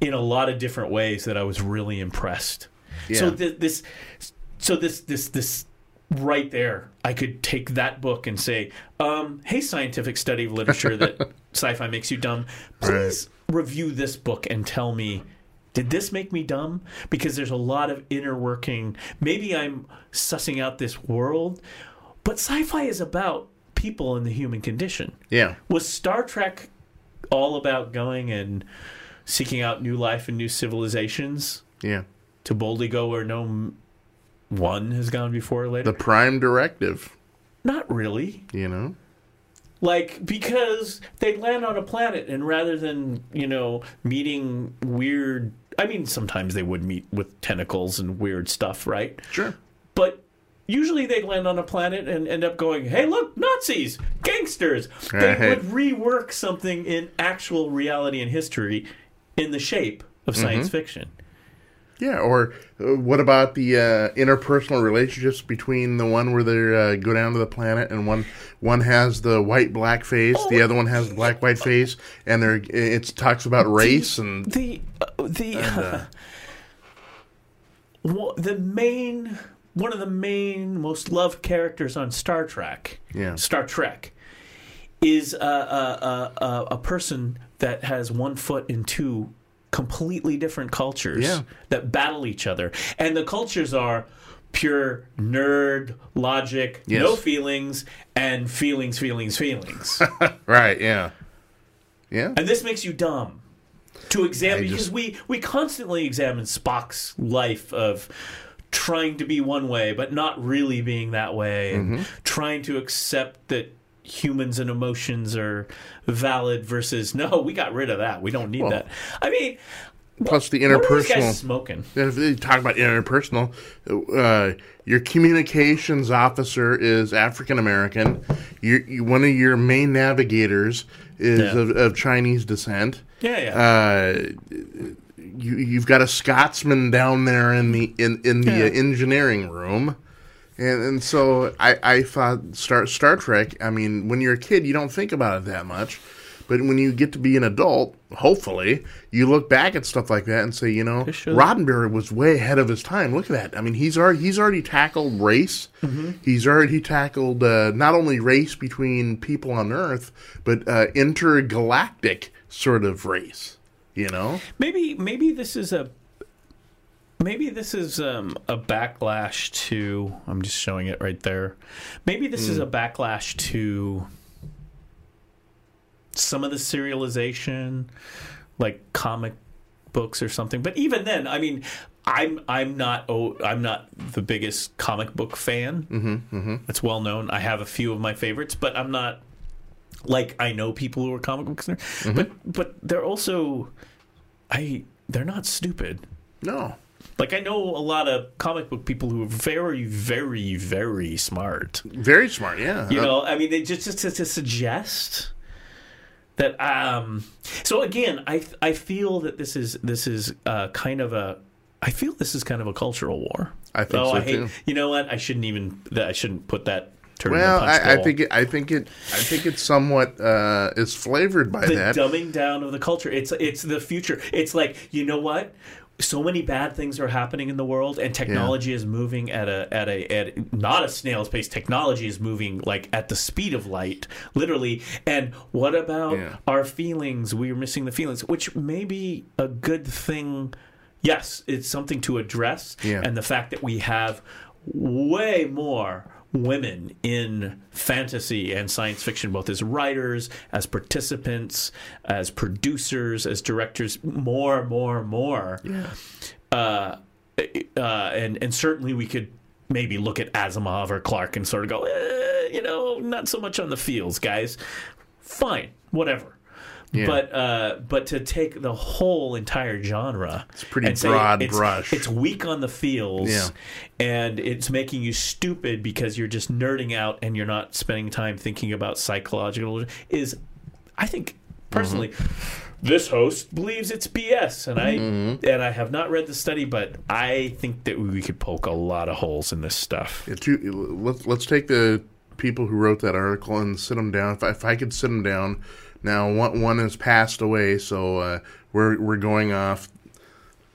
in a lot of different ways that I was really impressed. So Yeah. th- this, so this, this, this, right there, I could take that book and say, um, "Hey, scientific study of literature that sci-fi makes you dumb. Please review this book and tell me." Did this make me dumb? Because there's a lot of inner working. Maybe I'm sussing out this world, but sci-fi is about people and the human condition. Yeah. Was Star Trek all about going and seeking out new life and new civilizations Yeah. to boldly go where no one has gone before later. The Prime Directive, Not really. you know? Like because they land on a planet, and rather than you know meeting weird, I mean sometimes they would meet with tentacles and weird stuff, right? Sure. But usually they'd land on a planet and end up going, "Hey, look, Nazis, gangsters." They Right. would rework something in actual reality and history in the shape of mm-hmm. science fiction. Yeah, or uh, what about the uh, interpersonal relationships between the one where they uh, go down to the planet and one one has the white black face, the other one has the black white face, and they're it talks about race and the uh, the uh, Well, the main one of the main most loved characters on Star Trek, Yeah. Star Trek, is a, a, a, a person that has one foot in two completely different cultures Yeah. that battle each other, and the cultures are pure nerd logic, Yes. no feelings, and feelings, feelings, feelings. right, yeah, yeah, And this makes you dumb to examine just- because we we constantly examine Spock's life of trying to be one way but not really being that way and Mm-hmm. trying to accept that humans and emotions are valid versus no we got rid of that we don't need Well, that i mean plus the what are these interpersonal. smoking If they talk about interpersonal, uh, your communications officer is African American. You, one of your main navigators is Yeah. of, of Chinese descent. yeah yeah Uh, you, you've got a Scotsman down there in the in in the Yeah. engineering room, and and so I I thought Star Star Trek. I mean, when you're a kid, you don't think about it that much, but when you get to be an adult, hopefully, you look back at stuff like that and say, you know. Roddenberry was way ahead of his time. Look at that. I mean, he's already he's already tackled race. He's already tackled uh, not only race between people on Earth, but uh, intergalactic sort of race. You know. maybe maybe this is a maybe this is um, a backlash to i'm just showing it right there. Maybe this is a backlash to some of the serialization like comic books or something. But even then i mean i'm i'm not oh i'm not the biggest comic book fan. Mm-hmm, mm-hmm. it's well known. I have a few of my favorites but i'm not like I know people who are comic books, but but they're also I they're not stupid. No. Like I know a lot of comic book people who are very very very smart. Very smart, yeah. You Uh, know, I mean, they just just to, to suggest that. Um, so again, I I feel that this is this is uh, kind of a. I feel this is kind of a cultural war. I think oh, so, I hate, too. You know what? I shouldn't even. I shouldn't put that. Well, I, I think it, I think it I think it's somewhat uh, is flavored by the that. dumbing down of the culture. It's it's the future. It's like you know what. So many bad things are happening in the world, and technology is moving at a at a at not a snail's pace. Technology is moving like at the speed of light, literally. And what about Yeah. our feelings? We're missing the feelings, which may be a good thing. Yes, it's something to address, Yeah. and the fact that we have way more women in fantasy and science fiction, both as writers, as participants, as producers, as directors, more, more, more. Uh, uh, and and certainly we could maybe look at Asimov or Clarke and sort of go, eh, you know, not so much on the fields, guys. Fine, whatever. Yeah. But uh, but to take the whole entire genre, it's pretty broad brush. It's weak on the feels, Yeah. and it's making you stupid because you're just nerding out and you're not spending time thinking about psychological. Is I think personally, Mm-hmm. this host believes it's BS, and I and I have not read the study, but I think that we could poke a lot of holes in this stuff. Yeah, two, let's let's take the people who wrote that article and sit them down. If I, if I could sit them down, now one one has passed away, so uh, we're we're going off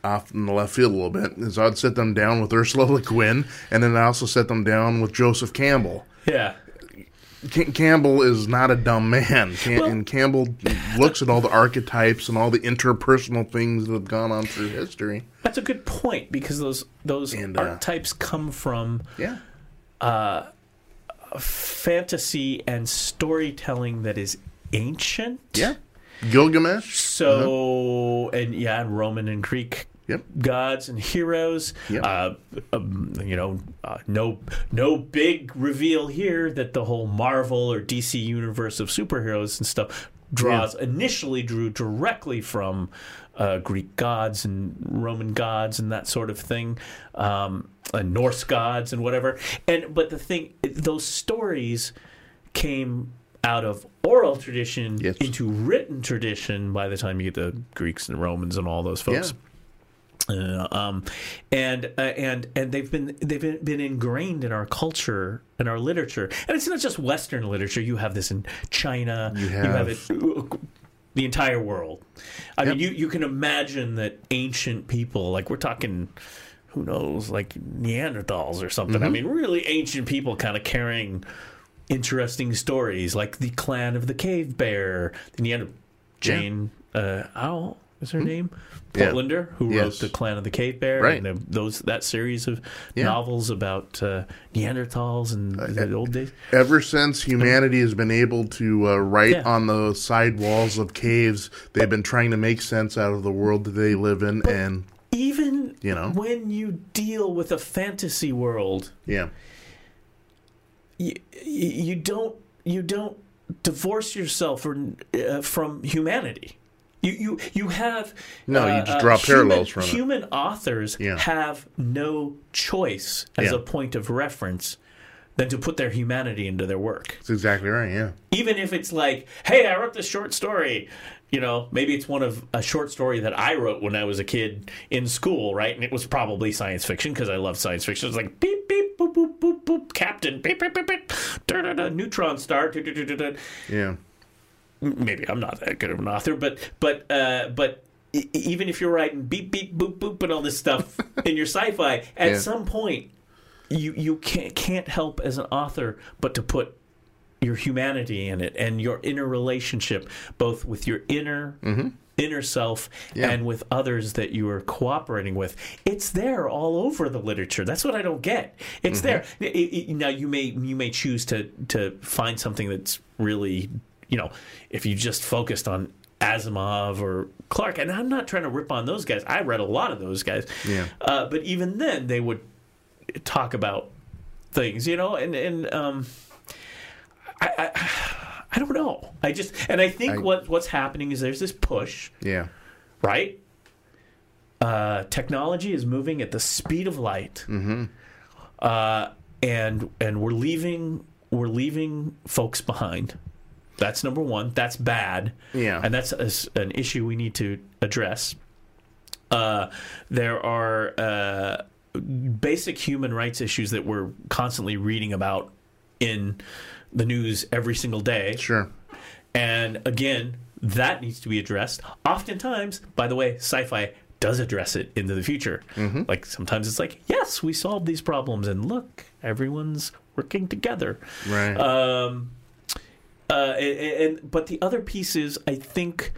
off in the left field a little bit. So I'd sit them down with Ursula Le Guin, and then I also set them down with Joseph Campbell. Yeah. Ca- Campbell is not a dumb man, Cam- Well- and Campbell looks at all the archetypes and all the interpersonal things that have gone on through history. That's a good point because those those And, uh, archetypes come from Yeah, fantasy and storytelling that is ancient. yeah. Gilgamesh. So and yeah, and Roman and Greek Yep. gods and heroes. Yep. Uh, um, you know, uh, no no big reveal here that the whole Marvel or DC universe of superheroes and stuff draws initially drew directly from uh, Greek gods and Roman gods and that sort of thing, um, and Norse gods and whatever. And but the thing, those stories came out of oral tradition Yes. into written tradition by the time you get the Greeks and Romans and all those folks. Uh, um, and uh, and and they've been they've been, been ingrained in our culture and our literature, and it's not just Western literature. You have this in China. You have, have- it the entire world. I mean, you you can imagine that ancient people, like we're talking, who knows, like Neanderthals or something. I mean, really ancient people, kind of carrying interesting stories, like the clan of the cave bear, the Neander Jane uh, Auel is her name, Yeah. Portlander, who Yes. wrote the Clan of the Cave Bear, Right. and the, those that series of Yeah. novels about uh, Neanderthals and the old days. Ever since humanity has been able to uh, write Yeah. on the side walls of caves, they've been trying to make sense out of the world that they live in, and Even You know? when you deal with a fantasy world, yeah, you, you don't you don't divorce yourself or, uh, from humanity. You you you have No, you uh, just uh, draw human- parallels from it. Human authors Yeah. have no choice as Yeah. a point of reference than to put their humanity into their work. that's exactly right. Yeah, Even if it's like, hey, I wrote this short story. You know, maybe it's one of a short story that I wrote when I was a kid in school, right? And it was probably science fiction because I love science fiction. It's like beep beep boop boop boop boop, Captain beep beep beep beep, da da da, neutron star, da, da, da, da, yeah, Maybe I'm not that good of an author, but but uh, but even if you're writing beep beep boop boop and all this stuff in your sci-fi, at Yeah. some point you you can't can't help as an author but to put your humanity in it and your inner relationship, both with your inner inner self Mm-hmm. Yeah. and with others that you are cooperating with. It's there all over the literature. That's what I don't get. It's there. Mm-hmm. It- it- now you may you may choose to to find something that's really you know if you just focused on Asimov or Clarke, and I'm not trying to rip on those guys. I read a lot of those guys, Yeah. uh, but even then they would talk about things, you know, and and um, I, I I don't know. I just and I think I- what what's happening is there's this push, yeah, right? Uh, technology is moving at the speed of light, mm-hmm. uh, and and we're leaving we're leaving folks behind. That's number one. That's bad. Yeah. and that's a an issue we need to address. Uh, there are uh, basic human rights issues that we're constantly reading about in the news every single day. sure. And again, that needs to be addressed. Oftentimes, by the way, sci fi does address it into the future. Like sometimes it's like, yes, we solved these problems, and look, everyone's working together. Right. Um, uh, and, and but the other piece is, I think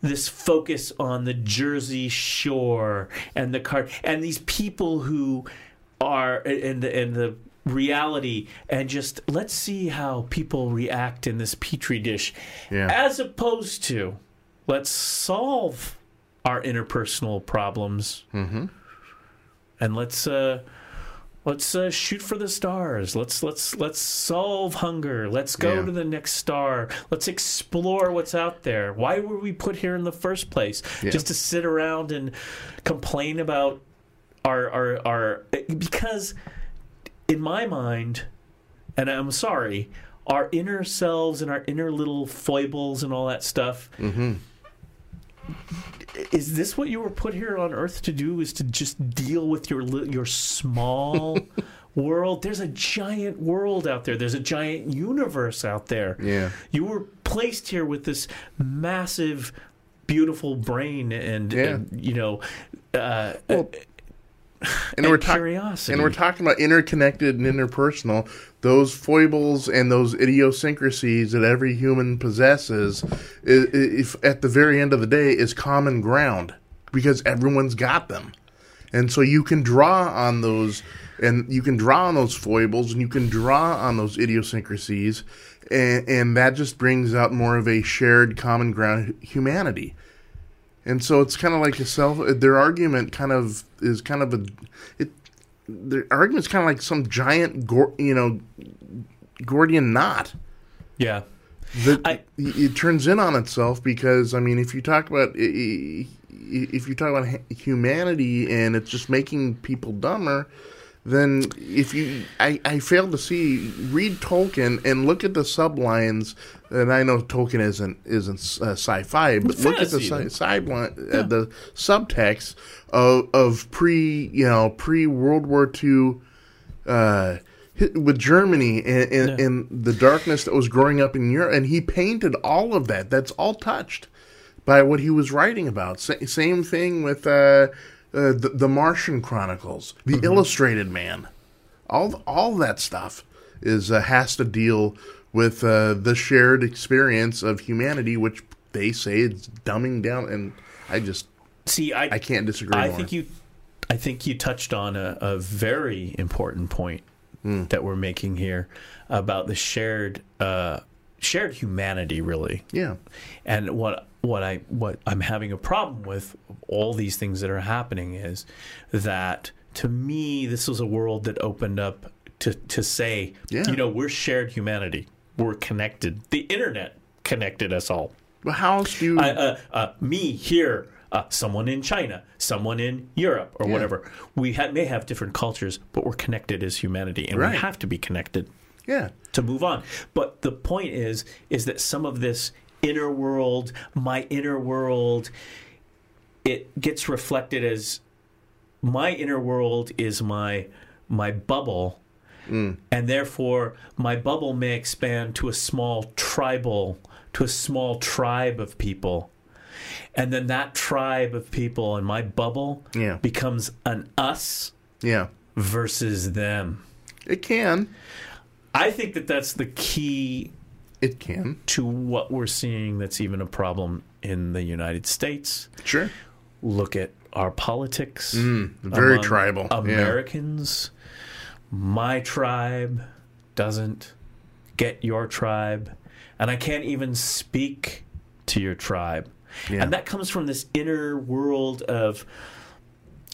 this focus on the Jersey Shore and the car and these people who are and the and the reality and just let's see how people react in this petri dish Yeah. as opposed to let's solve our interpersonal problems Mm-hmm. and let's uh let's uh, shoot for the stars let's let's let's solve hunger let's go Yeah. to the next star let's explore what's out there why were we put here in the first place Yeah. just to sit around and complain about our our our because in my mind and i'm sorry our inner selves and our inner little foibles and all that stuff is this what you were put here on earth to do is to just deal with your your small world there's a giant world out there there's a giant universe out there Yeah. you were placed here with this massive beautiful brain and, Yeah. and, you know uh, and, and we're talking and we're talking about interconnected and interpersonal those foibles and those idiosyncrasies that every human possesses if at the very end of the day is common ground because everyone's got them. And so you can draw on those and you can draw on those foibles and you can draw on those idiosyncrasies and, and that just brings out more of a shared common ground humanity and so it's kind of like a self. Uh, their argument kind of is kind of a it. Their argument's kind of like some giant, Gor- you know, Gordian knot Yeah. that I- it turns in on itself because I mean, if you talk about if you talk about humanity and it's just making people dumber, then if you I, I fail to see read Tolkien and look at the sublines. And I know Tolkien isn't isn't uh, sci-fi, but look at the though. sideline, uh, the subtext of of pre you know pre World War II uh, with Germany and, and, Yeah. and the darkness that was growing up in Europe, and he painted all of that. That's all touched by what he was writing about. Sa- same thing with uh, the, the Martian Chronicles, the Mm-hmm. Illustrated Man. All all that stuff is uh, has to deal with uh, the shared experience of humanity, which they say is dumbing down. And I just See, I I can't disagree I more. think you, I think you touched on a, a very important point Hmm. that we're making here about the shared, uh, shared humanity, really. yeah, And what what I what I'm having a problem with all these things that are happening is that to me this was a world that opened up to to say, Yeah. you know, we're shared humanity. We're connected. The internet connected us all. how else do you? uh, uh, uh, me here, uh, someone in China, someone in Europe, or Yeah. whatever. We ha- may have different cultures, but we're connected as humanity, and Right. we have to be connected yeah, to move on. But the point is, is that some of this inner world, my inner world, it gets reflected as my inner world is my my bubble. Mm. And therefore, my bubble may expand to a small tribal, to a small tribe of people. And then that tribe of people and my bubble Yeah. becomes an us yeah. versus them. It can. I think that that's the key It can. to what we're seeing that's even a problem in the United States. Sure. Look at our politics. Mm, very tribal, yeah. Americans. My tribe doesn't get your tribe. And I can't even speak to your tribe. Yeah. And that comes from this inner world of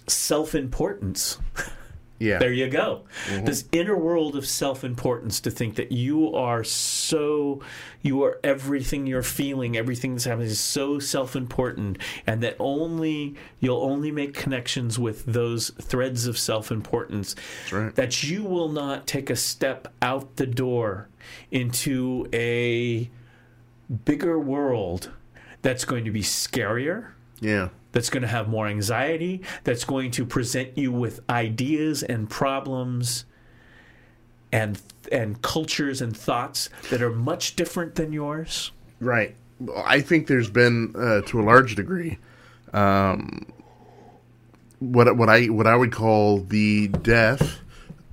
self importance. Yeah. There you go. Mm-hmm. This inner world of self importance to think that you are so, you are everything you're feeling, everything that's happening is so self important, and that only, you'll only make connections with those threads of self importance. right. That you will not take a step out the door into a bigger world that's going to be scarier yeah. That's going to have more anxiety, that's going to present you with ideas and problems and and cultures and thoughts that are much different than yours. Right. I think there's been, uh, to a large degree, um, what what I what I would call the death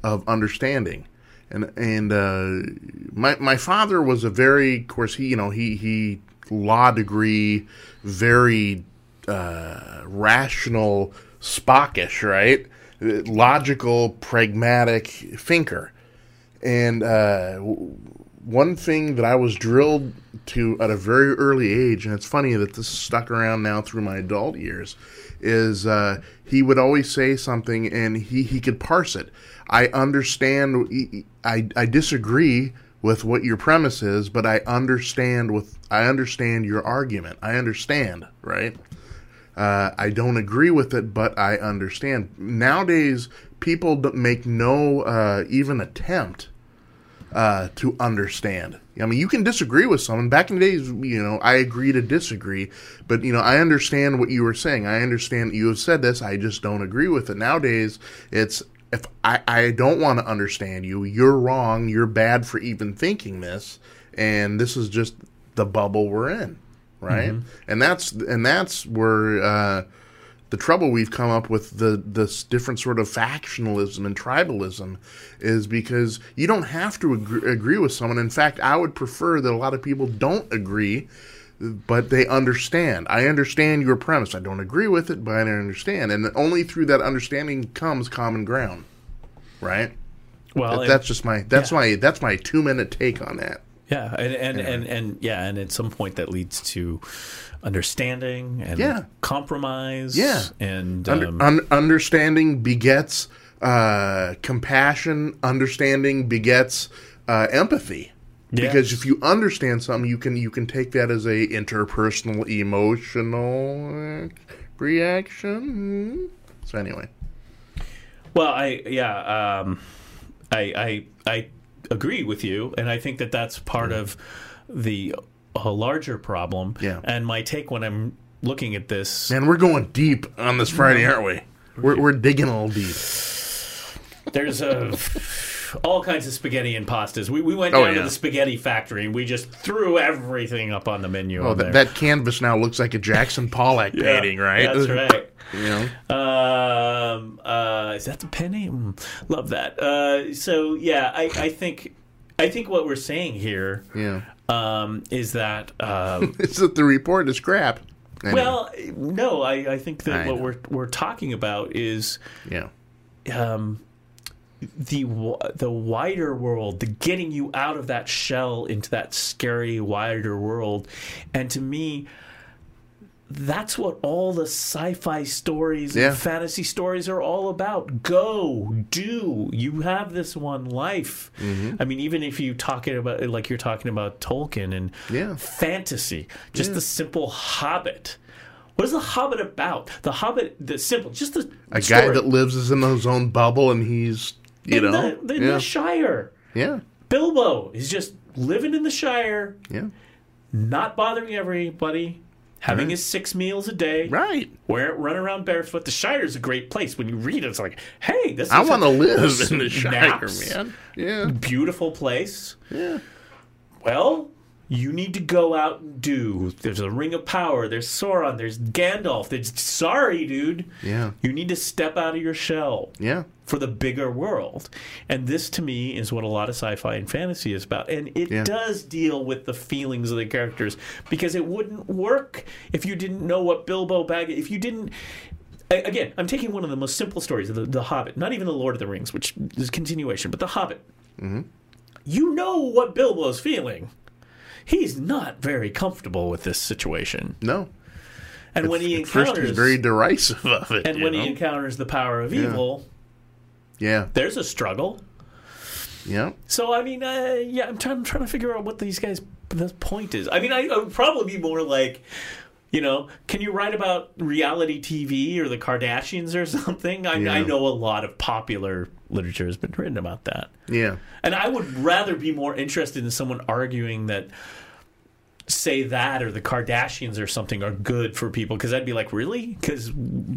of understanding, and and uh, my my father was a very, of course, he you know he he law degree, very uh, rational, Spockish, right? Logical, pragmatic thinker. And uh, one thing that I was drilled to at a very early age, and it's funny that this stuck around now through my adult years, is uh, he would always say something and he, he could parse it. I understand, I, I disagree with what your premise is, but I understand with I understand your argument. I understand, right? Uh, I don't agree with it, but I understand. Nowadays, people make no uh, even attempt uh, to understand. I mean, you can disagree with someone. Back in the days, you know, I agree to disagree, but you know, I understand what you were saying. I understand you have said this. I just don't agree with it. Nowadays, it's if I, I don't want to understand you, you're wrong. You're bad for even thinking this, and this is just the bubble we're in, right? And that's and that's where. Uh, the trouble we've come up with the this different sort of factionalism and tribalism is because you don't have to agree, agree with someone. In fact, I would prefer that a lot of people don't agree, but they understand. I understand your premise. I don't agree with it, but I understand, and only through that understanding comes common ground. Right? Well, That- that's just my that's yeah. my that's my two minute take on that. Yeah, and and, and and yeah, and at some point that leads to understanding and Yeah. compromise. Yeah. and Under, um, un- understanding begets uh, compassion. Understanding begets uh, empathy. Yeah. Because if you understand something, you can you can take that as a interpersonal emotional reaction. So anyway, Well, I yeah, um, I I I agree with you, and I think that that's part of the a larger problem. Yeah. And my take when I'm looking at this, man, we're going deep on this Friday, aren't we? We're we're digging a little deep. there's a all kinds of spaghetti and pastas. We we went Oh, down to the spaghetti factory and we just threw everything up on the menu. Oh, that, that canvas now looks like a Jackson Pollock Yeah, painting, right? That's right. you know, Um, uh, is that the penny? Mm, love that. Uh, so yeah, I, I think I think what we're saying here yeah. um, is that um, It's that the report is crap. Anyway, well, no, I, I think that I what know. we're we're talking about is yeah, um, the the wider world, the getting you out of that shell into that scary wider world, and to me. That's what all the sci-fi stories Yeah. and fantasy stories are all about. Go, do. You have this one life. Mm-hmm. I mean, even if you talking about like you're talking about Tolkien and Yeah. fantasy, just the simple Hobbit. What is the Hobbit about? The Hobbit, the simple, just the a story. guy that lives in his own bubble and he's you in know, the, in yeah, the Shire. yeah, Bilbo is just living in the Shire, yeah, not bothering everybody, having Right. his six meals a day, right. wear run around barefoot. The Shire is a great place. When you read it, it's like, hey, this I want to live in the Shire, man. Yeah, Beautiful place. yeah, Well, you need to go out and do. There's a ring of power. There's Sauron. There's Gandalf. There's sorry, dude. yeah, You need to step out of your shell yeah. For the bigger world. And this to me is what a lot of sci-fi and fantasy is about. And it Yeah. does deal with the feelings of the characters because it wouldn't work if you didn't know what Bilbo Baggins if you didn't Again, I'm taking one of the most simple stories, the, the Hobbit, not even the Lord of the Rings, which is a continuation, but the Hobbit. Mm-hmm. You know what Bilbo's feeling. He's not very comfortable with this situation, No, and when he at first encounters he's very derisive of it. and when know? he encounters the power of evil, yeah, there's a struggle. yeah, So I mean, uh, yeah, I'm trying, I'm trying to figure out what these guys' the point is. I mean, I, I would probably be more like, you know, can you write about reality TV or the Kardashians or something? I, Yeah. I know a lot of popular literature has been written about that, yeah, and I would rather be more interested in someone arguing that. Say that or the Kardashians or something are good for people because I'd be like, really? Because Yeah.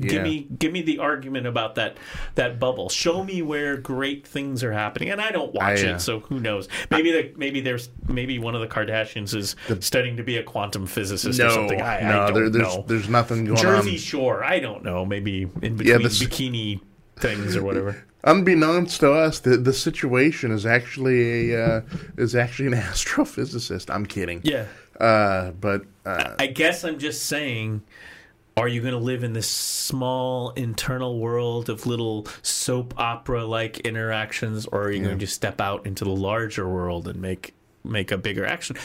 give me give me the argument about that that bubble. Show me where great things are happening, and I don't watch I, uh, it, so who knows? Maybe the, maybe there's maybe one of the Kardashians is studying to be a quantum physicist or no, something. I, no, I there, there's know. there's nothing going Jersey on. Jersey Shore, I don't know. Maybe in between Yeah, this- bikini things or whatever. Unbeknownst to us, the the situation is actually a uh, is actually an astrophysicist. I'm kidding. Yeah, Uh, but uh, I guess I'm just saying. Are you going to live in this small internal world of little soap opera like interactions, or are you going to step out into the larger world and make make a bigger action?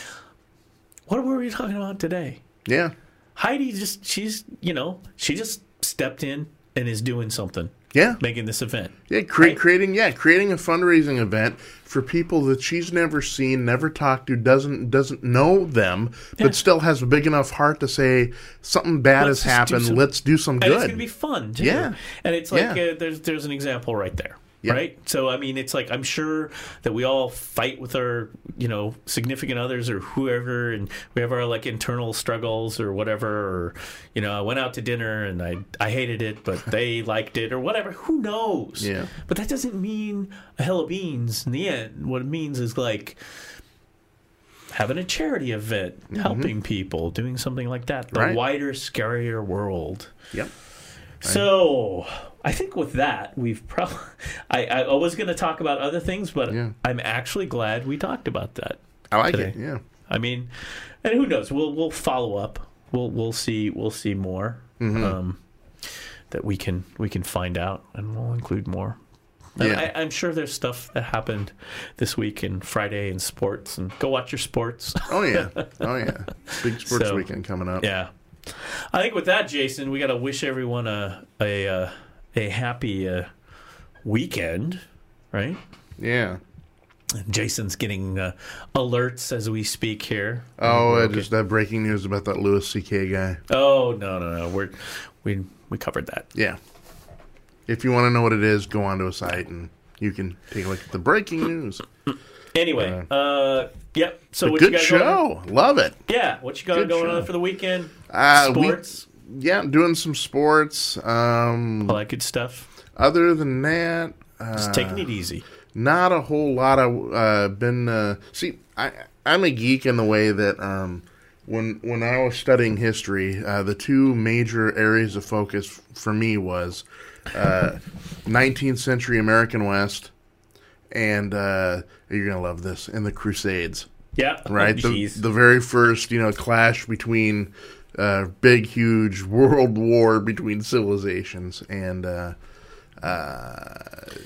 What were we talking about today? yeah, Heidi just she's you know she just stepped in and is doing something, yeah, making this event. yeah. Cre- Right. Creating yeah, creating a fundraising event for people that she's never seen, never talked to, doesn't doesn't know them, Yeah. but still has a big enough heart to say something bad Let's has just do happened. some- Let's do some And good. it's gonna be fun too. Yeah. and it's like Yeah. uh, there's there's an example right there. Yeah. Right, so I mean, it's like I'm sure that we all fight with our, you know, significant others or whoever, and we have our like internal struggles or whatever. Or, you know, I went out to dinner and I I hated it, but they liked it or whatever. Who knows? Yeah. But that doesn't mean a hell of beans in the end. What it means is like having a charity event, helping people, doing something like that. The Mm-hmm. Right. wider, scarier world. yep. So I think with that, we've probably. I, I was going to talk about other things, but Yeah. I'm actually glad we talked about that. I like today. it. Yeah. I mean, and who knows? We'll we'll follow up. We'll we'll see we'll see more Mm-hmm. um, that we can we can find out, and we'll include more Yeah. I, I'm sure there's stuff that happened this week and Friday in sports, and go watch your sports. Oh yeah, oh yeah. Big sports So, weekend coming up. yeah, I think with that, Jason, we got to wish everyone a a uh, a happy uh, weekend, right? Yeah. Jason's getting uh, alerts as we speak here. Oh, okay. just that breaking news about that Louis C.K. guy. Oh no no no, we're we we covered that. Yeah. If you want to know what it is, go onto a site and you can take a look at the breaking news. Anyway, uh, yep. So what you good got going on? show. Love it. Yeah, what you got Good going show. on for the weekend? Uh, we- Sports, Yeah, doing some sports. Um, all that good stuff. other than that, uh, Just taking it easy. not a whole lot of uh, been. Uh, see, I I'm a geek in the way that um, when when I was studying history, uh, the two major areas of focus for me was uh, 19th century American West, and uh, you're gonna love this, and the Crusades. Yeah, right? Oh, the, the very first, you know, clash between uh, big, huge world war between civilizations, and uh, uh,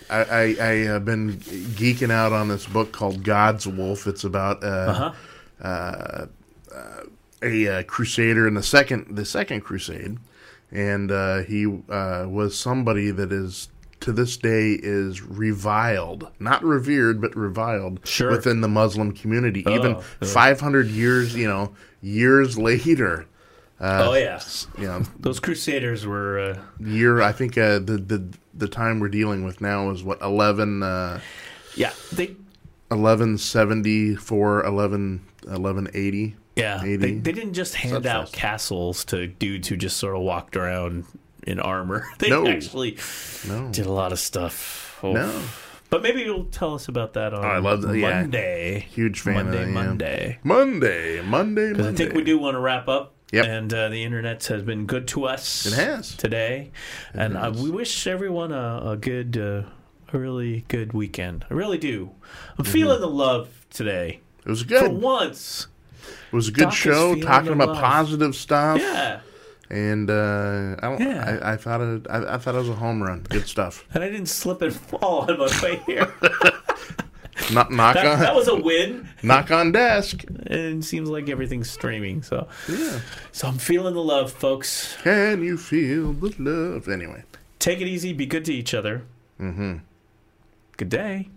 I, I, I have been geeking out on this book called God's Wolf. It's about uh, Uh-huh. uh, a crusader in the second the second crusade, and uh, he uh, was somebody that is to this day is reviled, not revered, but reviled Sure. within the Muslim community. Oh, Even yeah. 500 years, you know, years later. Uh, oh yeah, You know, those Crusaders were. Uh, year. I think uh, the the the time we're dealing with now is what 11, uh, yeah, they 1174, 11, 1180. yeah 80. they, they didn't just hand Such out fast. castles to dudes who just sort of walked around in armor. They No. actually No. did a lot of stuff. Oh. No. But maybe you'll tell us about that on Oh, I love that, yeah. Monday. Huge fan Monday, of that, yeah. Monday. Monday, Monday, Monday. I think we do want to wrap up. Yep. And uh, the internet has been good to us. It has. today, and uh, we wish everyone a, a good, uh, a really good weekend. I really do. I'm feeling the love today. It was good. For once, It was a good Doc show, talking about love. positive stuff. yeah. And uh, I don't. Yeah. I, I thought it. I, I thought it was a home run. Good stuff. And I didn't slip and fall on my way here. Knock, knock that, on. that was a win. knock on desk. And it seems like everything's streaming. So, Yeah. so I'm feeling the love, folks. Can you feel the love? Anyway. Take it easy. Be good to each other. Mm-hmm. Good day.